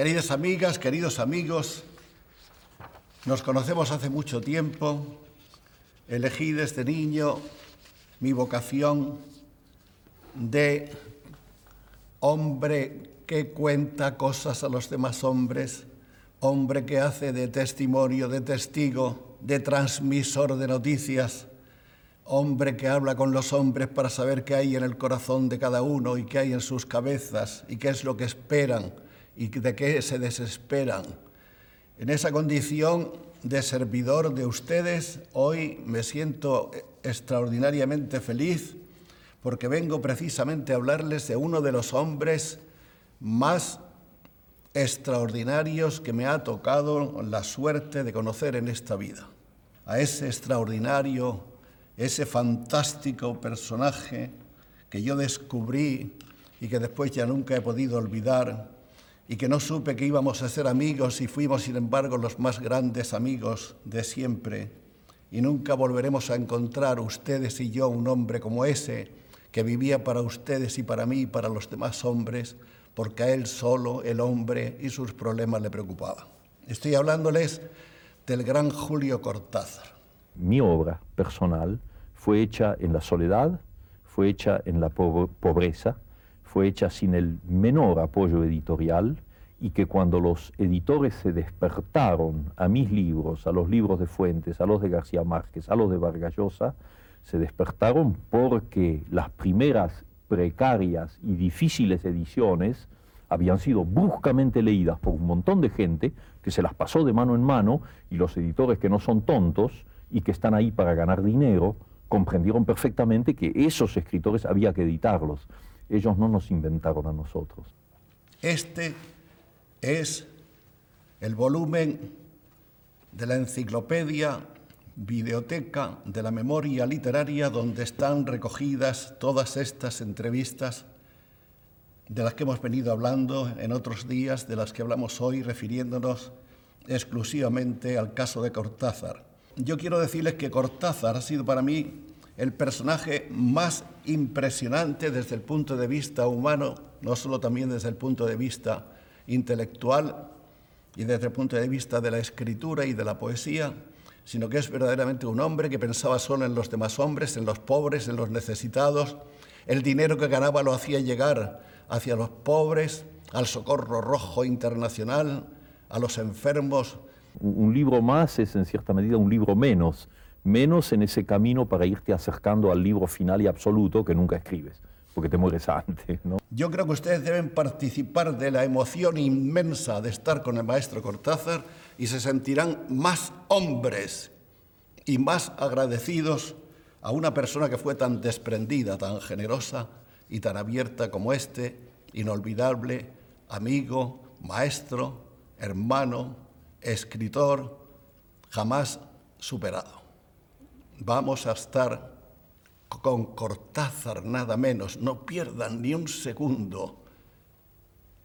Queridas amigas, queridos amigos, nos conocemos hace mucho tiempo. Elegí desde niño mi vocación de hombre que cuenta cosas a los demás hombres, hombre que hace de testimonio, de testigo, de transmisor de noticias, hombre que habla con los hombres para saber qué hay en el corazón de cada uno y qué hay en sus cabezas y qué es lo que esperan y de qué se desesperan. En esa condición de servidor de ustedes, hoy me siento extraordinariamente feliz porque vengo precisamente a hablarles de uno de los hombres más extraordinarios que me ha tocado la suerte de conocer en esta vida. A ese extraordinario, ese fantástico personaje que yo descubrí y que después ya nunca he podido olvidar y que no supe que íbamos a ser amigos y fuimos sin embargo los más grandes amigos de siempre y nunca volveremos a encontrar ustedes y yo un hombre como ese que vivía para ustedes y para mí y para los demás hombres, porque a él solo, el hombre y sus problemas le preocupaban. Estoy hablándoles del gran Julio Cortázar. Mi obra personal fue hecha en la soledad, fue hecha en la pobreza, fue hecha sin el menor apoyo editorial y que cuando los editores se despertaron a mis libros, a los libros de Fuentes, a los de García Márquez, a los de Vargas Llosa, se despertaron porque las primeras precarias y difíciles ediciones habían sido bruscamente leídas por un montón de gente que se las pasó de mano en mano y los editores que no son tontos y que están ahí para ganar dinero comprendieron perfectamente que esos escritores había que editarlos. Ellos no nos inventaron a nosotros. Este es el volumen de la enciclopedia videoteca de la memoria literaria donde están recogidas todas estas entrevistas de las que hemos venido hablando en otros días, de las que hablamos hoy refiriéndonos exclusivamente al caso de Cortázar. Yo quiero decirles que Cortázar ha sido para mí el personaje más impresionante desde el punto de vista humano, no solo también desde el punto de vista intelectual y desde el punto de vista de la escritura y de la poesía, sino que es verdaderamente un hombre que pensaba solo en los demás hombres, en los pobres, en los necesitados. El dinero que ganaba lo hacía llegar hacia los pobres, al socorro rojo internacional, a los enfermos. Un libro más es en cierta medida un libro menos, menos en ese camino para irte acercando al libro final y absoluto que nunca escribes porque te mueres antes. ¿no? Yo creo que ustedes deben participar de la emoción inmensa de estar con el maestro Cortázar y se sentirán más hombres y más agradecidos a una persona que fue tan desprendida, tan generosa y tan abierta como este, inolvidable, amigo, maestro, hermano, escritor, jamás superado. Vamos a estar con Cortázar nada menos, no pierdan ni un segundo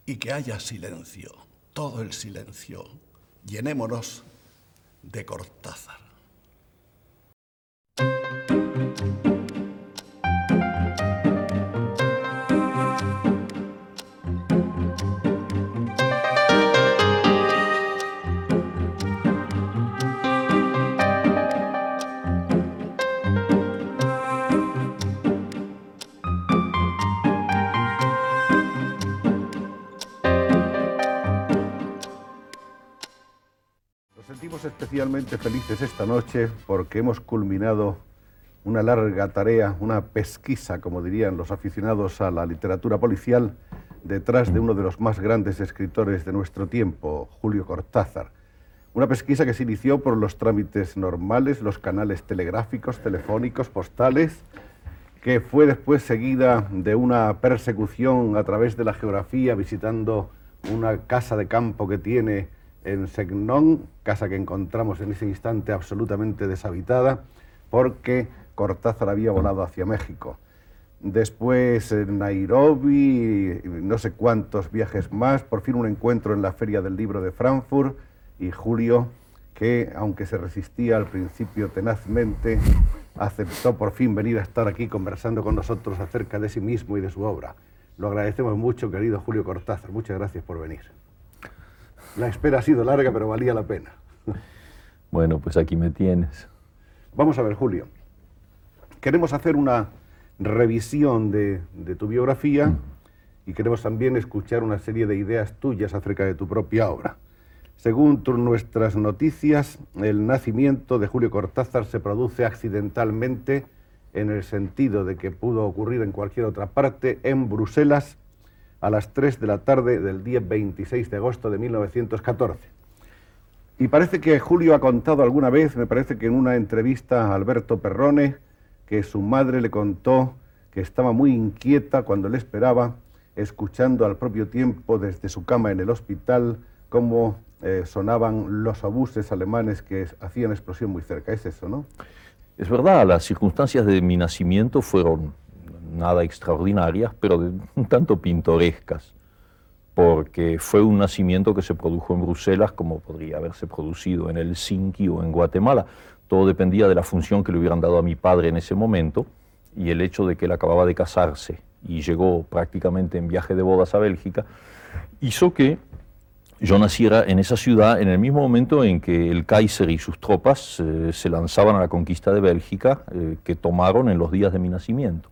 y que haya silencio, todo el silencio. Llenémonos de Cortázar. Especialmente felices esta noche porque hemos culminado una larga tarea, una pesquisa, como dirían los aficionados a la literatura policial, detrás de uno de los más grandes escritores de nuestro tiempo, Julio Cortázar. Una pesquisa que se inició por los trámites normales, los canales telegráficos, telefónicos, postales, que fue después seguida de una persecución a través de la geografía, visitando una casa de campo que tiene en Segnón, casa que encontramos en ese instante absolutamente deshabitada, porque Cortázar había volado hacia México. Después en Nairobi, no sé cuántos viajes más, por fin un encuentro en la Feria del Libro de Frankfurt y Julio, que aunque se resistía al principio tenazmente, aceptó por fin venir a estar aquí conversando con nosotros acerca de sí mismo y de su obra. Lo agradecemos mucho, querido Julio Cortázar. Muchas gracias por venir. La espera ha sido larga, pero valía la pena. Bueno, pues aquí me tienes. Vamos a ver, Julio. Queremos hacer una revisión de, de tu biografía mm. y queremos también escuchar una serie de ideas tuyas acerca de tu propia obra. Según nuestras noticias, el nacimiento de Julio Cortázar se produce accidentalmente en el sentido de que pudo ocurrir en cualquier otra parte, en Bruselas, a las 3 de la tarde del día 26 de agosto de 1914. Y parece que Julio ha contado alguna vez, me parece que en una entrevista a Alberto Perrone, que su madre le contó que estaba muy inquieta cuando le esperaba, escuchando al propio tiempo desde su cama en el hospital cómo eh, sonaban los obuses alemanes que hacían explosión muy cerca. Es eso, ¿no? Es verdad, las circunstancias de mi nacimiento fueron nada extraordinarias, pero un tanto pintorescas, porque fue un nacimiento que se produjo en Bruselas como podría haberse producido en Helsinki o en Guatemala. Todo dependía de la función que le hubieran dado a mi padre en ese momento y el hecho de que él acababa de casarse y llegó prácticamente en viaje de bodas a Bélgica, hizo que yo naciera en esa ciudad en el mismo momento en que el Kaiser y sus tropas eh, se lanzaban a la conquista de Bélgica, eh, que tomaron en los días de mi nacimiento.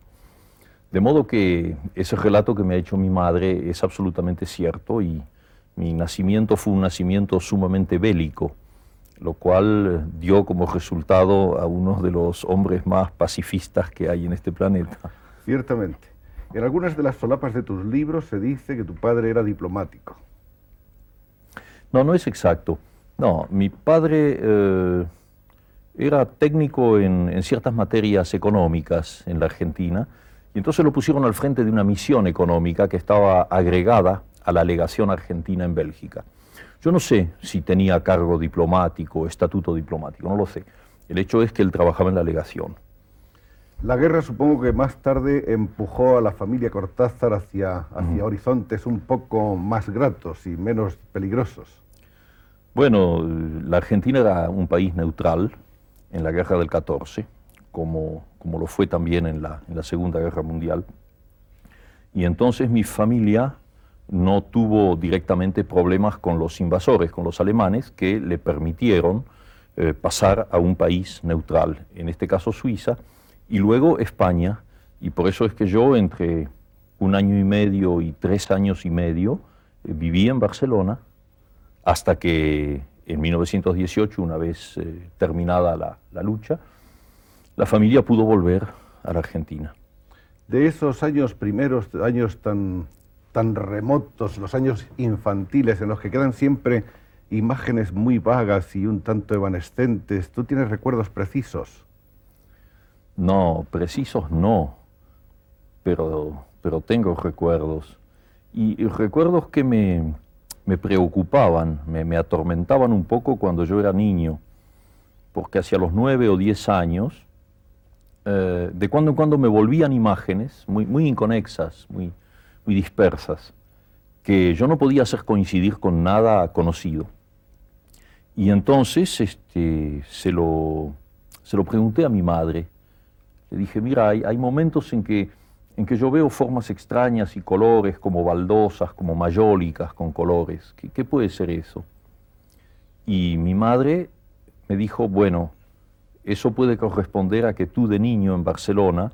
De modo que ese relato que me ha hecho mi madre es absolutamente cierto y mi nacimiento fue un nacimiento sumamente bélico, lo cual dio como resultado a uno de los hombres más pacifistas que hay en este planeta. Ciertamente. En algunas de las solapas de tus libros se dice que tu padre era diplomático. No, no es exacto. No, mi padre eh, era técnico en, ciertas materias económicas en la Argentina y entonces lo pusieron al frente de una misión económica que estaba agregada a la legación argentina en Bélgica. Yo no sé si tenía cargo diplomático, estatuto diplomático, no lo sé. El hecho es que él trabajaba en la legación. La guerra supongo que más tarde empujó a la familia Cortázar hacia, hacia horizontes un poco más gratos y menos peligrosos. Bueno, la Argentina era un país neutral en la guerra del 14, como, como lo fue también en la, en la Segunda Guerra Mundial. Y entonces mi familia no tuvo directamente problemas con los invasores, con los alemanes, que le permitieron eh, pasar a un país neutral, en este caso Suiza, y luego España. Y por eso es que yo entre un año y medio y tres años y medio eh, viví en Barcelona hasta que en 1918, una vez eh, terminada la, lucha, la familia pudo volver a la Argentina. De esos años primeros, años tan, tan remotos, los años infantiles, en los que quedan siempre imágenes muy vagas y un tanto evanescentes, ¿tú tienes recuerdos precisos? No, precisos no, pero, pero tengo recuerdos. y recuerdos que me, me preocupaban, me, atormentaban un poco cuando yo era niño, porque hacia los nueve o diez años, eh, de cuando en cuando me volvían imágenes muy, muy inconexas, muy, muy dispersas, que yo no podía hacer coincidir con nada conocido. Y entonces este, se, lo, se lo pregunté a mi madre. Le dije, mira, hay, momentos en que en que yo veo formas extrañas y colores como baldosas, como mayólicas con colores. ¿Qué, puede ser eso? Y mi madre me dijo, bueno, eso puede corresponder a que tú de niño en Barcelona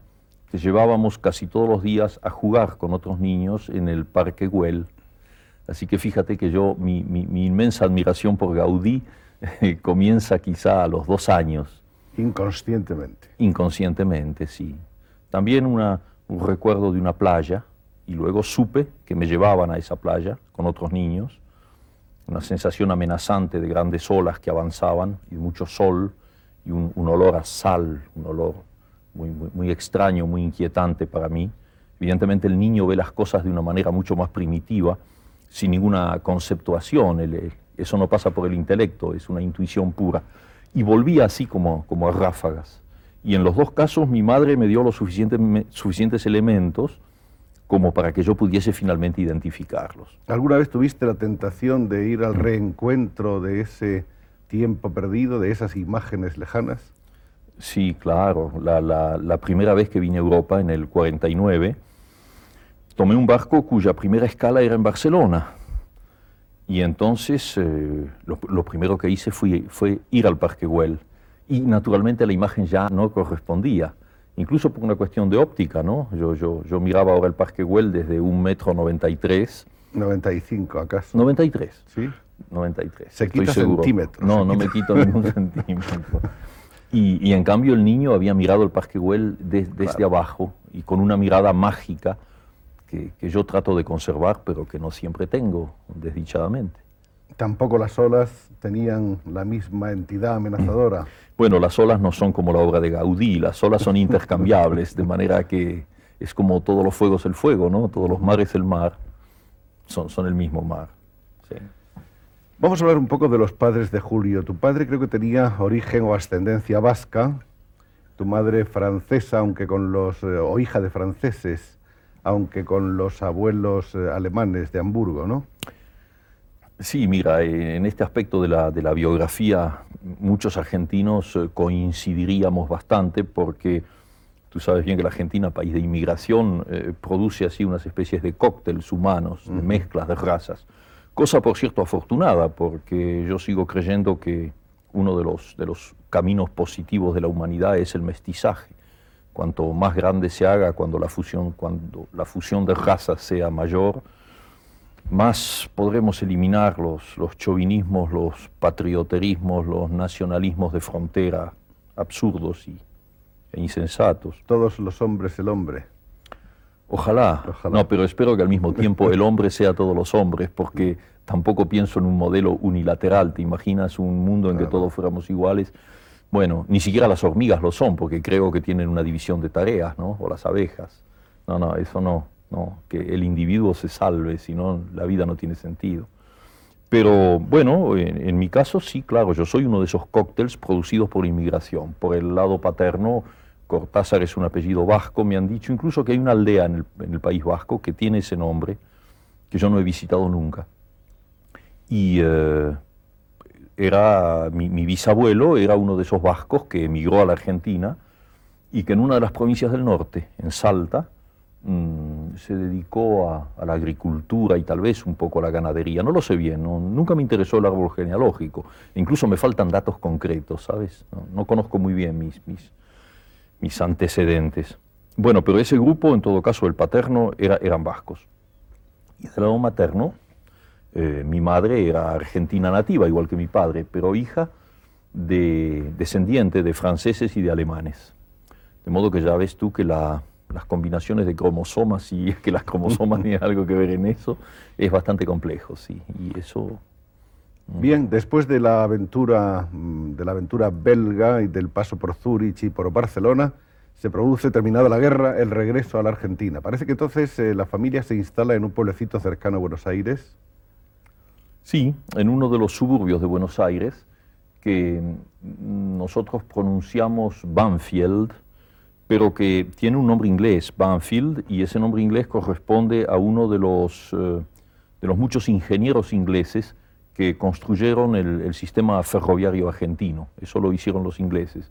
te llevábamos casi todos los días a jugar con otros niños en el Parque Güell. Así que fíjate que yo, mi, mi inmensa admiración por Gaudí comienza quizá a los dos años. Inconscientemente. Inconscientemente, sí. También una, un recuerdo de una playa y luego supe que me llevaban a esa playa con otros niños, una sensación amenazante de grandes olas que avanzaban y mucho sol y un, olor a sal, un olor muy, muy, extraño, muy inquietante para mí. Evidentemente el niño ve las cosas de una manera mucho más primitiva, sin ninguna conceptuación, eso no pasa por el intelecto, es una intuición pura. Y volví así como, como a ráfagas. Y en los dos casos mi madre me dio los suficientes, suficientes elementos como para que yo pudiese finalmente identificarlos. ¿Alguna vez tuviste la tentación de ir al reencuentro de ese tiempo perdido, de esas imágenes lejanas? Sí, claro. La, la, primera vez que vine a Europa, en el 49, tomé un barco cuya primera escala era en Barcelona. Y entonces eh, lo, primero que hice fue, fue ir al Parque Güell. Y naturalmente la imagen ya no correspondía, incluso por una cuestión de óptica, ¿no? Yo, yo, yo miraba ahora el Parque Güell desde un metro 93. 95 acaso. 93. Sí. 93. Se quita centímetros. No, no me quito ningún centímetro. Y, y, en cambio el niño había mirado el Parque Güell desde abajo y con una mirada mágica que, que, yo trato de conservar, pero que no siempre tengo, desdichadamente. Tampoco las olas tenían la misma entidad amenazadora. Bueno, las olas no son como la obra de Gaudí, las olas son intercambiables, de manera que es como todos los fuegos el fuego, ¿no? Todos los mares el mar, son, son el mismo mar. Vamos a hablar un poco de los padres de Julio. Tu padre creo que tenía origen o ascendencia vasca, tu madre francesa, aunque con los, eh, o hija de franceses, aunque con los abuelos eh, alemanes de Hamburgo, ¿no? Sí, mira, eh, en este aspecto de la, de la biografía, muchos argentinos coincidiríamos bastante porque tú sabes bien que la Argentina, país de inmigración, produce así unas especies de cócteles humanos, de mezclas de razas. Cosa, por cierto, afortunada, porque yo sigo creyendo que uno de los, de los caminos positivos de la humanidad es el mestizaje. Cuanto más grande se haga, cuando la fusión, cuando la fusión de razas sea mayor, más podremos eliminar los, los chauvinismos, los patrioterismos, los nacionalismos de frontera absurdos y, e insensatos. Todos los hombres el hombre. Ojalá. No, pero espero que al mismo tiempo el hombre sea todos los hombres, porque tampoco pienso en un modelo unilateral. ¿Te imaginas un mundo en que todos fuéramos iguales? Bueno, ni siquiera las hormigas lo son, porque creo que tienen una división de tareas, ¿no? O las abejas. No, no, eso no. No, que el individuo se salve, si no, la vida no tiene sentido. Pero bueno, en, en, mi caso sí, claro, yo soy uno de esos cócteles producidos por inmigración. Por el lado paterno, Cortázar es un apellido vasco, me han dicho incluso que hay una aldea en el, País Vasco que tiene ese nombre, que yo no he visitado nunca. Y eh, era, mi, bisabuelo era uno de esos vascos que emigró a la Argentina y que en una de las provincias del norte, en Salta, mm, se dedicó a, la agricultura y tal vez un poco a la ganadería. No lo sé bien, nunca me interesó el árbol genealógico. Incluso me faltan datos concretos, ¿sabes? No, conozco muy bien mis, mis, mis antecedentes. Bueno, pero ese grupo, en todo caso, el paterno, era, eran vascos. Y del lado materno, eh, mi madre era argentina nativa, igual que mi padre, pero hija de descendiente de franceses y de alemanes. De modo que ya ves tú que la, las combinaciones de cromosomas, es que las cromosomas tienen algo que ver en eso, es bastante complejo, sí. Y eso. Bien, después de la aventura mm, de la aventura belga y del paso por Zúrich y por Barcelona, se produce, terminada la guerra, el regreso a la Argentina. Parece que entonces eh, la familia se instala en un pueblecito cercano a Buenos Aires. Sí, en uno de los suburbios de Buenos Aires, que mm, nosotros pronunciamos Banfield, pero que tiene un nombre inglés, Banfield, y ese nombre inglés corresponde a uno de los, eh, de los muchos ingenieros ingleses que construyeron el, sistema ferroviario argentino. Eso lo hicieron los ingleses.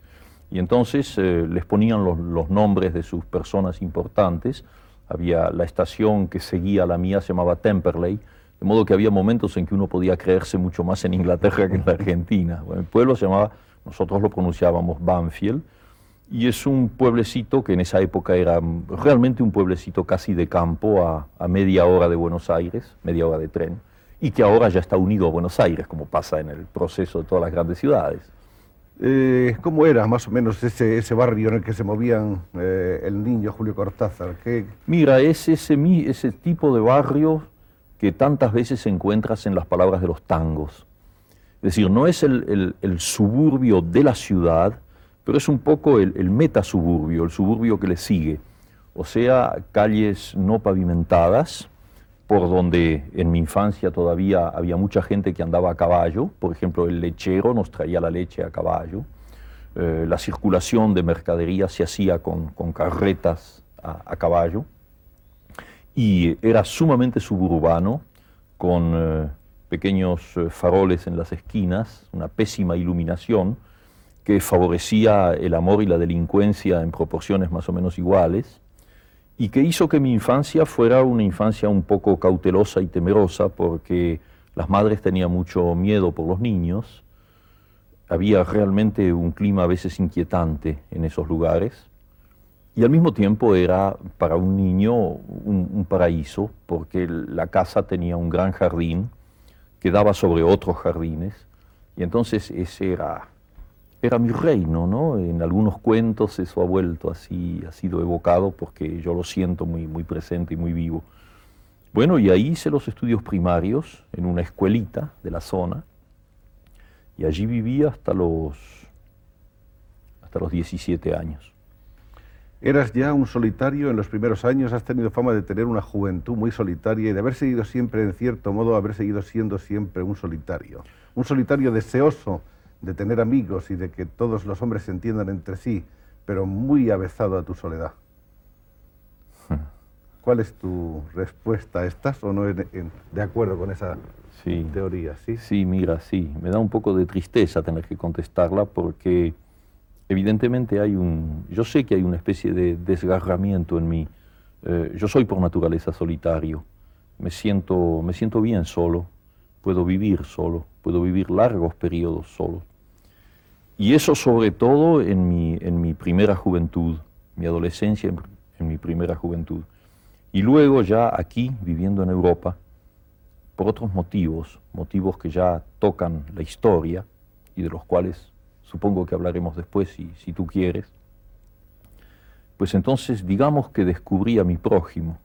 Y entonces eh, les ponían los, nombres de sus personas importantes. Había la estación que seguía la mía, se llamaba Temperley, de modo que había momentos en que uno podía creerse mucho más en Inglaterra que en la Argentina. El pueblo se llamaba, nosotros lo pronunciábamos Banfield, y es un pueblecito que en esa época era realmente un pueblecito casi de campo a media hora de Buenos Aires, media hora de tren, y que ahora ya está unido a Buenos Aires, como pasa en el proceso de todas las grandes ciudades. Eh, ¿Cómo era más o menos ese, ese, barrio en el que se movían eh, el niño Julio Cortázar? ¿Qué... Mira, es ese, ese tipo de barrio que tantas veces encuentras en las palabras de los tangos. Es decir, no es el, el, el suburbio de la ciudad, pero es un poco el, el metasuburbio, el suburbio que le sigue. O sea, calles no pavimentadas, por donde en mi infancia todavía había mucha gente que andaba a caballo, por ejemplo el lechero nos traía la leche a caballo, eh, la circulación de mercadería se hacía con, carretas a, a, caballo. Y era sumamente suburbano, con eh, pequeños eh, faroles en las esquinas, una pésima iluminación que favorecía el amor y la delincuencia en proporciones más o menos iguales y que hizo que mi infancia fuera una infancia un poco cautelosa y temerosa porque Las madres tenían mucho miedo por los niños, había realmente un clima a veces inquietante en esos lugares. Y al mismo tiempo era para un niño un, paraíso porque la casa tenía un gran jardín que daba sobre otros jardines. Y entonces ese era, era mi reino, ¿no? En algunos cuentos eso ha vuelto así, ha sido evocado porque yo lo siento muy, muy presente y muy vivo. Bueno, y ahí hice los estudios primarios en una escuelita de la zona y allí viví hasta los, hasta los 17 años. Eras ya un solitario en los primeros años, has tenido fama de tener una juventud muy solitaria y de haber seguido siempre, en cierto modo, haber seguido siendo siempre un solitario. Un solitario deseoso de tener amigos y de que todos los hombres se entiendan entre sí, pero muy avezado a tu soledad. ¿Cuál es tu respuesta? ¿Estás o no de acuerdo con esa sí. teoría, ¿sí? Sí, mira, sí. Me da un poco de tristeza tener que contestarla porque evidentemente hay un... Yo sé que hay una especie de desgarramiento en mí. Eh, yo soy por naturaleza solitario. Me siento, me siento bien solo. Puedo vivir solo. Puedo vivir largos periodos solo. Y eso sobre todo en mi, en mi primera juventud, mi adolescencia en mi primera juventud. Y luego ya aquí, viviendo en Europa, por otros motivos, motivos que ya tocan la historia y de los cuales supongo que hablaremos después si, si tú quieres, pues entonces digamos que descubrí a mi prójimo.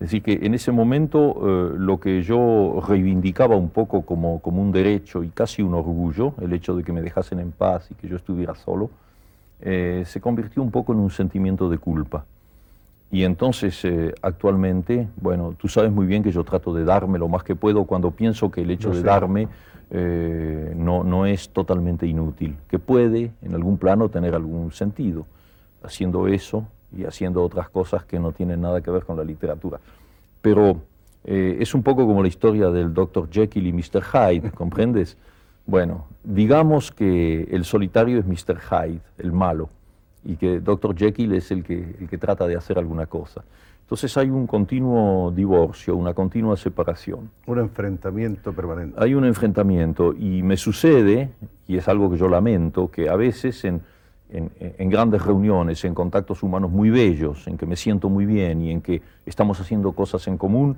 Es decir, que en ese momento eh, lo que yo reivindicaba un poco como, como un derecho y casi un orgullo, el hecho de que me dejasen en paz y que yo estuviera solo, eh, se convirtió un poco en un sentimiento de culpa. Y entonces, eh, actualmente, bueno, tú sabes muy bien que yo trato de darme lo más que puedo cuando pienso que el hecho de darme no, no es totalmente inútil, que puede en algún plano tener algún sentido, haciendo eso y haciendo otras cosas que no tienen nada que ver con la literatura. Pero eh, es un poco como la historia del Dr. Jekyll y Mr. Hyde, ¿comprendes? Bueno, digamos que el solitario es Mr. Hyde, el malo y que Dr. Jekyll es el que, el que trata de hacer alguna cosa. Entonces hay un continuo divorcio, una continua separación. Un enfrentamiento permanente. Hay un enfrentamiento y me sucede, y es algo que yo lamento, que a veces en, en, en, grandes reuniones, en contactos humanos muy bellos, en que me siento muy bien y en que estamos haciendo cosas en común,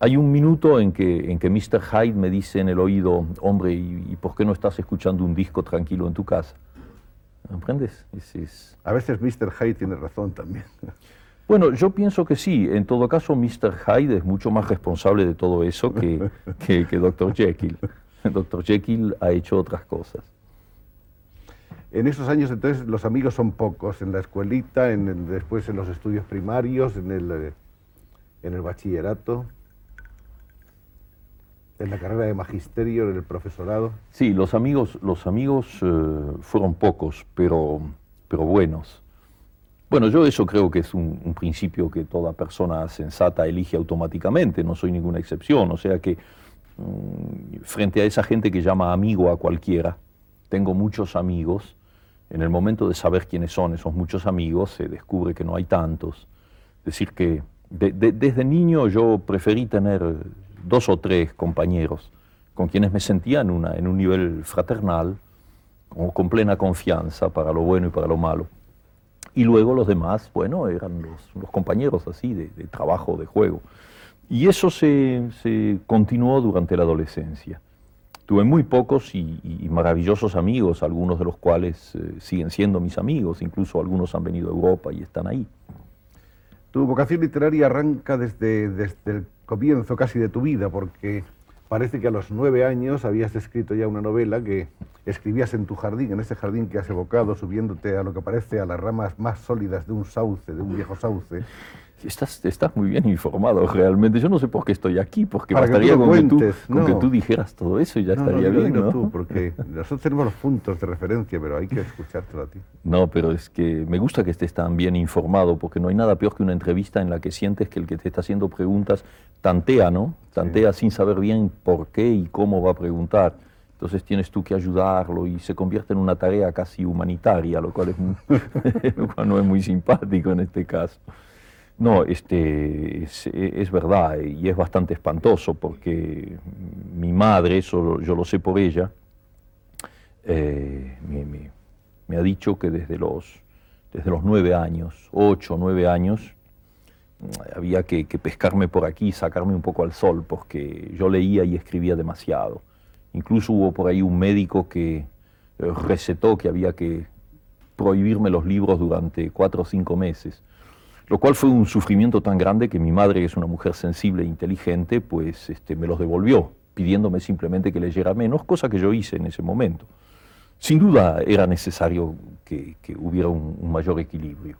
hay un minuto en que, en que Mr. Hyde me dice en el oído, hombre, ¿y, ¿y por qué no estás escuchando un disco tranquilo en tu casa? ¿Comprendes? A veces Mr. Hyde tiene razón también. Bueno, yo pienso que sí. En todo caso, Mr. Hyde es mucho más responsable de todo eso que, que, Dr. Jekyll. Dr. Jekyll ha hecho otras cosas. En esos años entonces los amigos son pocos, en la escuelita, en después en los estudios primarios, en el, eh, en el bachillerato en la carrera de magisterio, en el profesorado? Sí, los amigos, los amigos eh, fueron pocos, pero, pero buenos. Bueno, yo eso creo que es un, principio que toda persona sensata elige automáticamente, no soy ninguna excepción, o sea que mm, frente a esa gente que llama amigo a cualquiera, tengo muchos amigos, en el momento de saber quiénes son esos muchos amigos, se descubre que no hay tantos. Es decir, que desde niño yo preferí tener dos o tres compañeros con quienes me sentía en, una, en un nivel fraternal, con plena confianza para lo bueno y para lo malo. Y luego los demás, bueno, eran los, compañeros así de, trabajo, de juego. Y eso se, continuó durante la adolescencia. Tuve muy pocos y, maravillosos amigos, algunos de los cuales eh, siguen siendo mis amigos, incluso algunos han venido a Europa y están ahí. Tu vocación literaria arranca desde, desde el comienzo casi de tu vida, porque parece que a los nueve años habías escrito ya una novela que escribías en tu jardín, en ese jardín que has evocado, subiéndote a lo que parece a las ramas más sólidas de un sauce, de un viejo sauce. Estás, estás muy bien informado realmente. Yo no sé por qué estoy aquí, porque bastaría con, que tú, con que tú dijeras todo eso y ya estaría bien. No, tú, porque nosotros tenemos los puntos de referencia, pero hay que escuchártelo a ti. No, pero es que me gusta que estés tan bien informado, porque no hay nada peor que una entrevista en la que sientes que el que te está haciendo preguntas tantea, ¿no? Tantea sin saber bien por qué y cómo va a preguntar. Entonces tienes tú que ayudarlo y se convierte en una tarea casi humanitaria, lo cual, es lo cual no es muy simpático en este caso. No, este, es, verdad y es bastante espantoso porque mi madre, eso yo lo sé por ella, eh, me, ha dicho que desde los, desde los nueve años, ocho, nueve años, había que, pescarme por aquí, sacarme un poco al sol, porque yo leía y escribía demasiado. Incluso hubo por ahí un médico que recetó que había que prohibirme los libros durante cuatro o cinco meses lo cual fue un sufrimiento tan grande que mi madre, que es una mujer sensible e inteligente, pues este, me los devolvió, pidiéndome simplemente que leyera menos, cosa que yo hice en ese momento. Sin duda era necesario que, hubiera un, mayor equilibrio.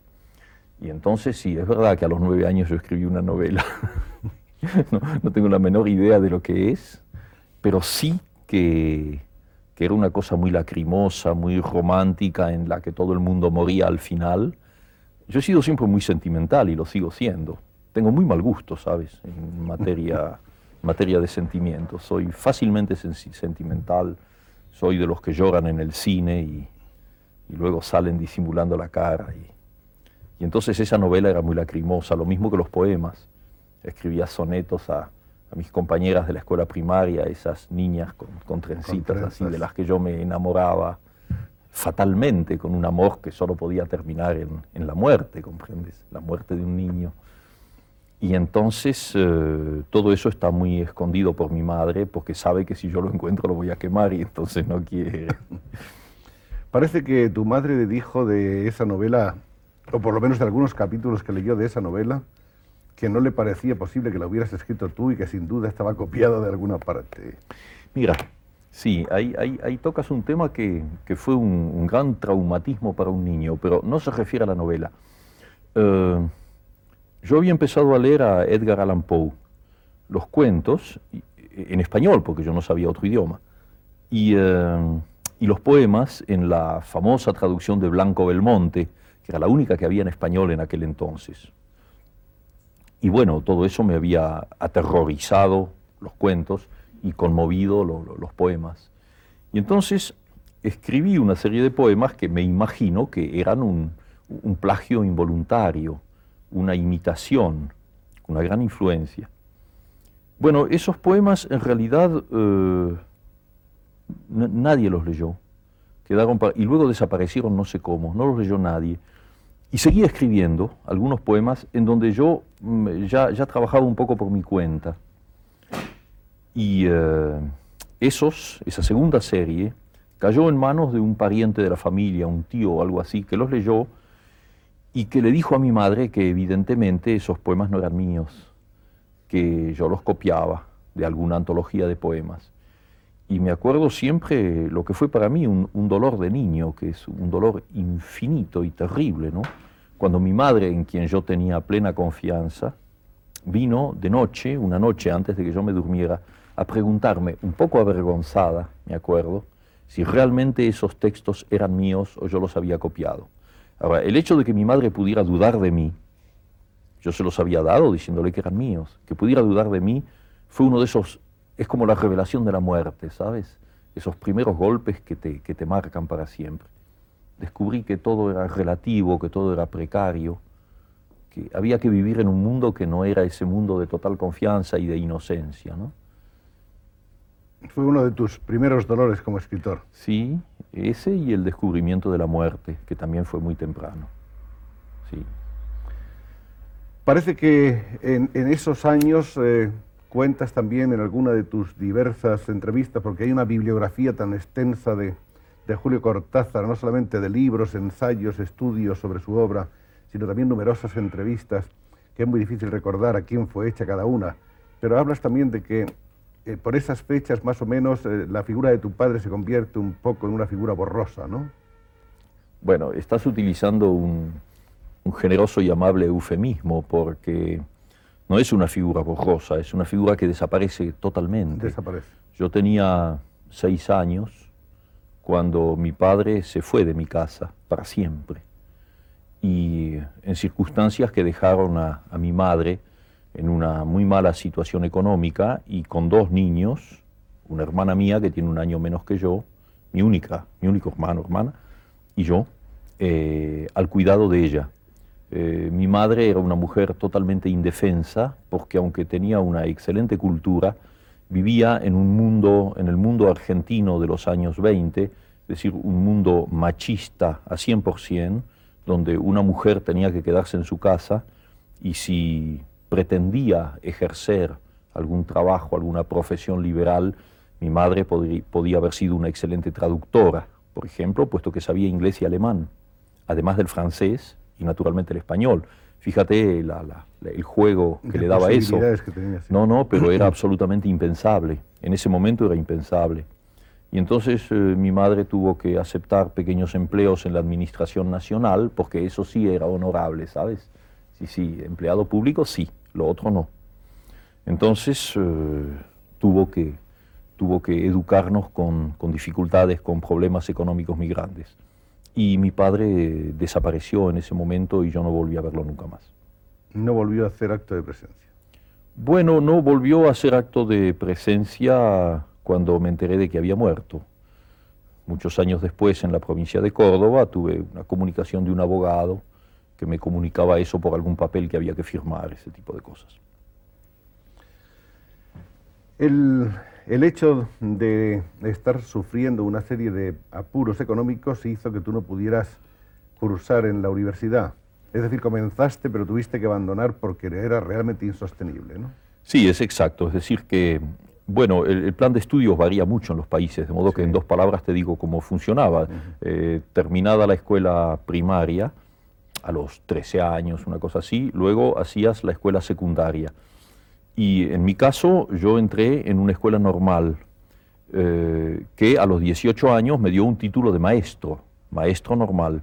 Y entonces sí, es verdad que a los nueve años yo escribí una novela. no, tengo la menor idea de lo que es, pero sí que, que era una cosa muy lacrimosa, muy romántica, en la que todo el mundo moría al final yo he sido siempre muy sentimental y lo sigo siendo. Tengo muy mal gusto, ¿sabes? En materia, materia de sentimientos. Soy fácilmente sentimental. Soy de los que lloran en el cine y, luego salen disimulando la cara. Y, entonces esa novela era muy lacrimosa, lo mismo que los poemas. Escribía sonetos a, mis compañeras de la escuela primaria, esas niñas con, con trencitas así, de las que yo me enamoraba fatalmente con un amor que solo podía terminar en, la muerte, ¿comprendes? La muerte de un niño. Y entonces eh, todo eso está muy escondido por mi madre porque sabe que si yo lo encuentro lo voy a quemar y entonces no quiere. Parece que tu madre dijo de esa novela, o por lo menos de algunos capítulos que leyó de esa novela, que no le parecía posible que la hubieras escrito tú y que sin duda estaba copiada de alguna parte. Mira, Sí, ahí, tocas un tema que, fue un, gran traumatismo para un niño, pero no se refiere a la novela. Eh, yo había empezado a leer a Edgar Allan Poe, los cuentos, en español, porque yo no sabía otro idioma, eh, y los poemas en la famosa traducción de Blanco Belmonte, que era la única que había en español en aquel entonces. Y bueno, todo eso me había aterrorizado, los cuentos, y conmovido los poemas. Y entonces escribí una serie de poemas que me imagino que eran un, plagio involuntario, una imitación, una gran influencia. Bueno, esos poemas en realidad eh, nadie los leyó. Quedaron y luego desaparecieron no sé cómo, no los leyó nadie. Y seguía escribiendo algunos poemas en donde yo mm, ya, ya trabajaba un poco por mi cuenta. Y eh, esos, esa segunda serie cayó en manos de un pariente de la familia, un tío o algo así, que los leyó y que le dijo a mi madre que evidentemente esos poemas no eran míos, que yo los copiaba de alguna antología de poemas. Y me acuerdo siempre lo que fue para mí un, un, dolor de niño, que es un dolor infinito y terrible, ¿no? Cuando mi madre, en quien yo tenía plena confianza, vino de noche, una noche antes de que yo me durmiera, a preguntarme, un poco avergonzada, me acuerdo, si realmente esos textos eran míos o yo los había copiado. Ahora, el hecho de que mi madre pudiera dudar de mí, yo se los había dado diciéndole que eran míos, que pudiera dudar de mí, fue uno de esos, es como la revelación de la muerte, ¿sabes? Esos primeros golpes que te, que te marcan para siempre. Descubrí que todo era relativo, que todo era precario, que había que vivir en un mundo que no era ese mundo de total confianza y de inocencia, ¿no? Fue uno de tus primeros dolores como escritor. Sí, ese y el descubrimiento de la muerte, que también fue muy temprano. Sí. Parece que en, esos años eh, cuentas también en alguna de tus diversas entrevistas, porque hay una bibliografía tan extensa de, de Julio Cortázar, no solamente de libros, ensayos, estudios sobre su obra, sino también numerosas entrevistas, que es muy difícil recordar a quién fue hecha cada una. Pero hablas también de que eh, por esas fechas más o menos eh, la figura de tu padre se convierte un poco en una figura borrosa, ¿no? Bueno, estás utilizando un, generoso y amable eufemismo porque no es una figura borrosa, es una figura que desaparece totalmente. Desaparece. Yo tenía seis años cuando mi padre se fue de mi casa para siempre y en circunstancias que dejaron a mi madre en una muy mala situación económica y con dos niños, una hermana mía que tiene un año menos que yo, mi única, mi único hermano, hermana, y yo, eh, al cuidado de ella. Eh, mi madre era una mujer totalmente indefensa porque aunque tenía una excelente cultura, vivía en un mundo, en el mundo argentino de los años 20, es decir, un mundo machista a 100%, donde una mujer tenía que quedarse en su casa y si pretendía ejercer algún trabajo, alguna profesión liberal, mi madre podía haber sido una excelente traductora, por ejemplo, puesto que sabía inglés y alemán, además del francés y naturalmente el español. Fíjate el juego que le daba eso. no, no, pero era absolutamente impensable. En ese momento era impensable. Y entonces eh, mi madre tuvo que aceptar pequeños empleos en la administración nacional, porque eso sí era honorable, ¿sabes? Sí, sí, empleado público sí, lo otro no. Entonces eh, tuvo, que, tuvo que educarnos con, con dificultades, con problemas económicos muy grandes. Y mi padre desapareció en ese momento y yo no volví a verlo nunca más. ¿No volvió a hacer acto de presencia? Bueno, no volvió a hacer acto de presencia cuando me enteré de que había muerto. Muchos años después, en la provincia de Córdoba, tuve una comunicación de un abogado que me comunicaba eso por algún papel que había que firmar, ese tipo de cosas. El, hecho de estar sufriendo una serie de apuros económicos hizo que tú no pudieras cursar en la universidad. Es decir, comenzaste, pero tuviste que abandonar porque era realmente insostenible, ¿no? Sí, es exacto. Es decir, que, bueno, el, plan de estudios varía mucho en los países, de modo que en dos palabras te digo cómo funcionaba. Eh, terminada la escuela primaria, a los 13 años, una cosa así, luego hacías la escuela secundaria. Y en mi caso, yo entré en una escuela normal eh, que a los 18 años me dio un título de maestro, maestro normal.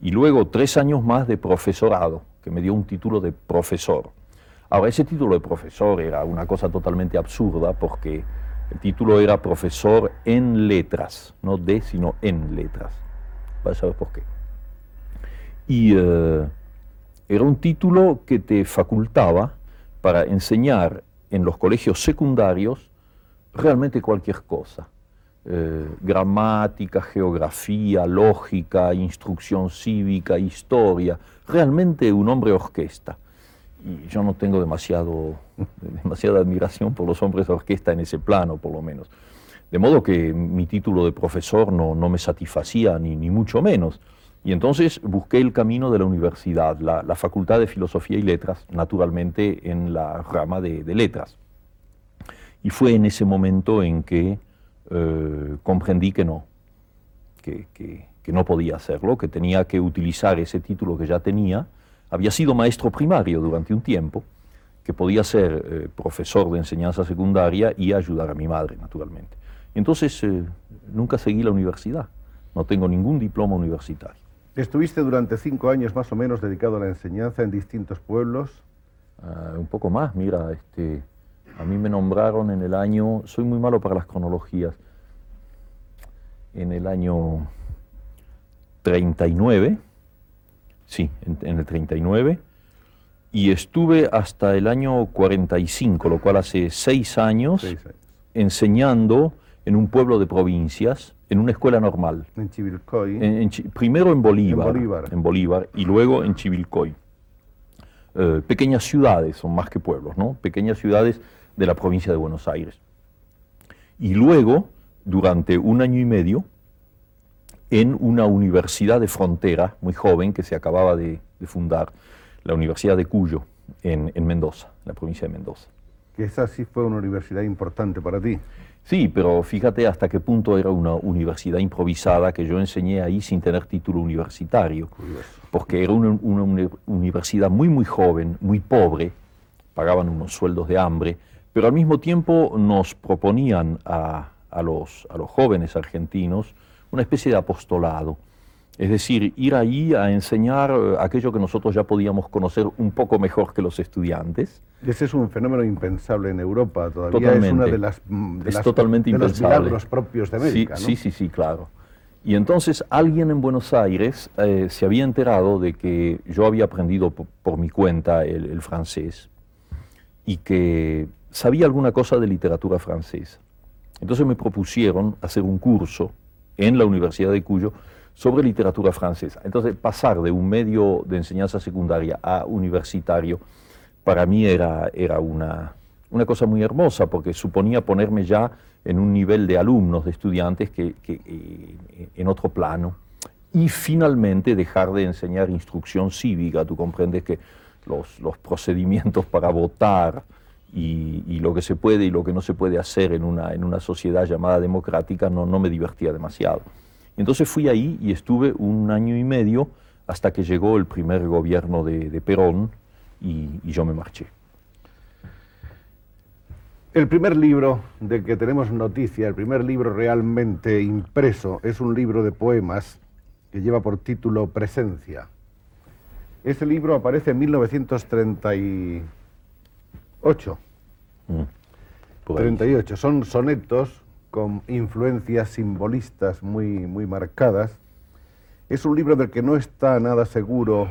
Y luego tres años más de profesorado, que me dio un título de profesor. Ahora, ese título de profesor era una cosa totalmente absurda porque el título era profesor en letras, no de, sino en letras. Vas a saber por qué. Y eh, era un título que te facultaba para enseñar en los colegios secundarios realmente cualquier cosa. Eh, gramática, geografía, lógica, instrucción cívica, historia, realmente un hombre orquesta. Y yo no tengo demasiado, demasiada admiración por los hombres de orquesta en ese plano, por lo menos. De modo que mi título de profesor no, no me satisfacía, ni, ni mucho menos. Y entonces busqué el camino de la universidad, la, Facultad de Filosofía y Letras, naturalmente en la rama de, letras. Y fue en ese momento en que eh, comprendí que no, que, no podía hacerlo, que tenía que utilizar ese título que ya tenía. Había sido maestro primario durante un tiempo, que podía ser eh, profesor de enseñanza secundaria y ayudar a mi madre, naturalmente. Y entonces eh, nunca seguí la universidad, no tengo ningún diploma universitario. Estuviste durante cinco años más o menos dedicado a la enseñanza en distintos pueblos. Ah, un poco más, mira, este, a mí me nombraron en el año, soy muy malo para las cronologías, en el año 39, sí, en, el 39, y estuve hasta el año 45, lo cual hace seis años, seis años. enseñando en un pueblo de provincias, en una escuela normal. En Chivilcoy. primero en Bolívar, en Bolívar. y luego en Chivilcoy. Eh, pequeñas ciudades, son más que pueblos, ¿no? Pequeñas ciudades de la provincia de Buenos Aires. Y luego, durante un año y medio, en una universidad de frontera muy joven que se acababa de, fundar, la Universidad de Cuyo, en, en Mendoza, la provincia de Mendoza. Que esa sí fue una universidad importante para ti. Sí, pero fíjate hasta qué punto era una universidad improvisada que yo enseñé ahí sin tener título universitario, porque era una, universidad muy, muy joven, muy pobre, pagaban unos sueldos de hambre, pero al mismo tiempo nos proponían a, los, a los jóvenes argentinos una especie de apostolado. Es decir, ir ahí a enseñar eh, aquello que nosotros ya podíamos conocer un poco mejor que los estudiantes. Ese es un fenómeno impensable en Europa, todavía es una de las, de es totalmente impensable. los propios de América. Sí, sí, sí, claro. Y entonces alguien en Buenos Aires eh, se había enterado de que yo había aprendido por, mi cuenta el, el, francés y que sabía alguna cosa de literatura francesa. Entonces me propusieron hacer un curso en la Universidad de Cuyo sobre literatura francesa. Entonces, pasar de un medio de enseñanza secundaria a universitario, para mí era, era una, una cosa muy hermosa, porque suponía ponerme ya en un nivel de alumnos, de estudiantes, que, eh, en otro plano. Y finalmente dejar de enseñar instrucción cívica. Tú comprendes que los, los procedimientos para votar y, y, lo que se puede y lo que no se puede hacer en una, en una sociedad llamada democrática no, no me divertía demasiado. Entonces fui ahí y estuve un año y medio hasta que llegó el primer gobierno de, de Perón y, y yo me marché. El primer libro de que tenemos noticia, el primer libro realmente impreso, es un libro de poemas que lleva por título Presencia. Ese libro aparece en 1938. Mm, 38. Son sonetos con influencias simbolistas muy, muy marcadas. Es un libro del que no está nada seguro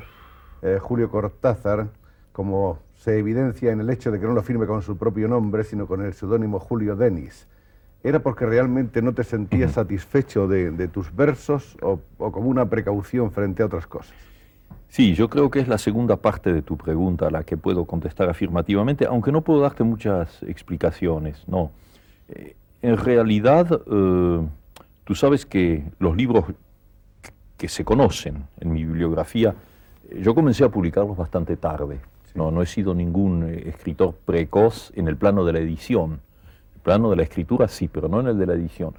eh, Julio Cortázar, como se evidencia en el hecho de que no lo firme con su propio nombre, sino con el seudónimo Julio Denis. ¿Era porque realmente no te sentías satisfecho de, tus versos o, como una precaución frente a otras cosas? Sí, yo creo que es la segunda parte de tu pregunta a la que puedo contestar afirmativamente, aunque no puedo darte muchas explicaciones. No. Eh, en realidad, eh, tú sabes que los libros que se conocen en mi bibliografía, eh, yo comencé a publicarlos bastante tarde. No, no he sido ningún eh, escritor precoz en el plano de la edición. El plano de la escritura sí, pero no en el de la edición.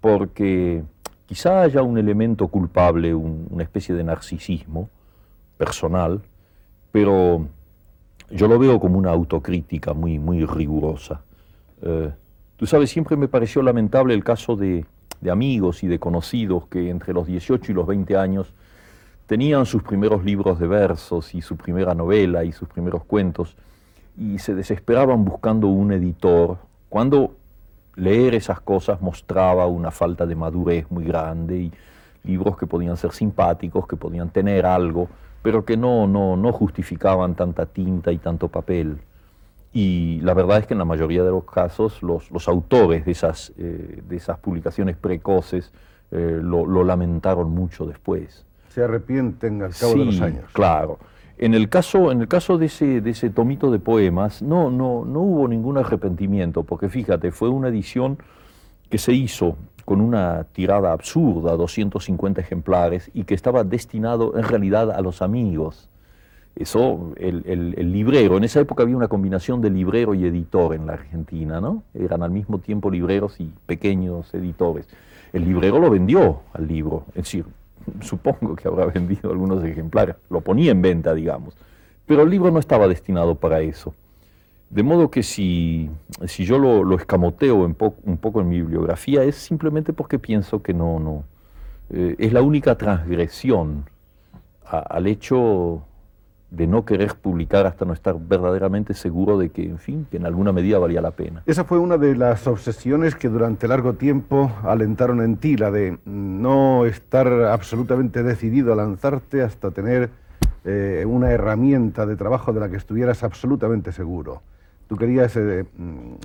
Porque quizá haya un elemento culpable, una especie de narcisismo personal, pero yo lo veo como una autocrítica muy, muy rigurosa. Eh, tú sabes, siempre me pareció lamentable el caso de, de amigos y de conocidos que entre los 18 y los 20 años tenían sus primeros libros de versos y su primera novela y sus primeros cuentos y se desesperaban buscando un editor cuando leer esas cosas mostraba una falta de madurez muy grande y libros que podían ser simpáticos, que podían tener algo, pero que no, no, no justificaban tanta tinta y tanto papel. Y la verdad es que en la mayoría de los casos los, los autores de esas, eh, de esas publicaciones precoces eh, lo, lo lamentaron mucho después se arrepienten al cabo de los años. Claro. En el caso, en el caso de, ese, de ese tomito de poemas, no, no, no hubo ningún arrepentimiento, porque fíjate, fue una edición que se hizo con una tirada absurda, 250 ejemplares, y que estaba destinado en realidad a los amigos. Eso, el, librero, en esa época había una combinación de librero y editor en la Argentina, ¿no? Eran al mismo tiempo libreros y pequeños editores. El librero lo vendió al libro, es decir, supongo que habrá vendido algunos ejemplares, lo ponía en venta, digamos, pero el libro no estaba destinado para eso. De modo que si, si yo lo, escamoteo un, poco en mi bibliografía es simplemente porque pienso que no, no, eh, es la única transgresión al hecho de no querer publicar hasta no estar verdaderamente seguro de que, en fin, que en alguna medida valía la pena. Esa fue una de las obsesiones que durante largo tiempo alentaron en ti, la de no estar absolutamente decidido a lanzarte hasta tener eh, una herramienta de trabajo de la que estuvieras absolutamente seguro. Tú querías, eh,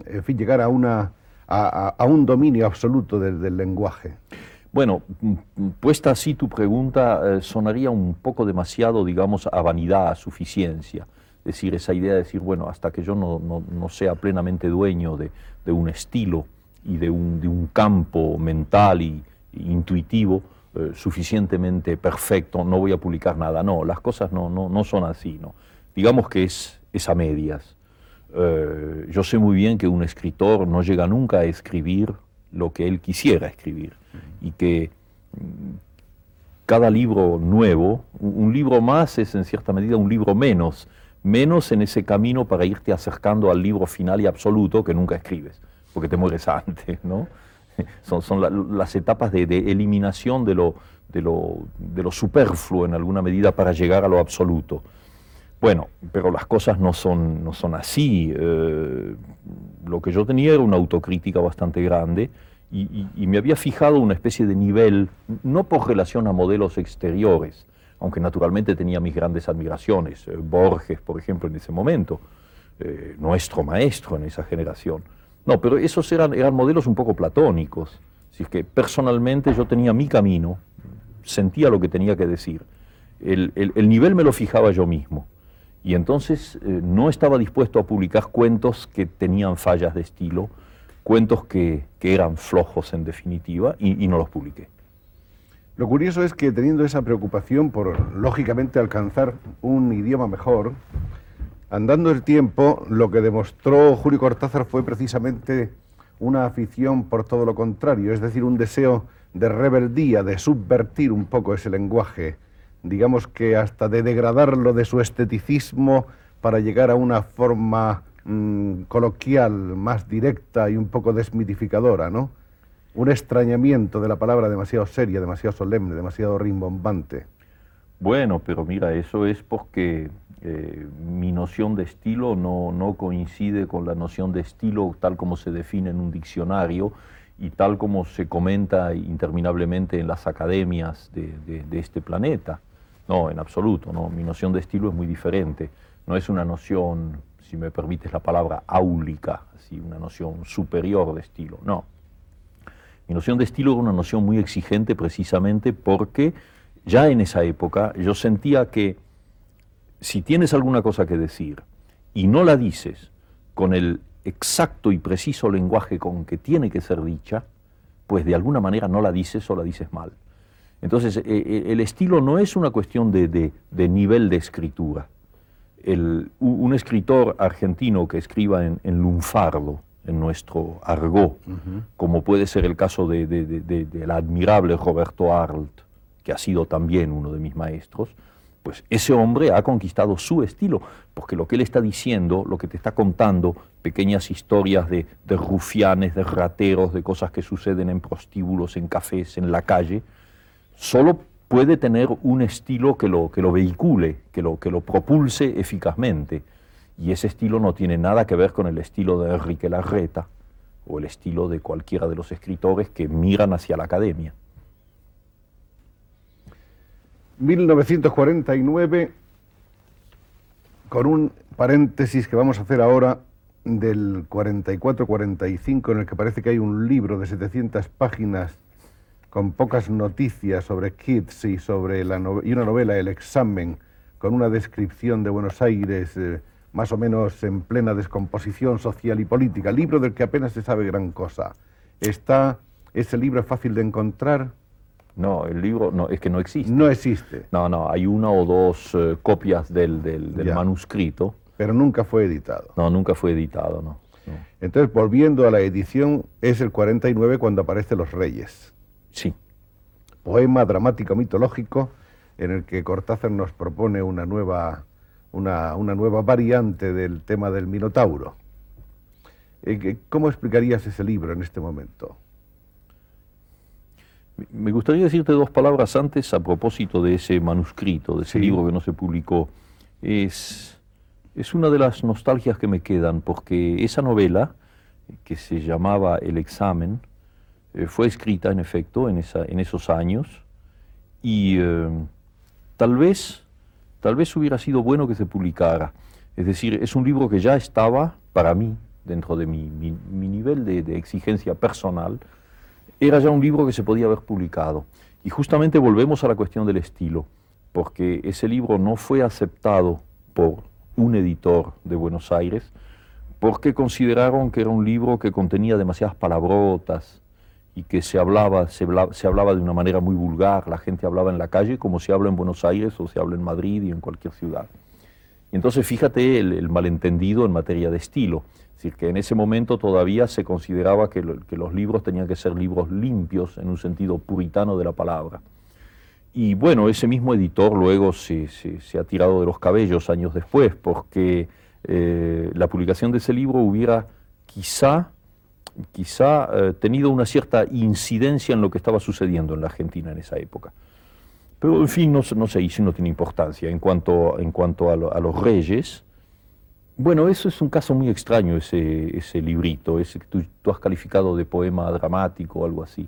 en fin, llegar a, una, a, un dominio absoluto del lenguaje. Bueno, puesta así tu pregunta, eh, sonaría un poco demasiado, digamos, a vanidad, a suficiencia. Es decir, esa idea de decir, bueno, hasta que yo no, no, no sea plenamente dueño de, de, un estilo y de un, de un campo mental y, intuitivo eh, suficientemente perfecto, no voy a publicar nada. No, las cosas no, no, no son así. ¿no? Digamos que es, es a medias. Eh, yo sé muy bien que un escritor no llega nunca a escribir lo que él quisiera escribir y que cada libro nuevo, un libro más es en cierta medida un libro menos, menos en ese camino para irte acercando al libro final y absoluto que nunca escribes, porque te mueres antes, ¿no? Son, son la, las etapas de, eliminación de lo superfluo en alguna medida para llegar a lo absoluto. Bueno, pero las cosas no son, no son así. Eh, lo que yo tenía era una autocrítica bastante grande y, me había fijado una especie de nivel, no por relación a modelos exteriores, aunque naturalmente tenía mis grandes admiraciones, eh, Borges, por ejemplo, en ese momento, eh, nuestro maestro en esa generación. No, pero esos eran, eran modelos un poco platónicos. Así que personalmente yo tenía mi camino, sentía lo que tenía que decir. El, nivel me lo fijaba yo mismo. Y entonces eh, no estaba dispuesto a publicar cuentos que tenían fallas de estilo, cuentos que, eran flojos en definitiva, y, no los publiqué. Lo curioso es que teniendo esa preocupación por, lógicamente, alcanzar un idioma mejor, andando el tiempo, lo que demostró Julio Cortázar fue precisamente una afición por todo lo contrario, es decir, un deseo de rebeldía, de subvertir un poco ese lenguaje, digamos que hasta de degradarlo de su esteticismo para llegar a una forma mm, coloquial, más directa y un poco desmitificadora, ¿no? Un extrañamiento de la palabra demasiado seria, demasiado solemne, demasiado rimbombante. Bueno, pero mira, eso es porque eh, mi noción de estilo no, no coincide con la noción de estilo tal como se define en un diccionario y tal como se comenta interminablemente en las academias de, este planeta. No, en absoluto, no. Mi noción de estilo es muy diferente. No es una noción, si me permites la palabra, áulica, así, una noción superior de estilo. No. Mi noción de estilo era una noción muy exigente precisamente porque ya en esa época yo sentía que si tienes alguna cosa que decir y no la dices con el exacto y preciso lenguaje con que tiene que ser dicha, pues de alguna manera no la dices o la dices mal. Entonces, eh, eh, el estilo no es una cuestión de, nivel de escritura. un escritor argentino que escriba en, lunfardo, en nuestro argot, como puede ser el caso del admirable Roberto Arlt, que ha sido también uno de mis maestros, pues ese hombre ha conquistado su estilo, porque lo que él está diciendo, lo que te está contando, pequeñas historias de, rufianes, de rateros, de cosas que suceden en prostíbulos, en cafés, en la calle, solo puede tener un estilo que lo, que lo vehicule, que lo, que lo propulse eficazmente. Y ese estilo no tiene nada que ver con el estilo de Enrique Larreta o el estilo de cualquiera de los escritores que miran hacia la academia. 1949, con un paréntesis que vamos a hacer ahora del 44-45, en el que parece que hay un libro de 700 páginas con pocas noticias sobre Kids y, sobre la y una novela, El examen, con una descripción de Buenos Aires eh, más o menos en plena descomposición social y política, libro del que apenas se sabe gran cosa. Está, ese libro fácil de encontrar, no, el libro no, es que no existe. No existe. No, no, hay una o dos eh, copias del, del, manuscrito. Pero nunca fue editado. No, nunca fue editado, no. Entonces, volviendo a la edición, es el 49 cuando aparecen Los Reyes. Sí. Poema dramático mitológico en el que Cortázar nos propone una nueva, una, una nueva variante del tema del Minotauro. Eh, ¿Cómo explicarías ese libro en este momento? Me gustaría decirte dos palabras antes a propósito de ese manuscrito, de ese libro que no se publicó. Es, es una de las nostalgias que me quedan, porque esa novela, que se llamaba El examen, eh, fue escrita en efecto en, esa, en esos años y eh, tal vez, tal vez hubiera sido bueno que se publicara. Es decir, es un libro que ya estaba para mí, dentro de mi, mi, nivel de, de exigencia personal, era ya un libro que se podía haber publicado. Y justamente volvemos a la cuestión del estilo, porque ese libro no fue aceptado por un editor de Buenos Aires, porque consideraron que era un libro que contenía demasiadas palabrotas y que se hablaba, se hablaba, de una manera muy vulgar, la gente hablaba en la calle como se habla en Buenos Aires o se habla en Madrid y en cualquier ciudad. Y entonces fíjate el malentendido en materia de estilo. Es decir, que en ese momento todavía se consideraba que, los libros tenían que ser libros limpios en un sentido puritano de la palabra. Y bueno, ese mismo editor luego se, ha tirado de los cabellos años después, porque eh, la publicación de ese libro hubiera quizá, quizá eh, tenido una cierta incidencia en lo que estaba sucediendo en la Argentina en esa época. Pero en fin, no, sé, y si no tiene importancia. En cuanto, en cuanto a los reyes, bueno, eso es un caso muy extraño, ese, ese librito, ese que tú, has calificado de poema dramático o algo así.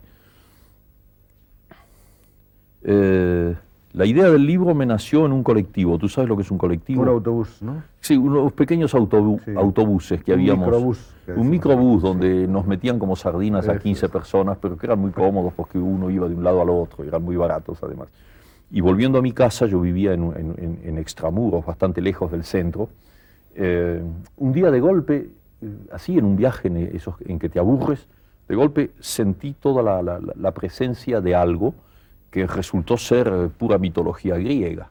Eh, La idea del libro me nació en un colectivo. ¿Tú sabes lo que es un colectivo? Un autobús, ¿no? Sí, unos pequeños autobu- Sí. autobuses que Un habíamos. microbús, que un microbús Sí. donde nos metían como sardinas a Eso 15 es. personas, pero que eran muy cómodos porque uno iba de un lado al otro y eran muy baratos además. Y volviendo a mi casa, yo vivía en, en- en- en extramuros, bastante lejos del centro. Eh, un día de golpe, eh, así en un viaje en, esos, en que te aburres, de golpe sentí toda la, la- la- la presencia de algo que resultó ser eh, pura mitología griega,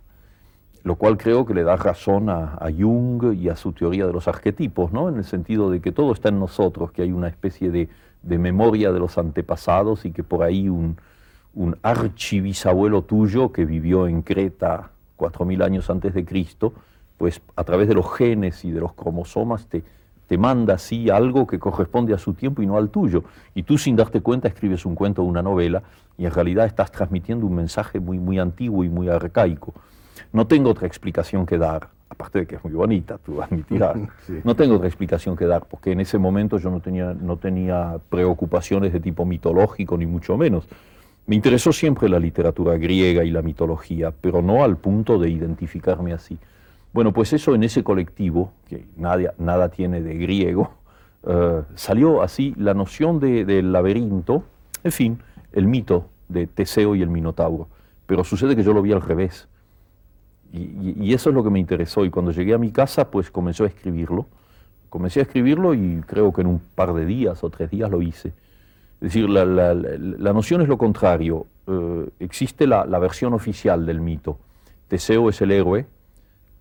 lo cual creo que le da razón a, Jung y a su teoría de los arquetipos, ¿no? en el sentido de que todo está en nosotros, que hay una especie de, de memoria de los antepasados y que por ahí un, un archibisabuelo tuyo que vivió en Creta 4.000 años antes de Cristo, pues a través de los genes y de los cromosomas te, te manda así algo que corresponde a su tiempo y no al tuyo. Y tú sin darte cuenta escribes un cuento o una novela y en realidad estás transmitiendo un mensaje muy, muy antiguo y muy arcaico. No tengo otra explicación que dar, aparte de que es muy bonita, tú admitirás. Sí. No tengo otra explicación que dar, porque en ese momento yo no tenía, no tenía preocupaciones de tipo mitológico, ni mucho menos. Me interesó siempre la literatura griega y la mitología, pero no al punto de identificarme así. Bueno, pues eso en ese colectivo, que nada, nada tiene de griego, eh, salió así la noción de- del laberinto, en fin, el mito de Teseo y el Minotauro. Pero sucede que yo lo vi al revés. Y, eso es lo que me interesó. Y cuando llegué a mi casa, pues comencé a escribirlo. Comencé a escribirlo y creo que en un par de días o tres días lo hice. Es decir, la, la- la- noción es lo contrario. Eh, existe la versión oficial del mito. Teseo es el héroe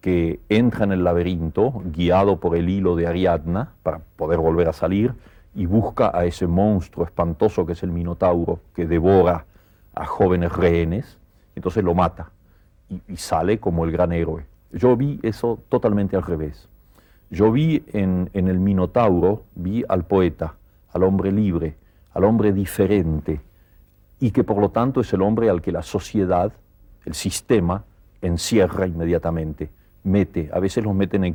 que entra en el laberinto, guiado por el hilo de Ariadna, para poder volver a salir, y busca a ese monstruo espantoso que es el Minotauro, que devora a jóvenes rehenes, entonces lo mata y, sale como el gran héroe. Yo vi eso totalmente al revés. Yo vi en, en el Minotauro, vi al poeta, al hombre libre, al hombre diferente, y que por lo tanto es el hombre al que la sociedad, el sistema, encierra inmediatamente, mete, a veces los meten en,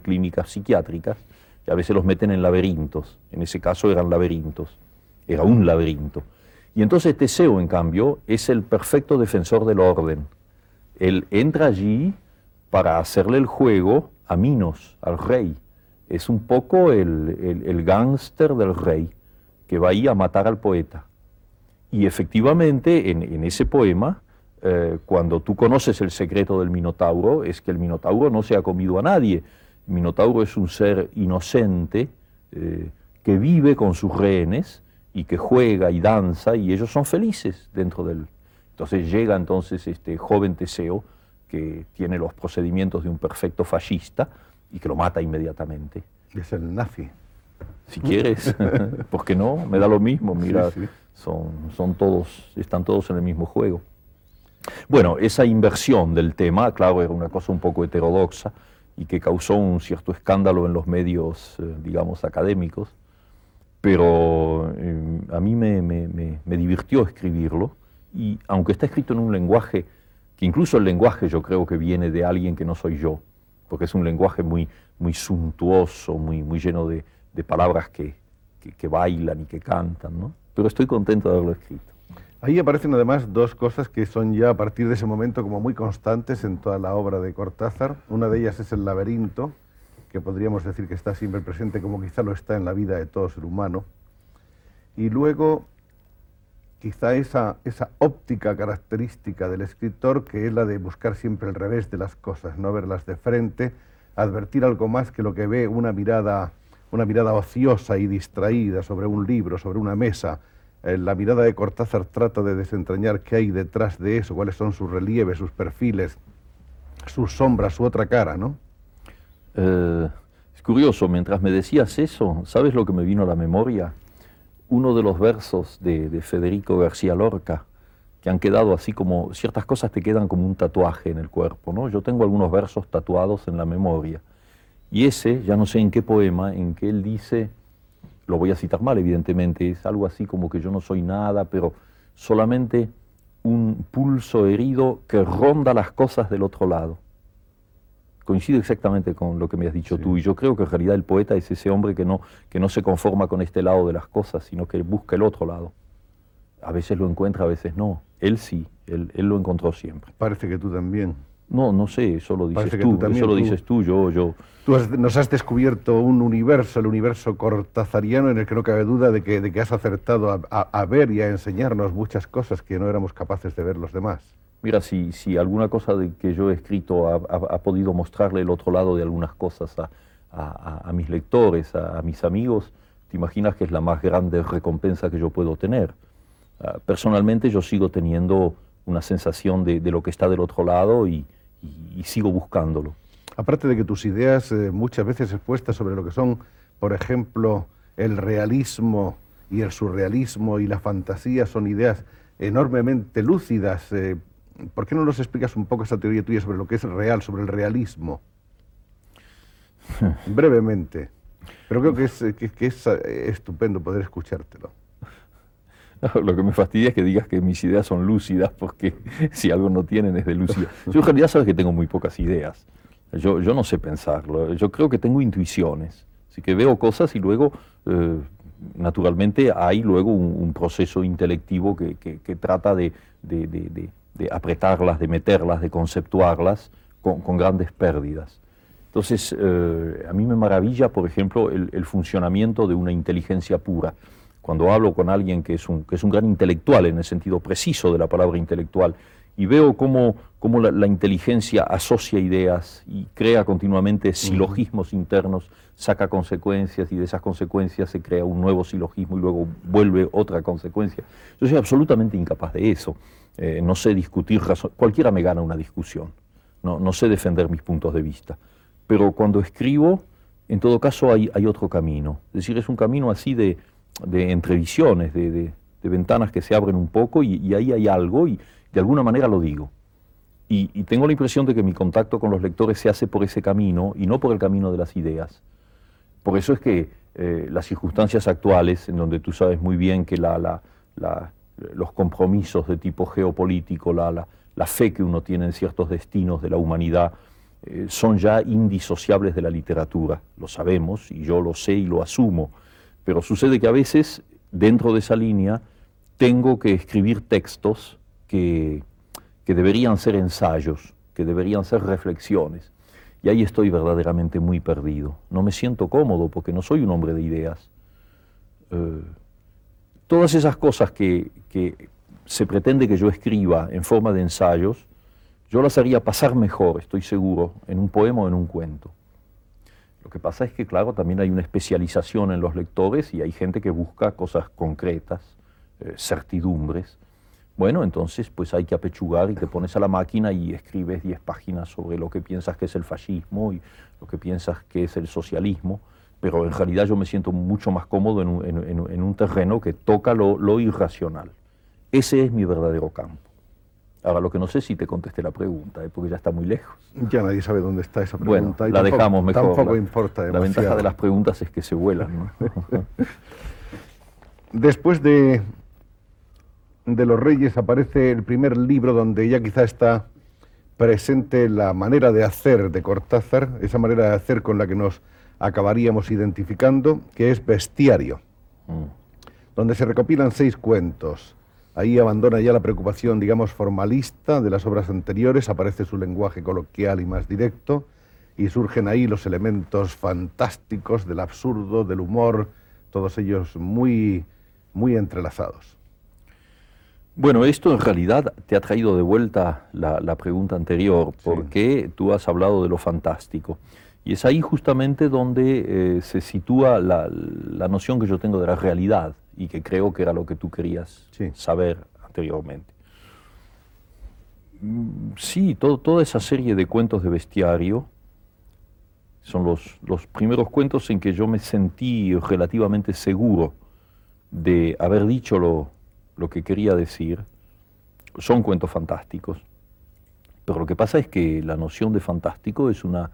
clínicas psiquiátricas, y a veces los meten en laberintos, en ese caso eran laberintos, era un laberinto. Y entonces Teseo, en cambio, es el perfecto defensor del orden. Él entra allí para hacerle el juego a Minos, al rey. Es un poco el, el, gángster del rey que va ahí a matar al poeta. Y efectivamente, en, en ese poema, eh, cuando tú conoces el secreto del Minotauro, es que el Minotauro no se ha comido a nadie. El Minotauro es un ser inocente eh, que vive con sus rehenes y que juega y danza y ellos son felices dentro del... Entonces llega entonces este joven Teseo que tiene los procedimientos de un perfecto fascista y que lo mata inmediatamente. Es el nazi. Si quieres, ¿por qué no? Me da lo mismo, mira, Sí, sí. Son, son todos, están todos en el mismo juego. Bueno, esa inversión del tema, claro, era una cosa un poco heterodoxa y que causó un cierto escándalo en los medios, eh, digamos, académicos, pero eh, a mí me, divirtió escribirlo y aunque está escrito en un lenguaje, que incluso el lenguaje yo creo que viene de alguien que no soy yo, porque es un lenguaje muy, muy suntuoso, muy, muy lleno de, de palabras que, que- que bailan y que cantan, ¿no? Pero estoy contento de haberlo escrito. Ahí aparecen además dos cosas que son ya a partir de ese momento como muy constantes en toda la obra de Cortázar. Una de ellas es el laberinto, que podríamos decir que está siempre presente como quizá lo está en la vida de todo ser humano. Y luego quizá esa, esa óptica característica del escritor que es la de buscar siempre el revés de las cosas, no verlas de frente, advertir algo más que lo que ve una mirada, una mirada ociosa y distraída sobre un libro, sobre una mesa. La mirada de Cortázar trata de desentrañar qué hay detrás de eso, cuáles son sus relieves, sus perfiles, sus sombras, su otra cara, ¿no? Eh, es curioso, mientras me decías eso, ¿sabes lo que me vino a la memoria? Uno de los versos de, de Federico García Lorca, que han quedado así como, ciertas cosas te quedan como un tatuaje en el cuerpo, ¿no? Yo tengo algunos versos tatuados en la memoria. Y ese, ya no sé en qué poema, en que él dice, lo voy a citar mal evidentemente, es algo así como que yo no soy nada, pero solamente un pulso herido que ronda las cosas del otro lado coincido exactamente con lo que me has dicho Sí. tú y yo creo que en realidad el poeta es ese hombre que no, que no se conforma con este lado de las cosas, sino que busca el otro lado. A veces lo encuentra, a veces no. Él sí, él, él lo encontró siempre. Parece que tú también. No, no sé, eso lo dices tú, eso lo dices tú, yo, yo. Tú nos has descubierto un universo, el universo cortazariano, en el que no cabe duda de que, de que has acertado a, ver y a enseñarnos muchas cosas que no éramos capaces de ver los demás. Mira, si, si alguna cosa de que yo he escrito ha, podido mostrarle el otro lado de algunas cosas a, a mis lectores, a, mis amigos, te imaginas que es la más grande recompensa que yo puedo tener. Ah, personalmente yo sigo teniendo una sensación de, de lo que está del otro lado y, y, sigo buscándolo. Aparte de que tus ideas eh, muchas veces expuestas sobre lo que son, por ejemplo, el realismo y el surrealismo y la fantasía son ideas enormemente lúcidas. Eh, ¿Por qué no nos explicas un poco esa teoría tuya sobre lo que es real, sobre el realismo? Brevemente. Pero creo que es, que es estupendo poder escuchártelo. Lo que me fastidia es que digas que mis ideas son lúcidas, porque si algo no tienen es de lúcida. Yo en realidad sabes que tengo muy pocas ideas. Yo, yo no sé pensarlo. Yo creo que tengo intuiciones. Así que veo cosas y luego, eh, naturalmente, hay luego un, proceso intelectivo que, que, trata de, de, de, de, apretarlas, de meterlas, de conceptuarlas con, con grandes pérdidas. Entonces, eh, a mí me maravilla, por ejemplo, el, el funcionamiento de una inteligencia pura cuando hablo con alguien que es un, que es un gran intelectual en el sentido preciso de la palabra intelectual, y veo cómo, cómo la, inteligencia asocia ideas y crea continuamente silogismos internos, saca consecuencias y de esas consecuencias se crea un nuevo silogismo y luego vuelve otra consecuencia. Yo soy absolutamente incapaz de eso. Eh, no sé discutir, cualquiera me gana una discusión, no, no sé defender mis puntos de vista. Pero cuando escribo, en todo caso hay, hay otro camino. Es decir, es un camino así de, de entrevisiones, de, de, ventanas que se abren un poco y, ahí hay algo y de alguna manera lo digo. Y, tengo la impresión de que mi contacto con los lectores se hace por ese camino y no por el camino de las ideas. Por eso es que eh, las circunstancias actuales, en donde tú sabes muy bien que la, la, los compromisos de tipo geopolítico, la, fe que uno tiene en ciertos destinos de la humanidad, eh, son ya indisociables de la literatura. Lo sabemos y yo lo sé y lo asumo. Pero sucede que a veces, dentro de esa línea, tengo que escribir textos que, que deberían ser ensayos, que deberían ser reflexiones. Y ahí estoy verdaderamente muy perdido. No me siento cómodo porque no soy un hombre de ideas. Eh, todas esas cosas que, que, se pretende que yo escriba en forma de ensayos, yo las haría pasar mejor, estoy seguro, en un poema o en un cuento. Lo que pasa es que, claro, también hay una especialización en los lectores y hay gente que busca cosas concretas, eh, certidumbres. Bueno, entonces pues hay que apechugar y te pones a la máquina y escribes 10 páginas sobre lo que piensas que es el fascismo y lo que piensas que es el socialismo, pero en realidad yo me siento mucho más cómodo en un, terreno que toca lo irracional. Ese es mi verdadero campo. Ahora, lo que no sé si te contesté la pregunta, ¿eh? porque ya está muy lejos. Ya nadie sabe dónde está esa pregunta. Bueno, la dejamos mejor. Tampoco importa La ventaja de las preguntas es que se vuelan. Después de, de Los Reyes aparece el primer libro donde ya quizá está presente la manera de hacer de Cortázar, esa manera de hacer con la que nos acabaríamos identificando, que es Bestiario, mm. donde se recopilan seis cuentos Ahí abandona ya la preocupación, digamos, formalista de las obras anteriores, aparece su lenguaje coloquial y más directo, y surgen ahí los elementos fantásticos del absurdo, del humor, todos ellos muy, muy entrelazados. Bueno, esto en realidad te ha traído de vuelta la, pregunta anterior, porque tú has hablado de lo fantástico. Y es ahí justamente donde eh, se sitúa la, noción que yo tengo de la realidad y que creo que era lo que tú querías saber anteriormente. Sí, toda esa serie de cuentos de bestiario son los, los primeros cuentos en que yo me sentí relativamente seguro de haber dicho lo, lo que quería decir. Son cuentos fantásticos. Pero lo que pasa es que la noción de fantástico es una,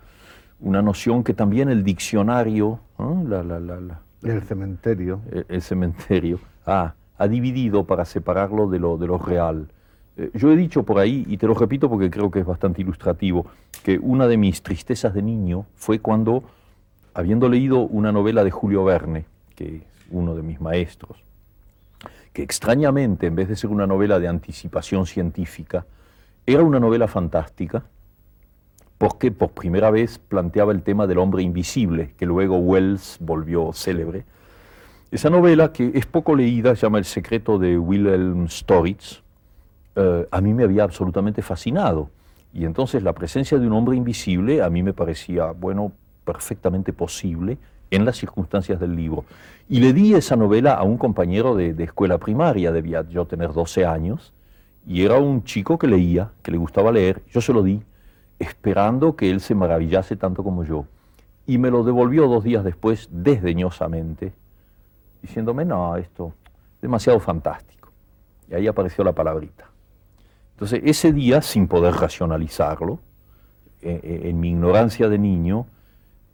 una noción que también el diccionario, la, la, la, el cementerio. El, cementerio. Ah, ha dividido para separarlo de lo, de lo real. Eh, yo he dicho por ahí, y te lo repito porque creo que es bastante ilustrativo, que una de mis tristezas de niño fue cuando, habiendo leído una novela de Julio Verne, que es uno de mis maestros, que extrañamente, en vez de ser una novela de anticipación científica, era una novela fantástica, porque por primera vez planteaba el tema del hombre invisible, que luego Wells volvió célebre. Esa novela, que es poco leída, se llama El secreto de Wilhelm Storitz, eh, a mí me había absolutamente fascinado. Y entonces la presencia de un hombre invisible a mí me parecía, bueno, perfectamente posible en las circunstancias del libro. Y le di esa novela a un compañero de, escuela primaria, debía yo tener 12 años, y era un chico que leía, que le gustaba leer, yo se lo di, esperando que él se maravillase tanto como yo. Y me lo devolvió dos días después, desdeñosamente, diciéndome, no, esto es demasiado fantástico. Y ahí apareció la palabrita. Entonces, ese día, sin poder racionalizarlo, eh, eh, en mi ignorancia de niño,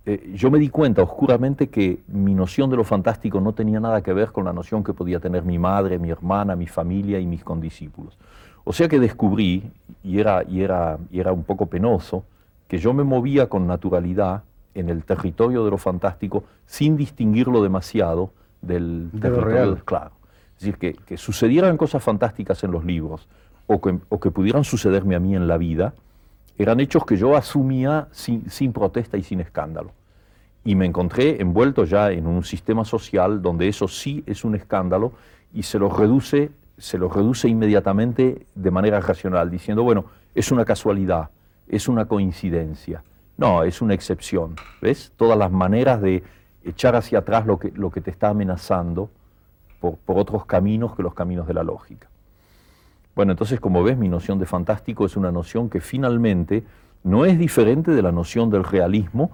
eh, yo me di cuenta oscuramente que mi noción de lo fantástico no tenía nada que ver con la noción que podía tener mi madre, mi hermana, mi familia y mis condiscípulos. O sea que descubrí, y era, y era, y era un poco penoso, que yo me movía con naturalidad en el territorio de lo fantástico sin distinguirlo demasiado del territorio real. Claro. Es decir, que, que, sucedieran cosas fantásticas en los libros o que, o que pudieran sucederme a mí en la vida, eran hechos que yo asumía sin, protesta y sin escándalo. Y me encontré envuelto ya en un sistema social donde eso sí es un escándalo y se lo reduce, se lo reduce inmediatamente de manera racional, diciendo, bueno, es una casualidad, es una coincidencia. No, es una excepción. ¿Ves? Todas las maneras de echar hacia atrás lo que, lo que te está amenazando por, por otros caminos que los caminos de la lógica. Bueno, entonces como ves, mi noción de fantástico es una noción que finalmente no es diferente de la noción del realismo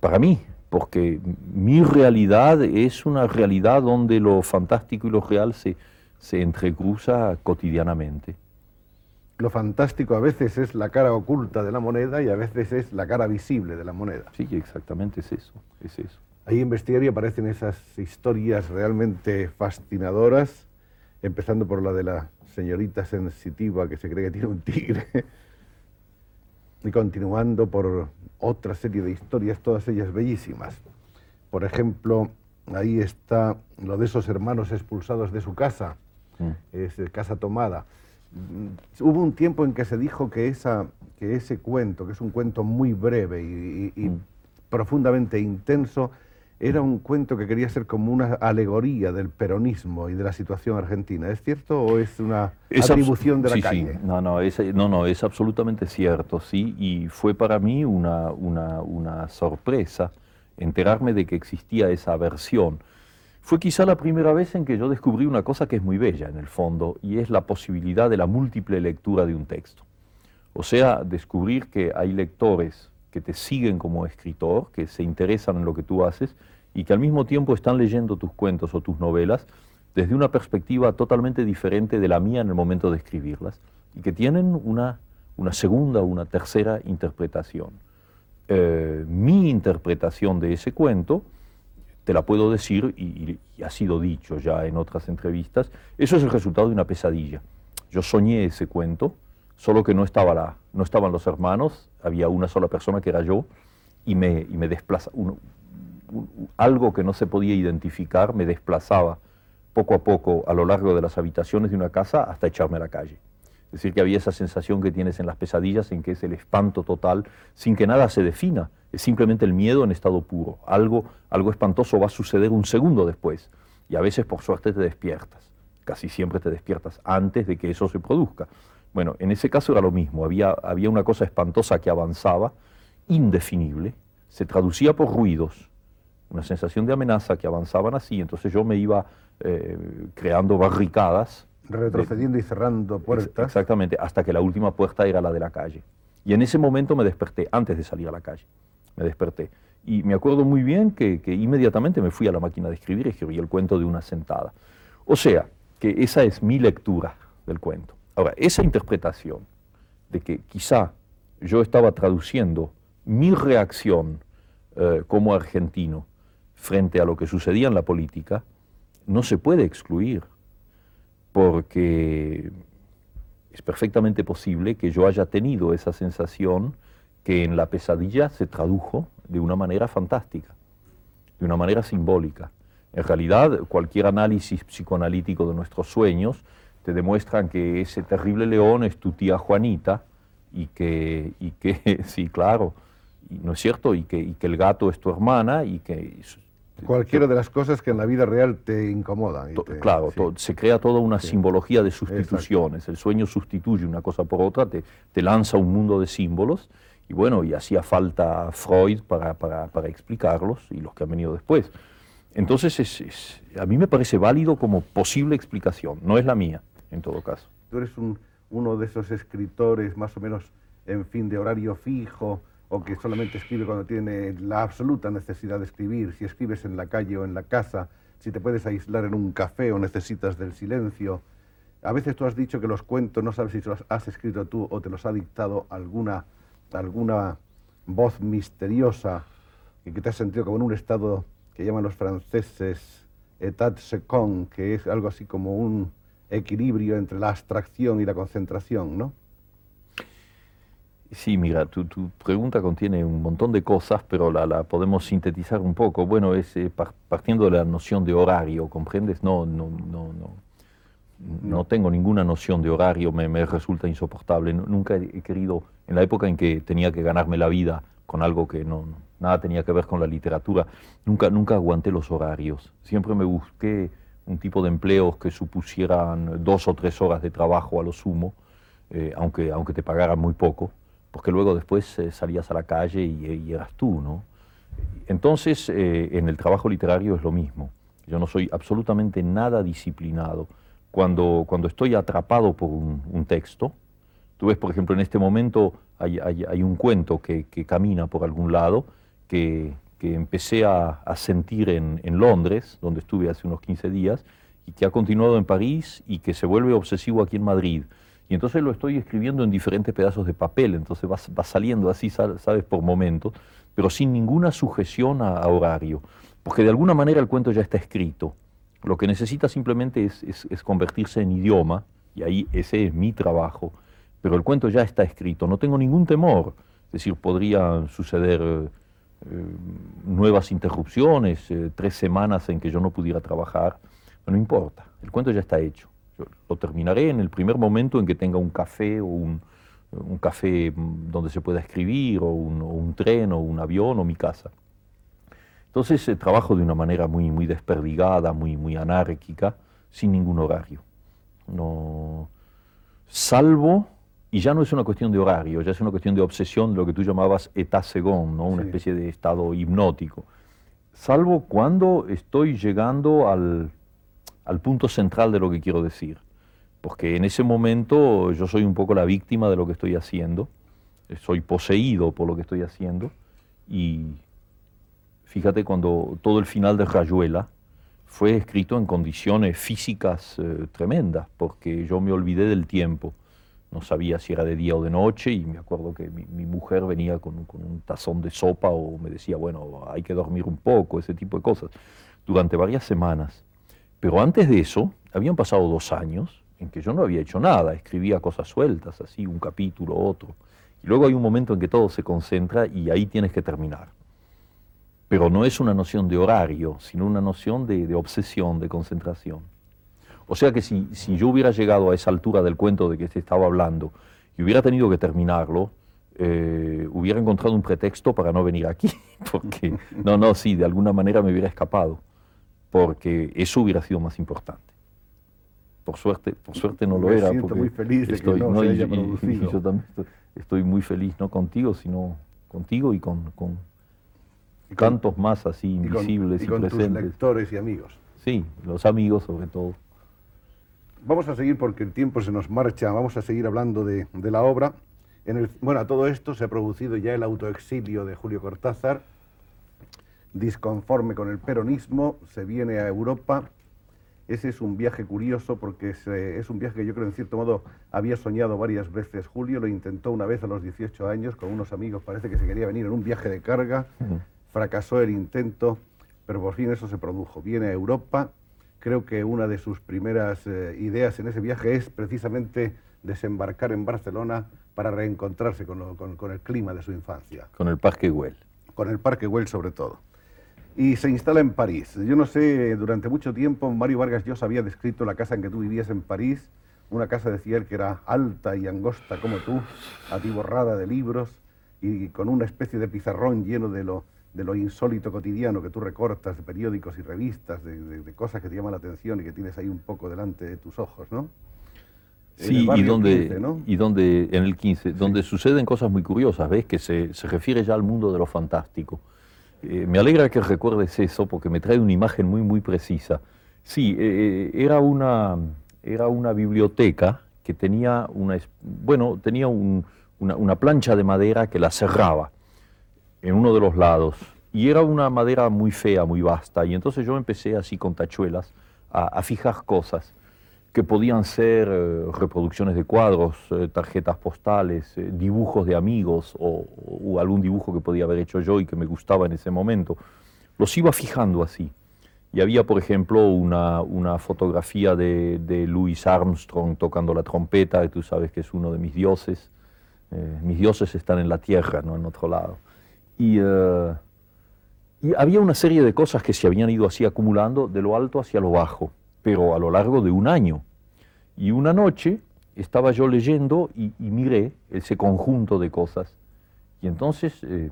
para mí, porque mi realidad es una realidad donde lo fantástico y lo real se, se entrecruza cotidianamente. Lo fantástico a veces es la cara oculta de la moneda y a veces es la cara visible de la moneda. Sí, exactamente es eso, es eso. Ahí en Bestiario aparecen esas historias realmente fascinadoras, empezando por la de la señorita sensitiva que se cree que tiene un tigre, y continuando por otra serie de historias, todas ellas bellísimas. Por ejemplo, ahí está lo de esos hermanos expulsados de su casa. Es casa tomada. Mm, hubo un tiempo en que se dijo que, esa, que ese cuento, que es un cuento muy breve y, mm. profundamente intenso, era un cuento que quería ser como una alegoría del peronismo y de la situación argentina. ¿Es cierto o es una atribución de la calle? No, no es, no, no, es absolutamente cierto, sí, y fue para mí una, una, una sorpresa enterarme de que existía esa versión. Fue quizá la primera vez en que yo descubrí una cosa que es muy bella en el fondo, y es la posibilidad de la múltiple lectura de un texto. O sea, descubrir que hay lectores que te siguen como escritor, que se interesan en lo que tú haces y que al mismo tiempo están leyendo tus cuentos o tus novelas desde una perspectiva totalmente diferente de la mía en el momento de escribirlas y que tienen una, una segunda o una tercera interpretación. Eh, mi interpretación de ese cuento, te la puedo decir y, y, ha sido dicho ya en otras entrevistas, eso es el resultado de una pesadilla. Yo soñé ese cuento, solo que no, estaba la, no estaban los hermanos, había una sola persona que era yo, y me, y me desplaza, algo que no se podía identificar me desplazaba poco a poco a lo largo de las habitaciones de una casa hasta echarme a la calle. Es decir, que había esa sensación que tienes en las pesadillas en que es el espanto total, sin que nada se defina, es simplemente el miedo en estado puro. Algo, algo espantoso va a suceder un segundo después, y a veces por suerte te despiertas, casi siempre te despiertas antes de que eso se produzca. Bueno, en ese caso era lo mismo, había, había una cosa espantosa que avanzaba, indefinible, se traducía por ruidos, una sensación de amenaza que avanzaban así, entonces yo me iba eh, creando barricadas. Retrocediendo y cerrando puertas. Exactamente, hasta que la última puerta era la de la calle. Y en ese momento me desperté, antes de salir a la calle, me desperté. Y me acuerdo muy bien que, que inmediatamente me fui a la máquina de escribir y escribí el cuento de una sentada. O sea, que esa es mi lectura del cuento. Ahora, esa interpretación de que quizá yo estaba traduciendo mi reacción eh, como argentino frente a lo que sucedía en la política, no se puede excluir, porque es perfectamente posible que yo haya tenido esa sensación que en la pesadilla se tradujo de una manera fantástica, de una manera simbólica. En realidad, cualquier análisis psicoanalítico de nuestros sueños te demuestran que ese terrible león es tu tía Juanita y que, y que sí, claro, ¿no es cierto? Y que, y que el gato es tu hermana y que... Cualquiera de las cosas que en la vida real te incomodan. claro, se crea toda una simbología de sustituciones. El sueño sustituye una cosa por otra, te, te, lanza un mundo de símbolos y bueno, y hacía falta Freud para, para, para explicarlos y los que han venido después. Entonces, es, a mí me parece válido como posible explicación, no es la mía, en todo caso. Tú eres un, uno de esos escritores más o menos en fin de horario fijo, o que solamente escribe cuando tiene la absoluta necesidad de escribir, si escribes en la calle o en la casa, si te puedes aislar en un café o necesitas del silencio. A veces tú has dicho que los cuentos no sabes si los has escrito tú o te los ha dictado alguna, alguna voz misteriosa y que te has sentido como en un estado que llaman los franceses état second, que es algo así como un equilibrio entre la abstracción y la concentración, ¿no? Sí, mira, tu, pregunta contiene un montón de cosas, pero la, podemos sintetizar un poco. Bueno, es eh, partiendo de la noción de horario, ¿comprendes? No, no, no, no. No tengo ninguna noción de horario, me, me resulta insoportable. Nunca he querido, en la época en que tenía que ganarme la vida con algo que no, nada tenía que ver con la literatura, nunca, nunca aguanté los horarios. Siempre me busqué un tipo de empleos que supusieran dos o tres horas de trabajo a lo sumo, eh, aunque, aunque te pagaran muy poco porque luego después eh, salías a la calle y, eras tú, ¿no? Entonces, eh, en el trabajo literario es lo mismo. Yo no soy absolutamente nada disciplinado. Cuando, cuando estoy atrapado por un, texto, tú ves, por ejemplo, en este momento hay, un cuento que, camina por algún lado, que, empecé a, sentir en, en, Londres, donde estuve hace unos 15 días, y que ha continuado en París y que se vuelve obsesivo aquí en Madrid. Y entonces lo estoy escribiendo en diferentes pedazos de papel, entonces va, saliendo así, sabes, por momentos, pero sin ninguna sujeción a, horario, porque de alguna manera el cuento ya está escrito. Lo que necesita simplemente es, convertirse en idioma, y ahí ese es mi trabajo, pero el cuento ya está escrito, no tengo ningún temor, es decir, podrían suceder eh, nuevas interrupciones, eh, tres semanas en que yo no pudiera trabajar, no importa, el cuento ya está hecho lo terminaré en el primer momento en que tenga un café o un, café donde se pueda escribir, o un, tren, o un avión, o mi casa. Entonces eh, trabajo de una manera muy, muy desperdigada, muy, muy anárquica, sin ningún horario. No, salvo, y ya no es una cuestión de horario, ya es una cuestión de obsesión, lo que tú llamabas état second, ¿no? una especie de estado hipnótico. Salvo cuando estoy llegando al al punto central de lo que quiero decir. Porque en ese momento yo soy un poco la víctima de lo que estoy haciendo, soy poseído por lo que estoy haciendo y fíjate cuando todo el final de Rayuela fue escrito en condiciones físicas eh, tremendas, porque yo me olvidé del tiempo. No sabía si era de día o de noche y me acuerdo que mi, mujer venía con, con, un tazón de sopa o me decía, bueno, hay que dormir un poco, ese tipo de cosas. Durante varias semanas pero antes de eso, habían pasado dos años en que yo no había hecho nada, escribía cosas sueltas, así, un capítulo, otro. Y luego hay un momento en que todo se concentra y ahí tienes que terminar. Pero no es una noción de horario, sino una noción de, obsesión, de concentración. O sea que si, yo hubiera llegado a esa altura del cuento de que se estaba hablando y hubiera tenido que terminarlo, eh, hubiera encontrado un pretexto para no venir aquí, porque no, no, sí, de alguna manera me hubiera escapado porque eso hubiera sido más importante. Por suerte, por suerte no lo Me era. Siento muy feliz de estoy, que no, se haya producido. yo también estoy, muy feliz, no contigo, sino contigo y con, con cantos más así invisibles y, con, y, con Tus lectores y amigos. Sí, los amigos sobre todo. Vamos a seguir porque el tiempo se nos marcha, vamos a seguir hablando de, de la obra. En el, bueno, a todo esto se ha producido ya el autoexilio de Julio Cortázar, disconforme con el peronismo, se viene a Europa. Ese es un viaje curioso porque es, un viaje que yo creo en cierto modo había soñado varias veces. Julio lo intentó una vez a los 18 años con unos amigos, parece que se quería venir en un viaje de carga, fracasó el intento, pero por fin eso se produjo. Viene a Europa, creo que una de sus primeras eh, ideas en ese viaje es precisamente desembarcar en Barcelona para reencontrarse con, con el clima de su infancia. Con el Parque Güell. Con el Parque Güell sobre todo. Y se instala en París. Yo no sé, durante mucho tiempo Mario Vargas Llosa había descrito la casa en que tú vivías en París, una casa, decía él, que era alta y angosta como tú, atiborrada de libros y con una especie de pizarrón lleno de lo, de lo insólito cotidiano que tú recortas de periódicos y revistas, de, cosas que te llaman la atención y que tienes ahí un poco delante de tus ojos, ¿no? Sí, y donde, y donde, en el 15, donde suceden cosas muy curiosas, ¿ves? Que se, se refiere ya al mundo de lo fantástico. Eh, me alegra que recuerdes eso porque me trae una imagen muy, muy precisa. Sí, eh, eh, era, una, era una biblioteca que tenía una, bueno, tenía una, plancha de madera que la cerraba en uno de los lados. Y era una madera muy fea, muy vasta. Y entonces yo empecé así con tachuelas a fijar cosas que podían ser eh, reproducciones de cuadros, eh, tarjetas postales, eh, dibujos de amigos o, algún dibujo que podía haber hecho yo y que me gustaba en ese momento. Los iba fijando así. Y había, por ejemplo, una, una fotografía de, de, Louis Armstrong tocando la trompeta, que tú sabes que es uno de mis dioses. mis dioses están en la tierra, no en otro lado. Y, y había una serie de cosas que se habían ido así acumulando de lo alto hacia lo bajo pero a lo largo de un año. Y una noche estaba yo leyendo y, miré ese conjunto de cosas. Y entonces eh,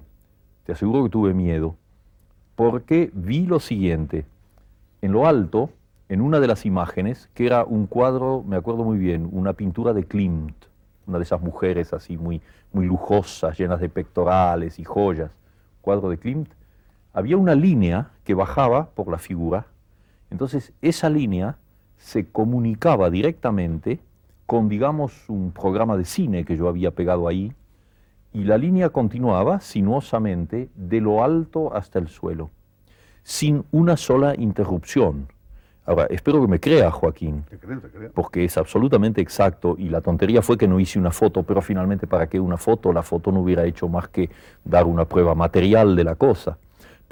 te aseguro que tuve miedo, porque vi lo siguiente. En lo alto, en una de las imágenes, que era un cuadro, me acuerdo muy bien, una pintura de Klimt, una de esas mujeres así muy, muy lujosas, llenas de pectorales y joyas, cuadro de Klimt, había una línea que bajaba por la figura entonces, esa línea se comunicaba directamente con, digamos, un programa de cine que yo había pegado ahí, y la línea continuaba sinuosamente de lo alto hasta el suelo, sin una sola interrupción. Ahora, espero que me crea, Joaquín, porque es absolutamente exacto y la tontería fue que no hice una foto, pero finalmente, ¿para qué una foto? La foto no hubiera hecho más que dar una prueba material de la cosa.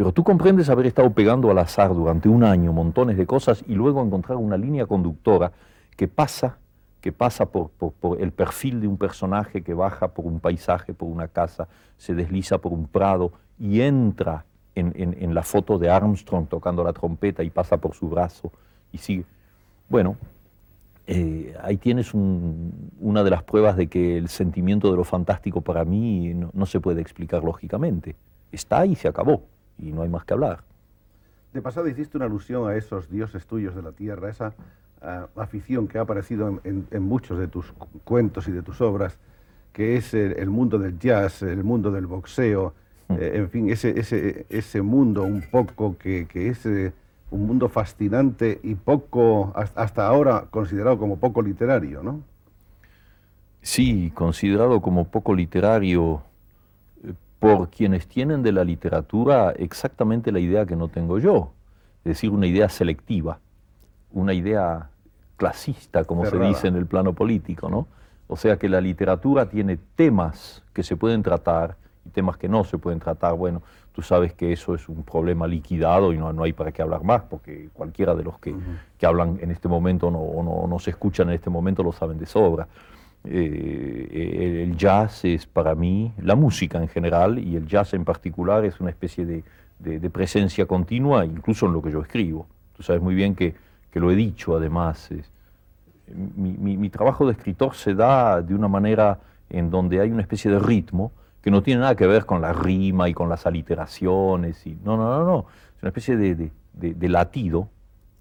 Pero tú comprendes haber estado pegando al azar durante un año montones de cosas y luego encontrar una línea conductora que pasa, que pasa por, el perfil de un personaje que baja por un paisaje, por una casa, se desliza por un prado y entra en, la foto de Armstrong tocando la trompeta y pasa por su brazo y sigue. Bueno, eh, ahí tienes una de las pruebas de que el sentimiento de lo fantástico para mí no se puede explicar lógicamente. Está y se acabó y no hay más que hablar. De pasado hiciste una alusión a esos dioses tuyos de la tierra, esa ah, afición que ha aparecido en, muchos de tus cuentos y de tus obras, que es el, mundo del jazz, el mundo del boxeo, mm. eh, en fin, ese, ese, ese, mundo un poco que, que es eh, un mundo fascinante y poco, hasta ahora considerado como poco literario, ¿no? Sí, considerado como poco literario por quienes tienen de la literatura exactamente la idea que no tengo yo, es decir, una idea selectiva, una idea clasista, como se dice en el plano político, ¿no? O sea que la literatura tiene temas que se pueden tratar y temas que no se pueden tratar. Bueno, tú sabes que eso es un problema liquidado y no, no hay para qué hablar más, porque cualquiera de los que, que hablan en este momento no, o no, no se escuchan en este momento lo saben de sobra. Eh, el jazz es para mí, la música en general y el jazz en particular es una especie de, presencia continua, incluso en lo que yo escribo. Tú sabes muy bien que, lo he dicho además. mi, trabajo de escritor se da de una manera en donde hay una especie de ritmo que no tiene nada que ver con la rima y con las aliteraciones. Y, no, no, no, no. Es una especie de, de latido,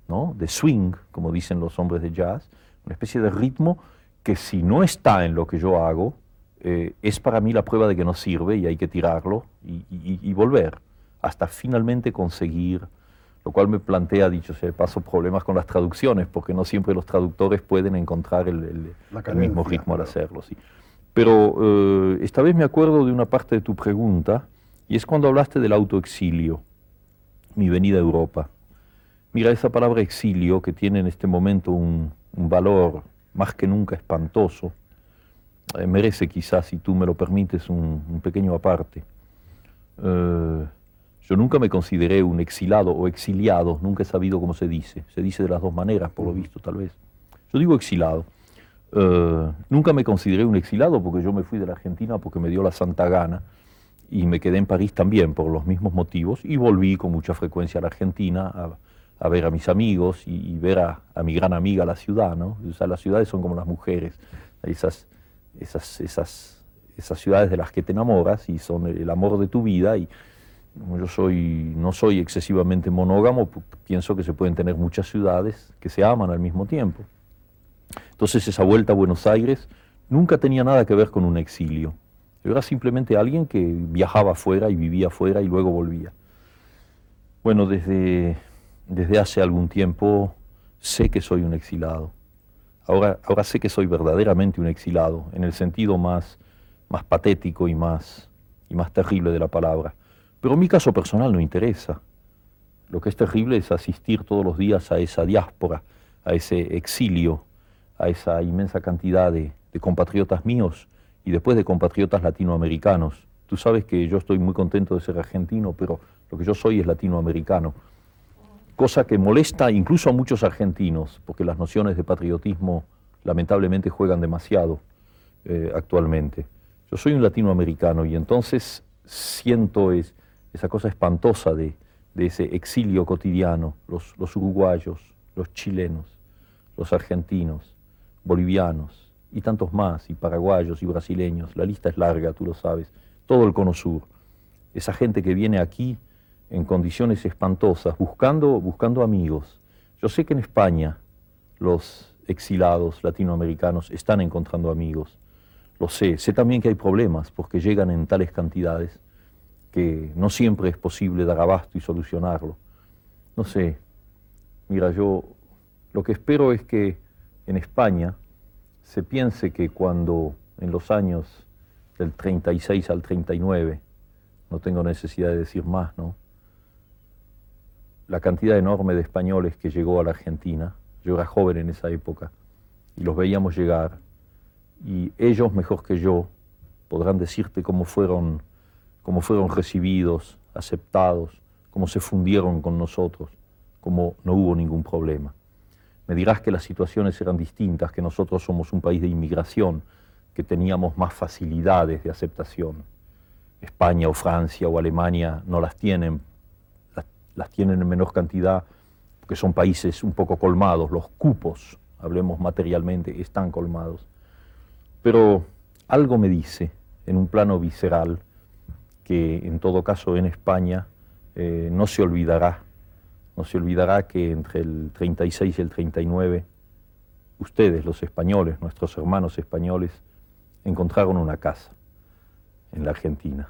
¿no? de swing, como dicen los hombres de jazz, una especie de ritmo que si no está en lo que yo hago, eh, es para mí la prueba de que no sirve y hay que tirarlo y, volver hasta finalmente conseguir, lo cual me plantea, dicho sea de paso, problemas con las traducciones, porque no siempre los traductores pueden encontrar el, mismo ritmo al hacerlo. Sí. Pero eh, esta vez me acuerdo de una parte de tu pregunta, y es cuando hablaste del autoexilio, mi venida a Europa. Mira, esa palabra exilio, que tiene en este momento un, un valor más que nunca espantoso, eh, merece quizás, si tú me lo permites, un, pequeño aparte. Eh, yo nunca me consideré un exilado o exiliado, nunca he sabido cómo se dice. Se dice de las dos maneras, por lo visto, tal vez. Yo digo exilado. Eh, nunca me consideré un exilado porque yo me fui de la Argentina porque me dio la santa gana. y me quedé en París también por los mismos motivos y volví con mucha frecuencia a la Argentina a, ver a mis amigos y, ver a, mi gran amiga la ciudad, ¿no? O sea, las ciudades son como las mujeres, esas, esas, esas, esas ciudades de las que te enamoras y son el amor de tu vida y yo soy, no soy excesivamente monógamo, pienso que se pueden tener muchas ciudades que se aman al mismo tiempo. Entonces esa vuelta a Buenos Aires nunca tenía nada que ver con un exilio. Yo era simplemente alguien que viajaba afuera y vivía afuera y luego volvía. Bueno, desde, desde hace algún tiempo sé que soy un exilado. Ahora, ahora sé que soy verdaderamente un exilado, en el sentido más, más patético y más, y más terrible de la palabra. Pero mi caso personal no interesa. Lo que es terrible es asistir todos los días a esa diáspora, a ese exilio, a esa inmensa cantidad de, de compatriotas míos y después de compatriotas latinoamericanos. Tú sabes que yo estoy muy contento de ser argentino, pero lo que yo soy es latinoamericano. Cosa que molesta incluso a muchos argentinos, porque las nociones de patriotismo lamentablemente juegan demasiado eh, actualmente. Yo soy un latinoamericano y entonces siento es, esa cosa espantosa de, ese exilio cotidiano, los, los uruguayos, los chilenos, los argentinos, bolivianos, y tantos más, y paraguayos y brasileños, la lista es larga, tú lo sabes, todo el cono sur. Esa gente que viene aquí en condiciones espantosas, buscando, buscando amigos. Yo sé que en España los exilados latinoamericanos están encontrando amigos, lo sé. Sé también que hay problemas porque llegan en tales cantidades que no siempre es posible dar abasto y solucionarlo. No sé, mira, yo lo que espero es que en España se piense que cuando en los años del 36 al 39, no tengo necesidad de decir más, ¿no? La cantidad enorme de españoles que llegó a la Argentina, yo era joven en esa época, y los veíamos llegar, y ellos mejor que yo podrán decirte cómo fueron, cómo fueron recibidos, aceptados, cómo se fundieron con nosotros, cómo no hubo ningún problema. Me dirás que las situaciones eran distintas, que nosotros somos un país de inmigración, que teníamos más facilidades de aceptación. España o Francia o Alemania no las tienen, las, tienen en menor cantidad porque son países un poco colmados, los cupos, hablemos materialmente, están colmados. Pero algo me dice, en un plano visceral, que en todo caso en España eh, no se olvidará no se olvidará que entre el 36 y el 39, ustedes, los españoles, nuestros hermanos españoles, encontraron una casa en la Argentina.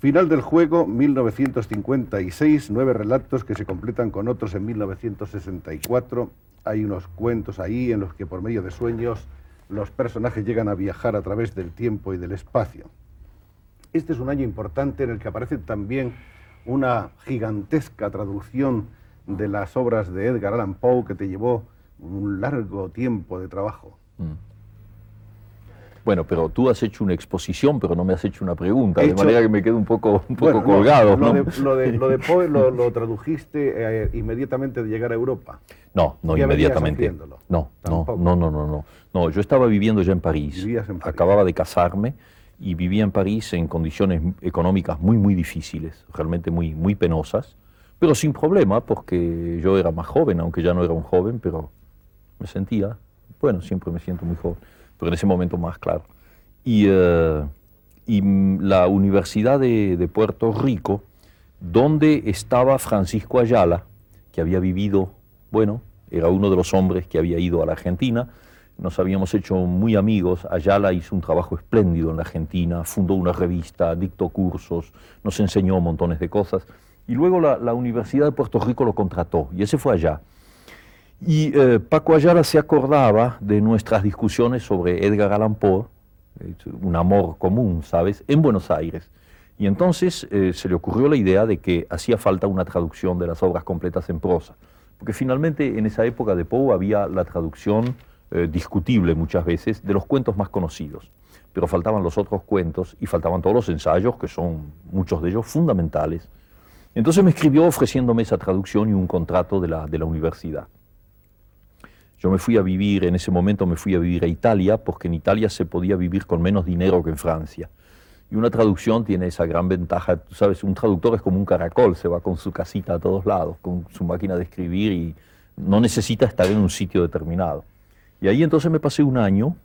Final del juego, 1956, nueve relatos que se completan con otros en 1964. Hay unos cuentos ahí en los que por medio de sueños los personajes llegan a viajar a través del tiempo y del espacio. Este es un año importante en el que aparece también una gigantesca traducción de las obras de Edgar Allan Poe que te llevó un largo tiempo de trabajo. Mm. Bueno, pero tú has hecho una exposición, pero no me has hecho una pregunta, de manera que me quedo un poco, un poco colgado. lo, de, lo, de, Poe lo, tradujiste eh, inmediatamente de llegar a Europa. No, no inmediatamente. No, no, no, no, no, no. yo estaba viviendo ya en París. en París. Acababa de casarme y vivía en París en condiciones económicas muy, muy difíciles, realmente muy, muy penosas pero sin problema, porque yo era más joven, aunque ya no era un joven, pero me sentía, bueno, siempre me siento muy joven, pero en ese momento más claro. Y, y la Universidad de, Puerto Rico, donde estaba Francisco Ayala, que había vivido, bueno, era uno de los hombres que había ido a la Argentina, nos habíamos hecho muy amigos, Ayala hizo un trabajo espléndido en la Argentina, fundó una revista, dictó cursos, nos enseñó montones de cosas. Y luego la, Universidad de Puerto Rico lo contrató, y ese fue allá. Y eh, Paco Ayala se acordaba de nuestras discusiones sobre Edgar Allan Poe, un amor común, ¿sabes?, en Buenos Aires. Y entonces eh, se le ocurrió la idea de que hacía falta una traducción de las obras completas en prosa. Porque finalmente en esa época de Poe había la traducción eh, discutible muchas veces de los cuentos más conocidos. Pero faltaban los otros cuentos y faltaban todos los ensayos, que son muchos de ellos fundamentales entonces me escribió ofreciéndome esa traducción y un contrato de la, de la universidad. Yo me fui a vivir, en ese momento me fui a vivir a Italia, porque en Italia se podía vivir con menos dinero que en Francia. Y una traducción tiene esa gran ventaja, tú sabes, un traductor es como un caracol, se va con su casita a todos lados, con su máquina de escribir y no necesita estar en un sitio determinado. Y ahí entonces me pasé un año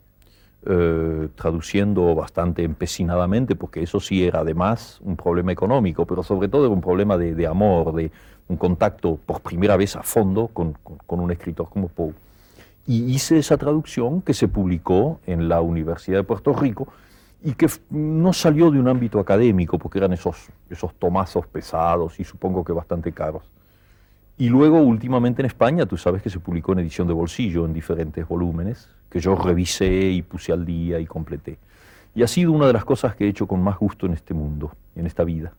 eh, traduciendo bastante empecinadamente, porque eso sí era además un problema económico, pero sobre todo era un problema de, amor, de un contacto por primera vez a fondo con, con un escritor como Poe. Y hice esa traducción que se publicó en la Universidad de Puerto Rico y que no salió de un ámbito académico, porque eran esos, esos tomazos pesados y supongo que bastante caros. Y luego, últimamente en España, tú sabes que se publicó en edición de bolsillo en diferentes volúmenes, que yo revisé y puse al día y completé. Y ha sido una de las cosas que he hecho con más gusto en este mundo, en esta vida,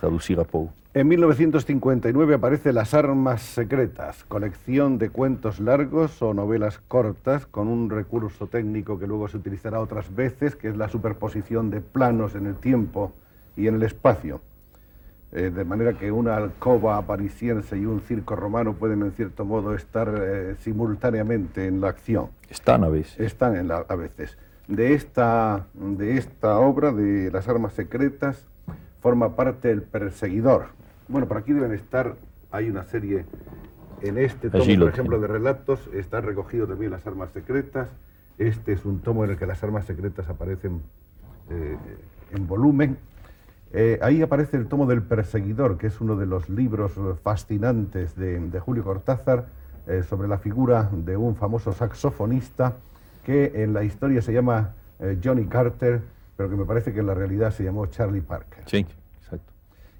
traducir a Poe. En 1959 aparece Las Armas Secretas, colección de cuentos largos o novelas cortas con un recurso técnico que luego se utilizará otras veces, que es la superposición de planos en el tiempo y en el espacio. Eh, de manera que una alcoba parisiense y un circo romano pueden en cierto modo estar eh, simultáneamente en la acción. Están a veces. Están en a veces. De esta, de esta obra, de Las Armas Secretas, forma parte El Perseguidor, bueno, por aquí deben estar, hay una serie, en este tomo, por ejemplo, de relatos, está recogido también las armas secretas. Este es un tomo en el que las armas secretas aparecen eh, en volumen. Eh, ahí aparece el tomo del perseguidor, que es uno de los libros fascinantes de, Julio Cortázar eh, sobre la figura de un famoso saxofonista que en la historia se llama Johnny Carter, pero que me parece que en la realidad se llamó Charlie Parker. Sí